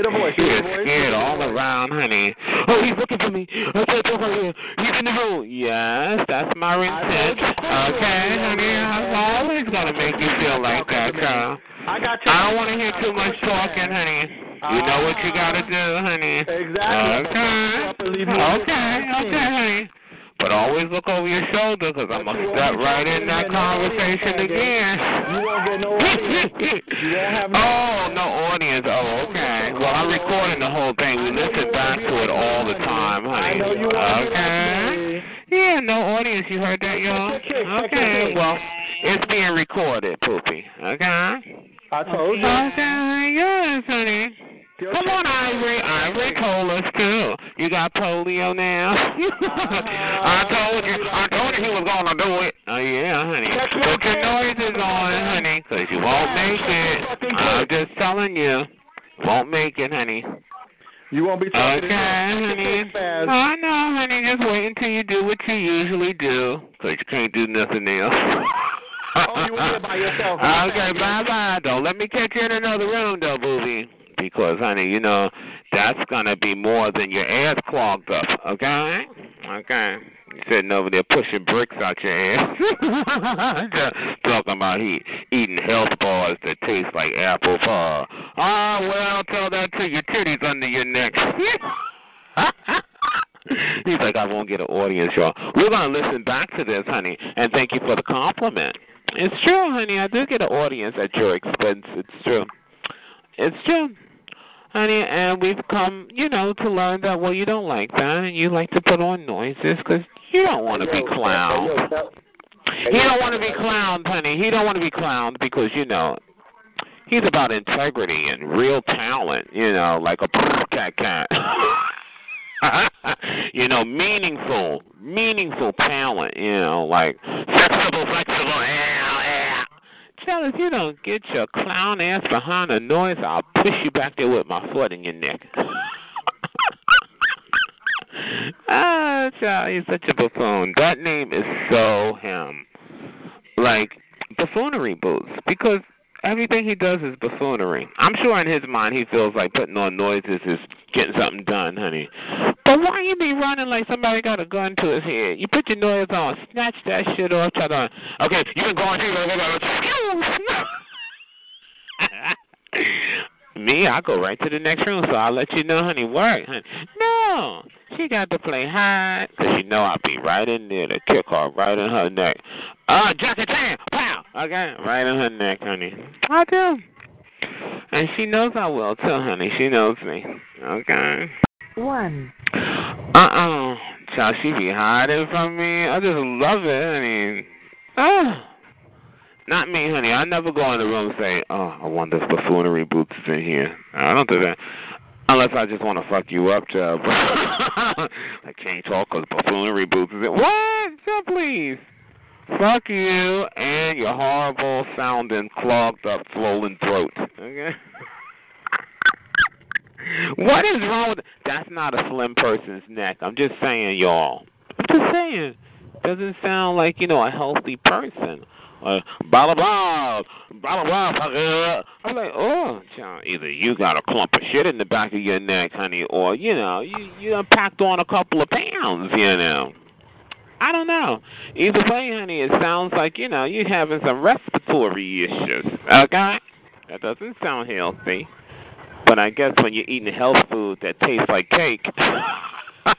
Voice. He is scared all around, honey. Oh, he's looking for me. I can't talk right here. He's in the room. Yes, that's my intent. Okay, honey. I'm always gonna make you feel like that, girl. I got you. I don't want to hear too much talking, honey. You know what you gotta do, honey. Exactly. Okay. Okay. Okay, honey. But always look over your shoulder because I'm going to step right in that conversation again. You won't get no [LAUGHS] audience. You won't have no Oh, no audience. Oh, okay. I'm recording the whole thing. We listen back to it all the time, honey. I know you Okay. Yeah, no audience. You heard that, y'all? Okay. Well, it's being recorded, Poopy. Okay? I told you. Okay. Yes, honey. Come on, Ivory. Ivory told us too. You got polio now. I told you. I told you he was gonna do it. Oh yeah, honey. Put your noises on, honey, 'cause you won't make it. I'm just telling you, won't make it, honey. You won't be talking Okay, honey. fast. Oh, I know, honey. Just wait until you do what you usually do, 'cause you can't do nothing else. Oh, you were by yourself. [LAUGHS] Okay, bye bye. Don't let me catch you in another room, though, booby. Because, honey, you know, that's going to be more than your ass clogged up, okay? Okay. Sitting over there pushing bricks out your ass. [LAUGHS] Talking about he eating health bars that taste like apple pie. Ah, well, tell that to your titties under your neck. [LAUGHS] He's like, I won't get an audience, y'all. We're going to listen back to this, honey, and thank you for the compliment. It's true, honey. I do get an audience at your expense. It's true. It's true, honey. And we've come, you know, to learn that, well, you don't like that, and you like to put on noises because you don't want to be clowned. He don't want to be clowned, honey. He don't want to be clowned because, you know, he's about integrity and real talent, you know, like a [LAUGHS] cat cat. [LAUGHS] you know, meaningful, meaningful talent, you know, like flexible, flexible, yeah. Tell if you don't get your clown ass behind the noise, I'll push you back there with my foot in your neck. [LAUGHS] ah, child, he's such a buffoon. That name is so him. Like buffoonery boots, because everything he does is buffoonery. I'm sure in his mind he feels like putting on noises is getting something done, honey. But why you be running like somebody got a gun to his head? You put your noise on, snatch that shit off, try to. Okay, you. The whole thing. Excuse [LAUGHS] me, I go right to the next room, so I'll let you know, honey. Work, honey. No, she got to play high, cause you know I'll be right in there to kick her right in her neck. Uh, Jackie Chan, pow, okay, right in her neck, honey. I do. And she knows I will too, honey. She knows me. Okay. One. Uh uh Child, she be hiding from me. I just love it. I mean, ah. Not me, honey. I never go in the room and say, oh, I wonder if buffoonery boots is in here. I don't do that. Unless I just want to fuck you up, child. [LAUGHS] I can't talk because buffoonery boots is in. What? Child, please. Fuck you and your horrible sounding, clogged up, swollen throat. Okay? [LAUGHS] what is wrong with That's not a slim person's neck. I'm just saying, y'all. I'm just saying. Doesn't sound like, you know, a healthy person. Uh, blah blah blah, blah blah blah. I'm like, oh, child, either you got a clump of shit in the back of your neck, honey, or you know, you you packed on a couple of pounds, you know. I don't know. Either way, honey, it sounds like you know you're having some respiratory issues. Okay, that doesn't sound healthy. But I guess when you're eating health food that tastes like cake. [LAUGHS] ah,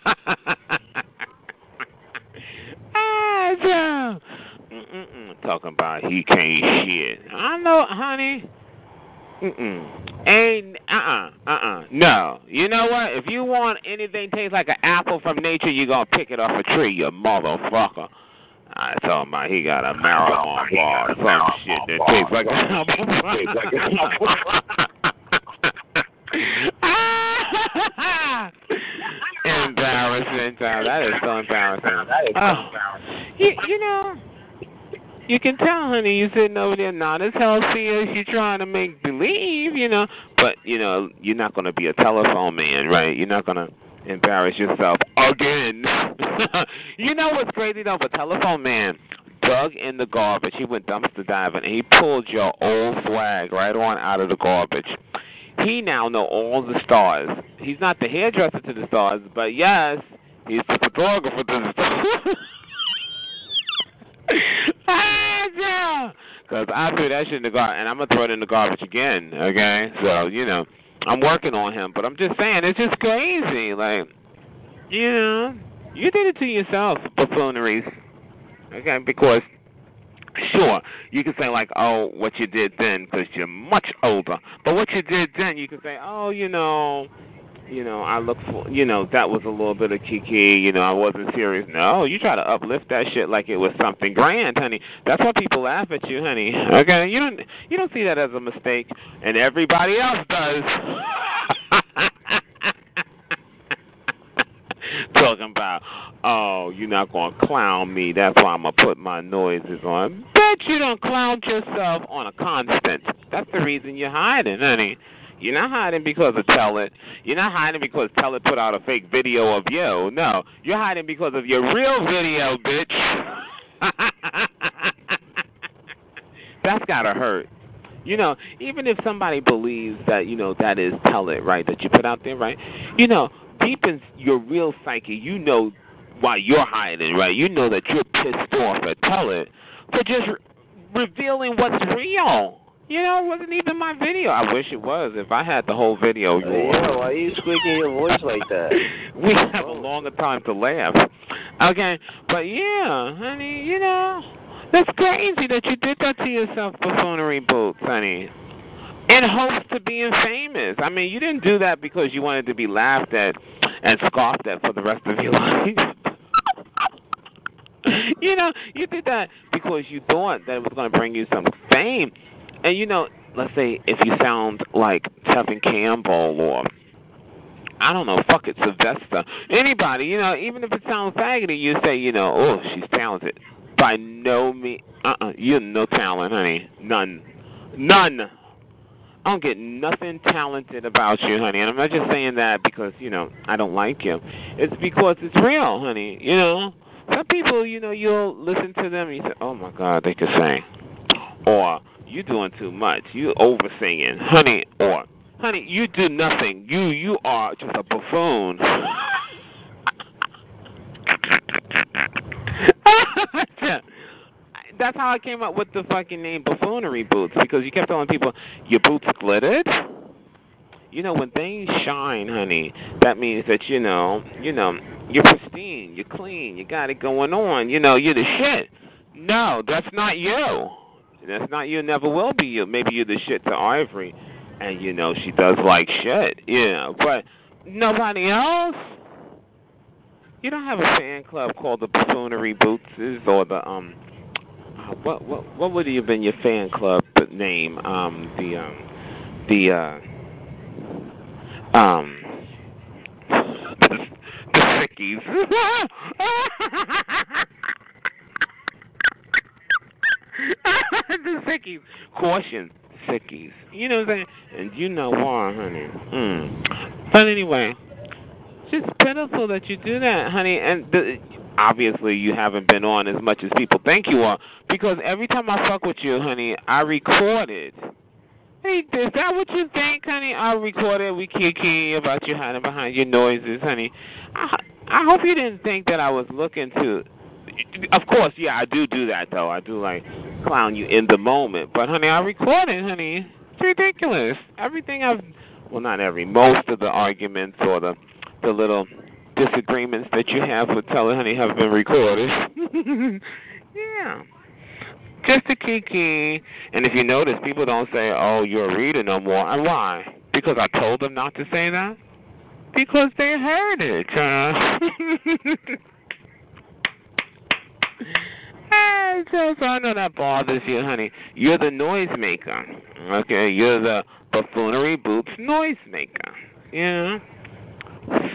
child. Mm-mm. Talking about he can't shit. I know, honey. Mm-mm. Ain't uh-uh, uh-uh. No. You know what? If you want anything tastes like an apple from nature, you're gonna pick it off a tree, you motherfucker. I told him he got a marijuana bar or some shit that tastes like an apple. Tastes like an apple. embarrassing, child. That is so embarrassing. That is so oh. embarrassing. You, you know, you can tell, honey, you're sitting over there not as healthy as you're trying to make believe, you know. But, you know, you're not going to be a telephone man, right? You're not going to embarrass yourself again. [LAUGHS] you know what's crazy, though? The telephone man dug in the garbage. He went dumpster diving, and he pulled your old flag right on out of the garbage. he now know all the stars. He's not the hairdresser to the stars, but yes, he's the photographer to the stars. [LAUGHS] ah, yeah. Cause I threw that shit in the garbage, and I'm gonna throw it in the garbage again. Okay, so you know, I'm working on him, but I'm just saying it's just crazy. Like, you know, you did it to yourself, buffooneries. Okay, because sure you can say like, oh, what you did then, because you're much older. But what you did then, you can say, oh, you know, you know, I look for, you know, that was a little bit of kiki, you know, I wasn't serious. No, you try to uplift that shit like it was something grand, honey. That's why people laugh at you, honey. Okay, you don't, you don't see that as a mistake, and everybody else does. [LAUGHS] Talking about, oh, you're not gonna clown me. That's why I'm gonna put my noises on. Bet you don't clown yourself on a constant. That's the reason you're hiding, honey. You're not hiding because of Tell It. You're not hiding because Tell It put out a fake video of you. No, you're hiding because of your real video, bitch. [LAUGHS] That's gotta hurt. You know, even if somebody believes that, you know, that is Tell It, right, that you put out there, right? You know, deep in your real psyche, you know why you're hiding, right? You know that you're pissed off at Tell It for just re- revealing what's real. You know, it wasn't even my video. I wish it was. If I had the whole video, you Yeah, why are you squeaking your voice like that? [LAUGHS] we have a oh. longer time to laugh. Okay, but yeah, honey, you know, that's crazy that you did that to yourself, buffoonery boots, honey. In hopes to being famous. I mean, you didn't do that because you wanted to be laughed at and scoffed at for the rest of your [LAUGHS] life. you know, you did that because you thought that it was going to bring you some fame. And you know, let's say if you sound like Tevin Campbell or I don't know, fuck it, Sylvester, anybody, you know, even if it sounds faggoty, you say, you know, oh, she's talented. By no means, uh-uh, you no talent, honey, none, none. I don't get nothing talented about you, honey. And I'm not just saying that because, you know, I don't like you. It's because it's real, honey. You know, some people, you know, you'll listen to them and you say, oh my God, they can sing. Or, you doing too much. You over singing, honey. Or, honey, you do nothing. You you are just a buffoon. [LAUGHS] That's how I came up with the fucking name buffoonery boots because you kept telling people your boots glittered. You know when things shine, honey, that means that you know, you know, you're pristine, you're clean, you got it going on. You know, you're the shit. No, that's not you. That's not you. Never will be you. Maybe you're the shit to Ivory, and you know she does like shit. You know, but nobody else. You don't have a fan club called the Buffoonery Bootses or the um. What what what would have been your fan club name? Um, the um, the uh, um. The [LAUGHS] the sickies. [LAUGHS] Caution, sickies. You know what I'm saying? And you know why, honey. Mm. But anyway, it's just pitiful that you do that, honey. And the, obviously, you haven't been on as much as people think you are. Because every time I fuck with you, honey, I record it. Hey, is that what you think, honey? I recorded. We kiki about you hiding behind your noises, honey. I, I hope you didn't think that I was looking to of course, yeah, I do do that though. I do like clown you in the moment. But honey, I record it, honey. It's ridiculous. Everything I've well not every, most of the arguments or the the little disagreements that you have with Teller Honey have been recorded. [LAUGHS] yeah. Just a kiki. And if you notice people don't say, Oh, you're a reader no more. And why? Because I told them not to say that? Because they heard it. [LAUGHS] So, so I know that bothers you, honey. You're the noisemaker. Okay, you're the buffoonery boots noisemaker. Yeah.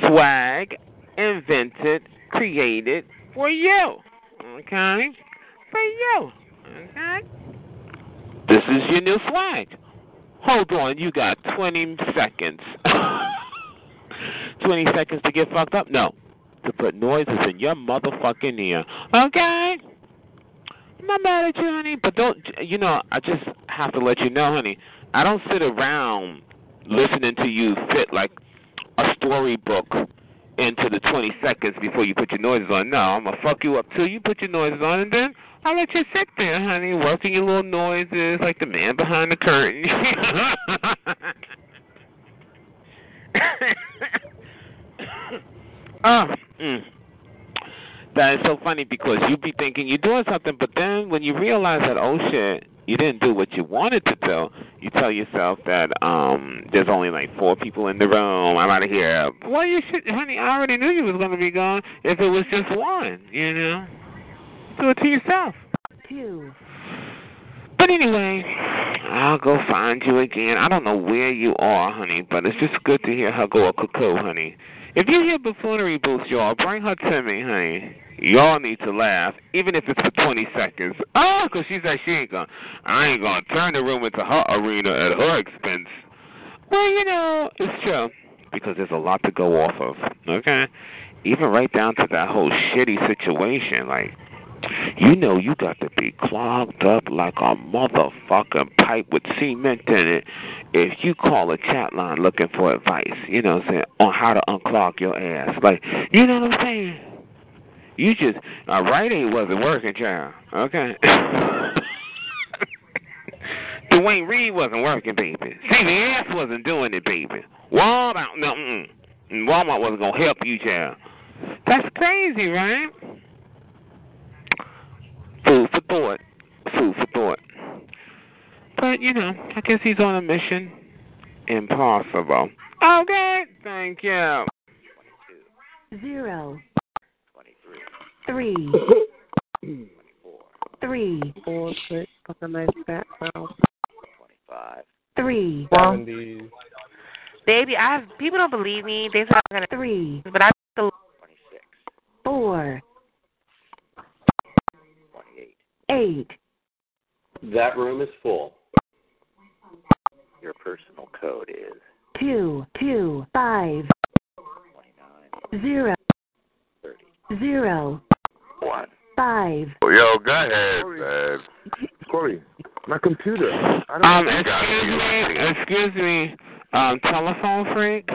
Swag invented, created for you. Okay? For you. Okay? This is your new swag. Hold on, you got 20 seconds. [LAUGHS] 20 seconds to get fucked up? No. To put noises in your motherfucking ear. Okay? I'm not mad at you, honey, but don't you know? I just have to let you know, honey. I don't sit around listening to you fit like a storybook into the 20 seconds before you put your noises on. No, I'm gonna fuck you up till you put your noises on, and then I'll let you sit there, honey, working your little noises like the man behind the curtain. [LAUGHS] oh, [COUGHS] mm. That is so funny because you'd be thinking you're doing something, but then when you realize that, oh shit, you didn't do what you wanted to do, you tell yourself that um there's only like four people in the room. I'm out of here. Well, you should, honey. I already knew you was gonna be gone. If it was just one, you know, do it to yourself. Two. But anyway, I'll go find you again. I don't know where you are, honey, but it's just good to hear her go a cuckoo, honey. If you hear buffoonery booth, y'all, bring her to me, honey. Y'all need to laugh, even if it's for 20 seconds. Oh, because she said she ain't gonna, I ain't gonna turn the room into her arena at her expense. Well, you know, it's true, because there's a lot to go off of, okay? Even right down to that whole shitty situation, like, you know you got to be clogged up like a motherfucking pipe with cement in it if you call a chat line looking for advice, you know what I'm saying, on how to unclog your ass. Like, you know what I'm saying? You just, uh, Rite Aid wasn't working, child. Okay? [LAUGHS] Duane Reade wasn't working, baby. CVS wasn't doing it, baby. Walmart, no, mm, Walmart wasn't to help you, child. That's crazy, right? Food for thought. Food for thought. But, you know, I guess he's on a mission. Impossible. Okay, thank you. Zero. Three. [COUGHS] Three. Four, six, fucking nice background. Five. Three. Seventies. Baby, I have people don't believe me. They say I'm gonna Three. but I'm still Four. Eight. That room is full. Your personal code is Two. Two. Five. Zero. Zero. One. Five. Yo, go ahead, man. Corey, my computer. I don't Um, excuse me, excuse me, um, telephone freak.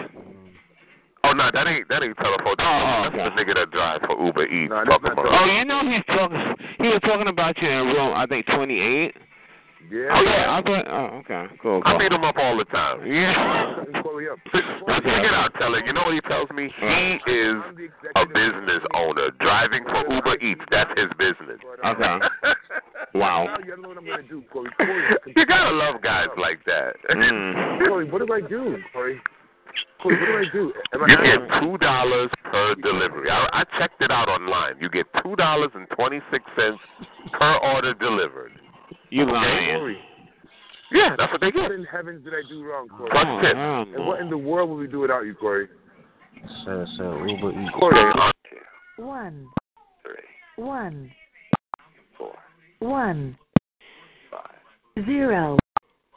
Oh no, that ain't that ain't telephone. Oh, That's the nigga that drives for Uber Eats. talking about. Oh, you know he's talking. He was talking about you in room, I think twenty eight. Yeah. Oh yeah, I thought. Oh, okay, cool. I cool. beat him up all the time. Yeah. [LAUGHS] Corey up. Check it out, Teller. You know what he tells me? He is a business owner driving for Uber Eats. That's his business. Okay. [LAUGHS] Wow. Now you know what I'm gonna do, Corey. Corey, gotta love guys like that. Mm. Corey, what do I do, Corey? Corey, what do I do? Am I You get two dollars per delivery. I, I checked it out online. You get two dollars and twenty six cents per order delivered. You Okay? lying? Yeah, that's what they get. What get. in heavens did I do wrong, Corey? Plus Oh, And what in the world would we do without you, Corey? So, so Uber Eats. Corey, One. Three. One. Four. One. Five. Zero.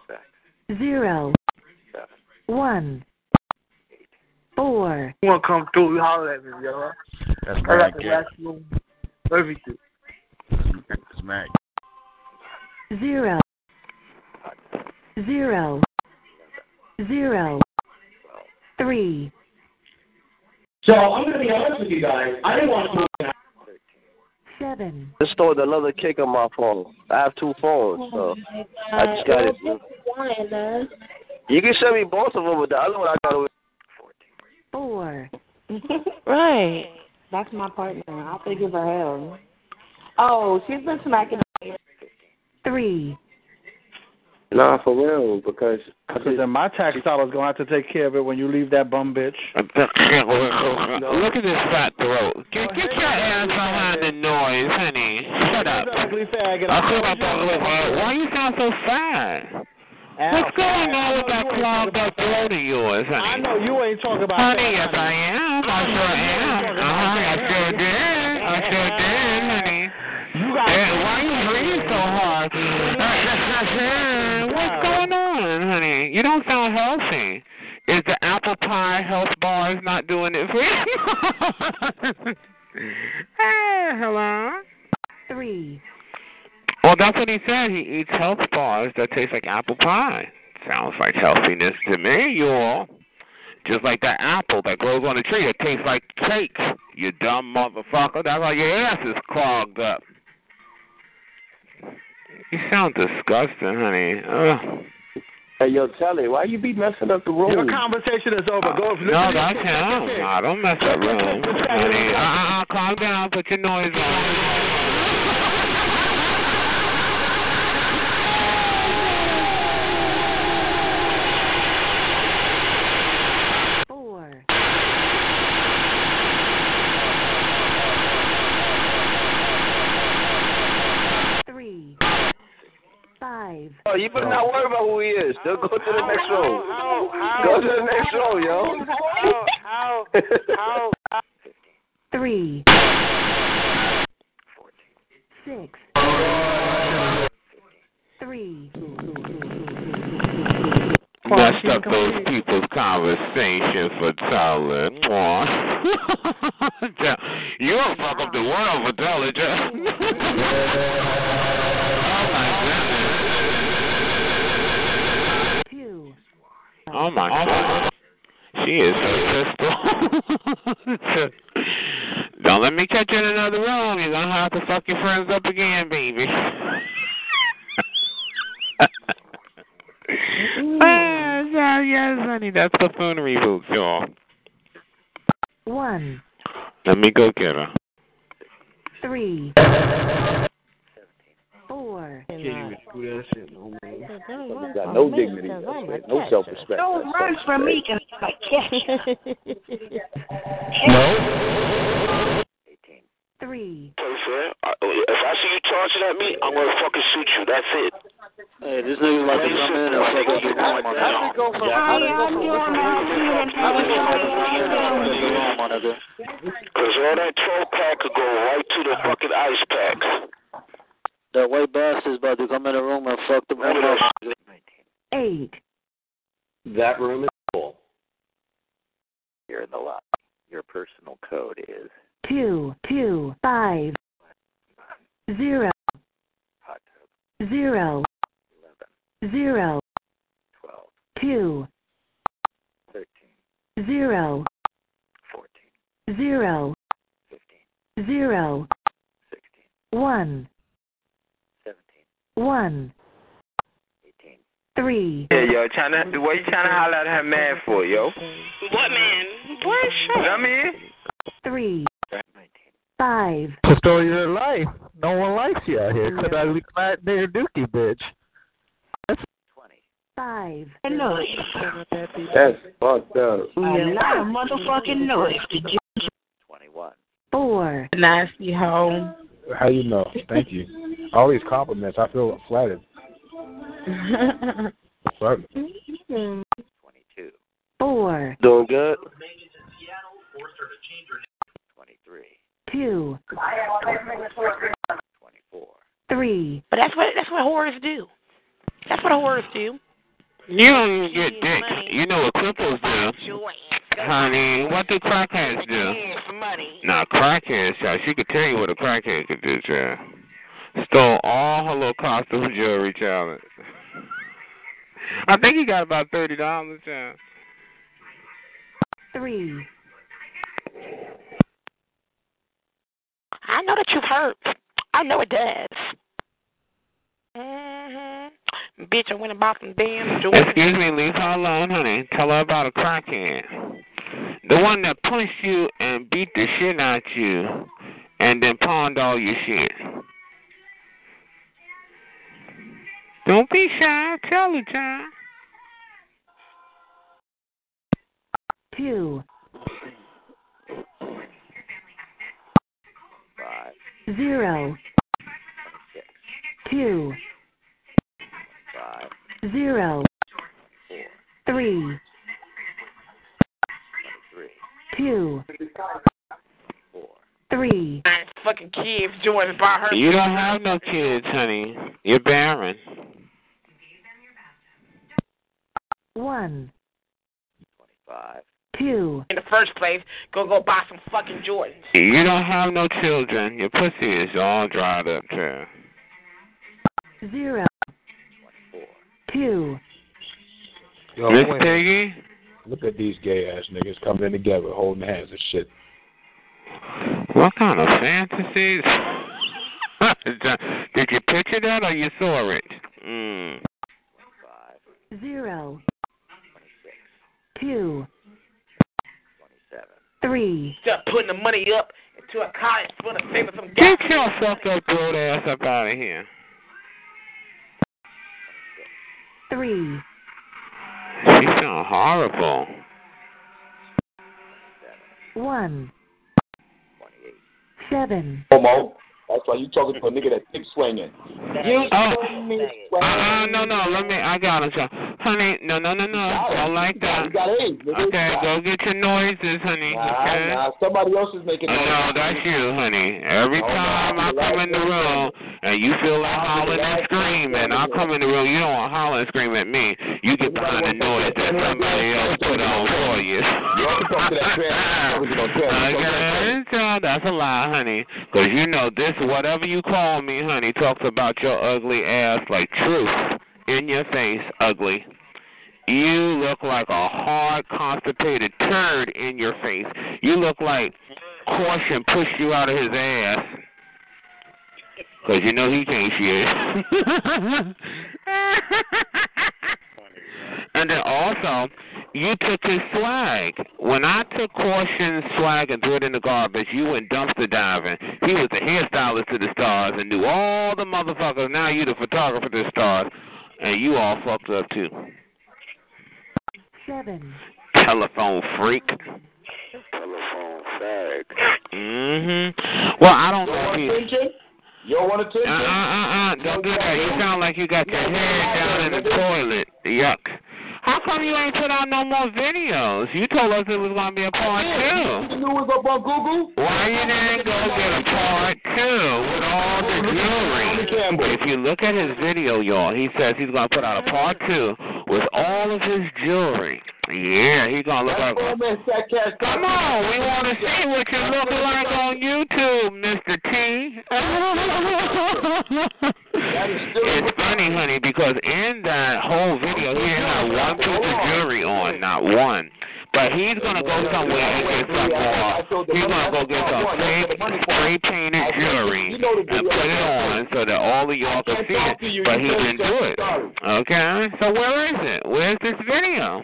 Six. Zero. Seven. One. Four. You wanna come through, you holler at me, yo. That's I Mac. got the Yeah. restroom. Everything. That's Mac. Zero. Zero. Zero. Three. So I'm going to be honest with you guys. I didn't want to. Seven. Just stole another kick on my phone. I have two phones, so I just got it. You can send me both of them, but the other one I got to Four. [LAUGHS] right. That's my partner. I think it's her hell. Oh, she's been smacking. Three. Nah, for real, because Because then my tax dollar's gonna have to take care of it when you leave that bum bitch. [LAUGHS] Look at this fat throat. Get, get your ass behind the noise, honey. Shut up. Ugly faggot. I feel like that. Why you sound so fat? What's going on with that clogged up throat of yours, honey? I know you ain't talking about Honey, that. yes I am. I sure am. Uh-huh, I sure did. I sure did, honey. You got Yeah, why you breathe so hard? What's going on, honey? You don't sound healthy. Is the apple pie health bars not doing it for you? [LAUGHS] hey, hello? Three. Well, that's what he said. He eats health bars that taste like apple pie. Sounds like healthiness to me, you all. Just like that apple that grows on a tree. It tastes like cake. You dumb motherfucker. That's why your ass is clogged up. You sound disgusting, honey. Ugh. Hey, yo, Charlie, why you be messing up the room? Your conversation is over. Go. No, that's him. I don't mess up room. Honey, uh, uh, calm down. Put your noise on. Four. Three. Five. Oh, you better not worry about who he is. They'll go to the next row. Go to the next row, yo. How? How? How? Three. Six. Three. Messed up those people's conversation for telling. You don't fuck up the world for telling. [LAUGHS] oh my goodness. Two. Oh my god. She is so pistol. [LAUGHS] Don't let me catch you in another room. You're gonna have to fuck your friends up again, baby. [LAUGHS] ah, yeah, yes, honey, that's buffoonery boots, y'all. One. Let me go get her. Three. [LAUGHS] Four. Can't even do that shit no more. Got no dignity, no self-respect. Don't run from me 'cause I catch you. [LAUGHS] Three. Oh, if I see you charging at me, I'm gonna fucking shoot you. That's it. Hey, this nigga about to come in and fuck up your room, my How did he go from- how did he go from- Cause all that 12 pack could go right to the fucking ice packs. That white bastard's about to come in the room and fuck the room up. Eight. That room is full. You're in the lobby. Your personal code is Two. Two. Five. Zero. Zero. Zero. Two. Zero. Zero. Zero. One. One. Three. Yeah, yo, trying to, what you trying to holler at her man for, yo? What man? Boy, shut I mean, Three. Five. The story of your life. No one likes you out here because I was glad they're dookie, bitch. That's Five. Noise. That's fucked up. A lot of motherfucking noise. Did you? Twenty-one. Four. Nasty hoe. How you know? Thank you. All these compliments, I feel flattered. [LAUGHS] Fuck. Four. Doing good? Two. Twenty-four. Three. But that's what that's what whores do. That's what whores do. You don't even get dick. You know what cripples do. Honey, what do crackheads do? Nah, crackheads, child. She could tell you what a crackhead could do, child. Stole all her little costume jewelry, child. [LAUGHS] I think he got about thirty dollars, child. Three. I know that you've heard. I know it does. Mhm. Bitch, I went and bought some damn jewelry. Excuse me, leave her alone, honey. Tell her about a crackhead. The one that punched you and beat the shit out you and then pawned all your shit. Don't be shy. Tell her, child. Two. Zero. Two. Zero. Three. Two. Three. Fucking kids joining by her. You don't have no kids, honey. You're barren. One. Two. In the first place, go go buy some fucking Jordans. You don't have no children. Your pussy is all dried up, too. Zero. Two. Yo, Miss. Piggy? Look at these gay ass niggas coming in together, holding hands and shit. What kind of fantasies? [LAUGHS] Did you picture that or you saw it? Mm. Zero. Two. Three. Start putting the money up into a college for the sake of some Get your fucked up throat ass up out of here. Three. She sound horrible. One. Seven. Homo. That's why you talking to a nigga that dick swinging. You oh, uh, no, no, let me, I got him, so. Honey, no, no, no, no, don't like that. You got AIDS. Okay, go get your noises, honey. Nah, Okay? nah, somebody else is making Uh, noise. no, that's you, honey. Every Oh, time I come in the room and you feel like hollering and screaming, I come in the room, you don't want to holler and scream at me. You get behind the noise that somebody else put [LAUGHS] on for you. Okay, so that's a lie, honey. Because you know this, whatever you call me, honey, talks about your ugly ass like truth in your face, ugly. You look like a hard, constipated turd in your face. You look like Caution pushed you out of his ass. Because you know he can't shit. [LAUGHS] and then also, you took his swag. When I took Caution's swag and threw it in the garbage, you went dumpster diving. He was the hairstylist to the stars and knew all the motherfuckers. Now you the photographer to the stars. And you all fucked up too. Seven. Telephone freak. Telephone fag. Mm-hmm. Well, I don't know if he. Attention? You don't want to take Uh uh uh uh. Don't do that. You sound like you got your head down in the toilet. Yuck. How come you ain't put out no more videos? You told us it was gonna be a part two. You knew it was up on Google? Why you didn't go get a part two with all the jewelry? If you look at his video, y'all, he says he's gonna put out a part two with all of his jewelry. Yeah, he's gonna look like. Come on, we want to see what you look like on YouTube, Mr. T. it's funny, honey, because in that whole video, he didn't have one piece of jewelry on, not one. But he's gonna go somewhere and get some more. He's gonna go get some fake spray painted jewelry and put it on so that all of y'all can see it. But he didn't do it. Okay, so where is it? Where's this video?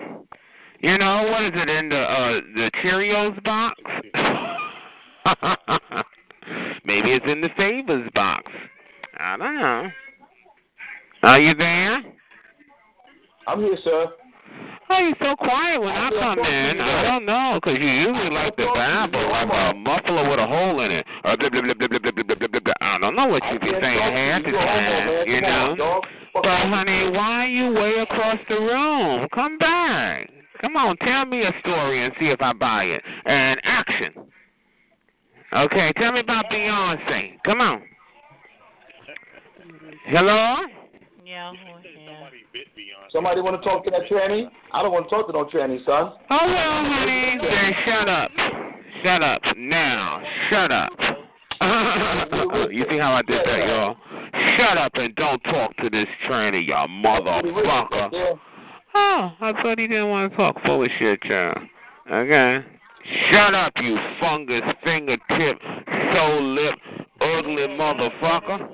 You know what is it in the uh the Cheerios box? [LAUGHS] Maybe it's in the favors box. I don't know. Are you there? I'm here, sir. Oh, you're so quiet when I come in. I don't know, 'cause you usually like to babble like a muffler with a hole in it. Blah, blah, blah, blah, blah, blah, blah, blah, blah. I don't know what you be saying half the time, you know. But, honey, why are you way across the room? Come back. Come on, tell me a story and see if I buy it. And action. Okay, tell me about Beyonce. Come on. Hello? Yeah. Somebody want to talk to that tranny? I don't want to talk to no tranny, son. Oh, well, honey, then shut up. Shut up. Now. Shut up. you see how I did that, y'all? Shut up and don't talk to this tranny, y'all motherfucker. Oh, I thought he didn't want to talk. Full of shit, y'all. Okay. Shut up, you fungus fingertip, soul lip, ugly motherfucker. [LAUGHS]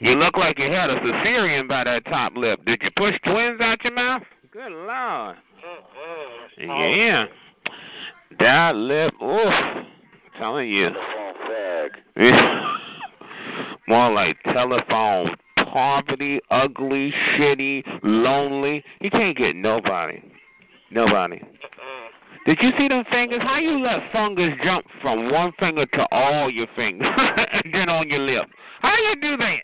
you look like you had a cesarean by that top lip. Did you push twins out your mouth? Good lord. Yeah. That lip, oof. telling you. [LAUGHS] More like telephone poverty, ugly, shitty, lonely. He can't get nobody. Nobody. Did you see them fingers? How you let fungus jump from one finger to all your fingers [LAUGHS] and then on your lip? How you do that?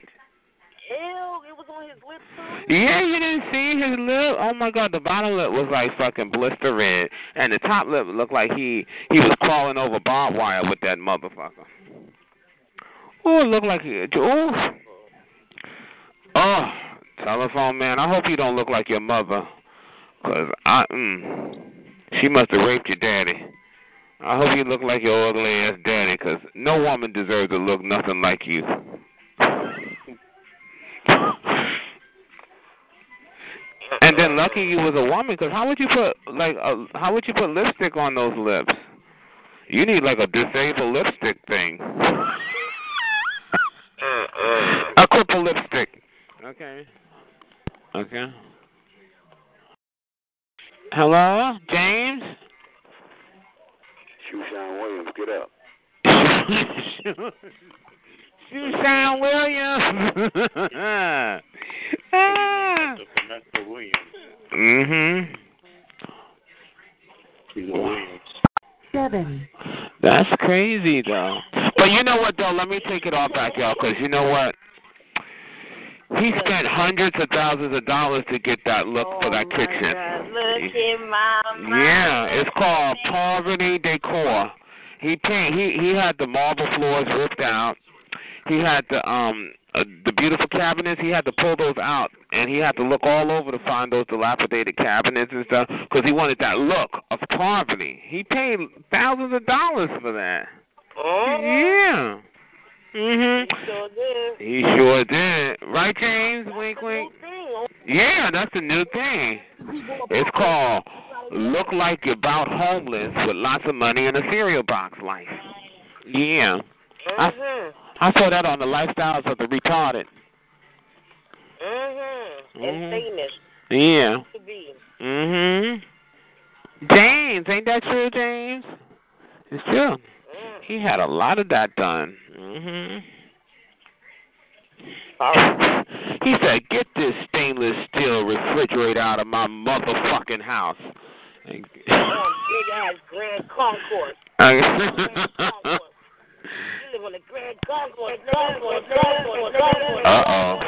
Ew, it was on his lips too. Yeah, you didn't see his lip. Oh my god, the bottom lip was like fucking blister red, and the top lip looked like he he was crawling over barbed wire with that motherfucker. Oh, it looked like he. Oh, oh, telephone man. I hope you don't look like your mother, cause I mm, she must have raped your daddy. I hope you look like your ugly ass daddy, cause no woman deserves to look nothing like you. And then lucky you was a woman, because how would you put like a, how would you put lipstick on those lips? You need like a disabled lipstick thing. [LAUGHS] a cripple lipstick. Okay. Okay. Hello, James. Shoeshine Williams, get up. [LAUGHS] Shoeshine Williams. ah. Williams. Mhm. Williams. Seven. That's crazy though. But you know what though? Let me take it all back, y'all, because you know what? He spent hundreds of thousands of dollars to get that look for that kitchen. Look in my Yeah, it's called Poverty Decor. He paint he he had the marble floors ripped out. He had the um uh, the beautiful cabinets. He had to pull those out, and he had to look all over to find those dilapidated cabinets and stuff because he wanted that look of poverty. He paid thousands of dollars for that. Oh. Yeah. Mhm. Sure did. He sure did. Right, James? Wink, wink. Yeah, that's the new thing. It's called Look Like You're About Homeless with Lots of Money in a Cereal Box Life. Yeah. I, Mhm. I saw that on the Lifestyles of the Retarded. Mhm. Mhm. And famous Yeah. Mhm. James, ain't that true, James? It's true. He had a lot of that done. Mhm. He said, "Get this stainless steel refrigerator out of my motherfucking house." On big ass Grand Concourse. [LAUGHS] uh You live on the Grand Concourse, Concourse, Concourse, Concourse. oh.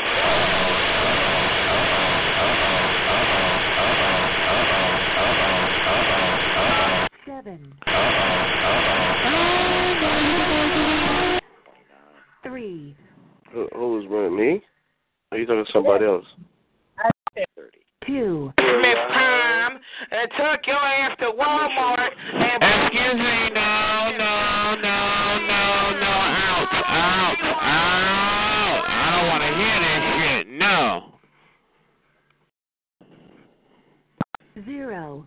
Seven. Three. Who, who was running me? Are you talking to somebody else? Two. Miss Time and took your ass to Walmart and excuse me, no, no, no, no, no, out, out, out. I don't want to hear this shit. No. Zero.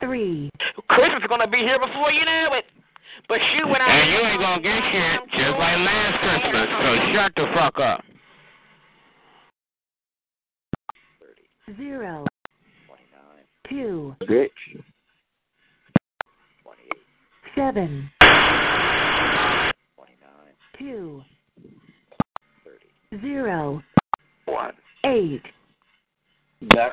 Three. Christmas is gonna be here before you know it. But shoot, when I And you ain't gonna get shit just like last Christmas. So shut the fuck up. Zero. Two. Bitch. Seven. Two. Zero. One. Eight. That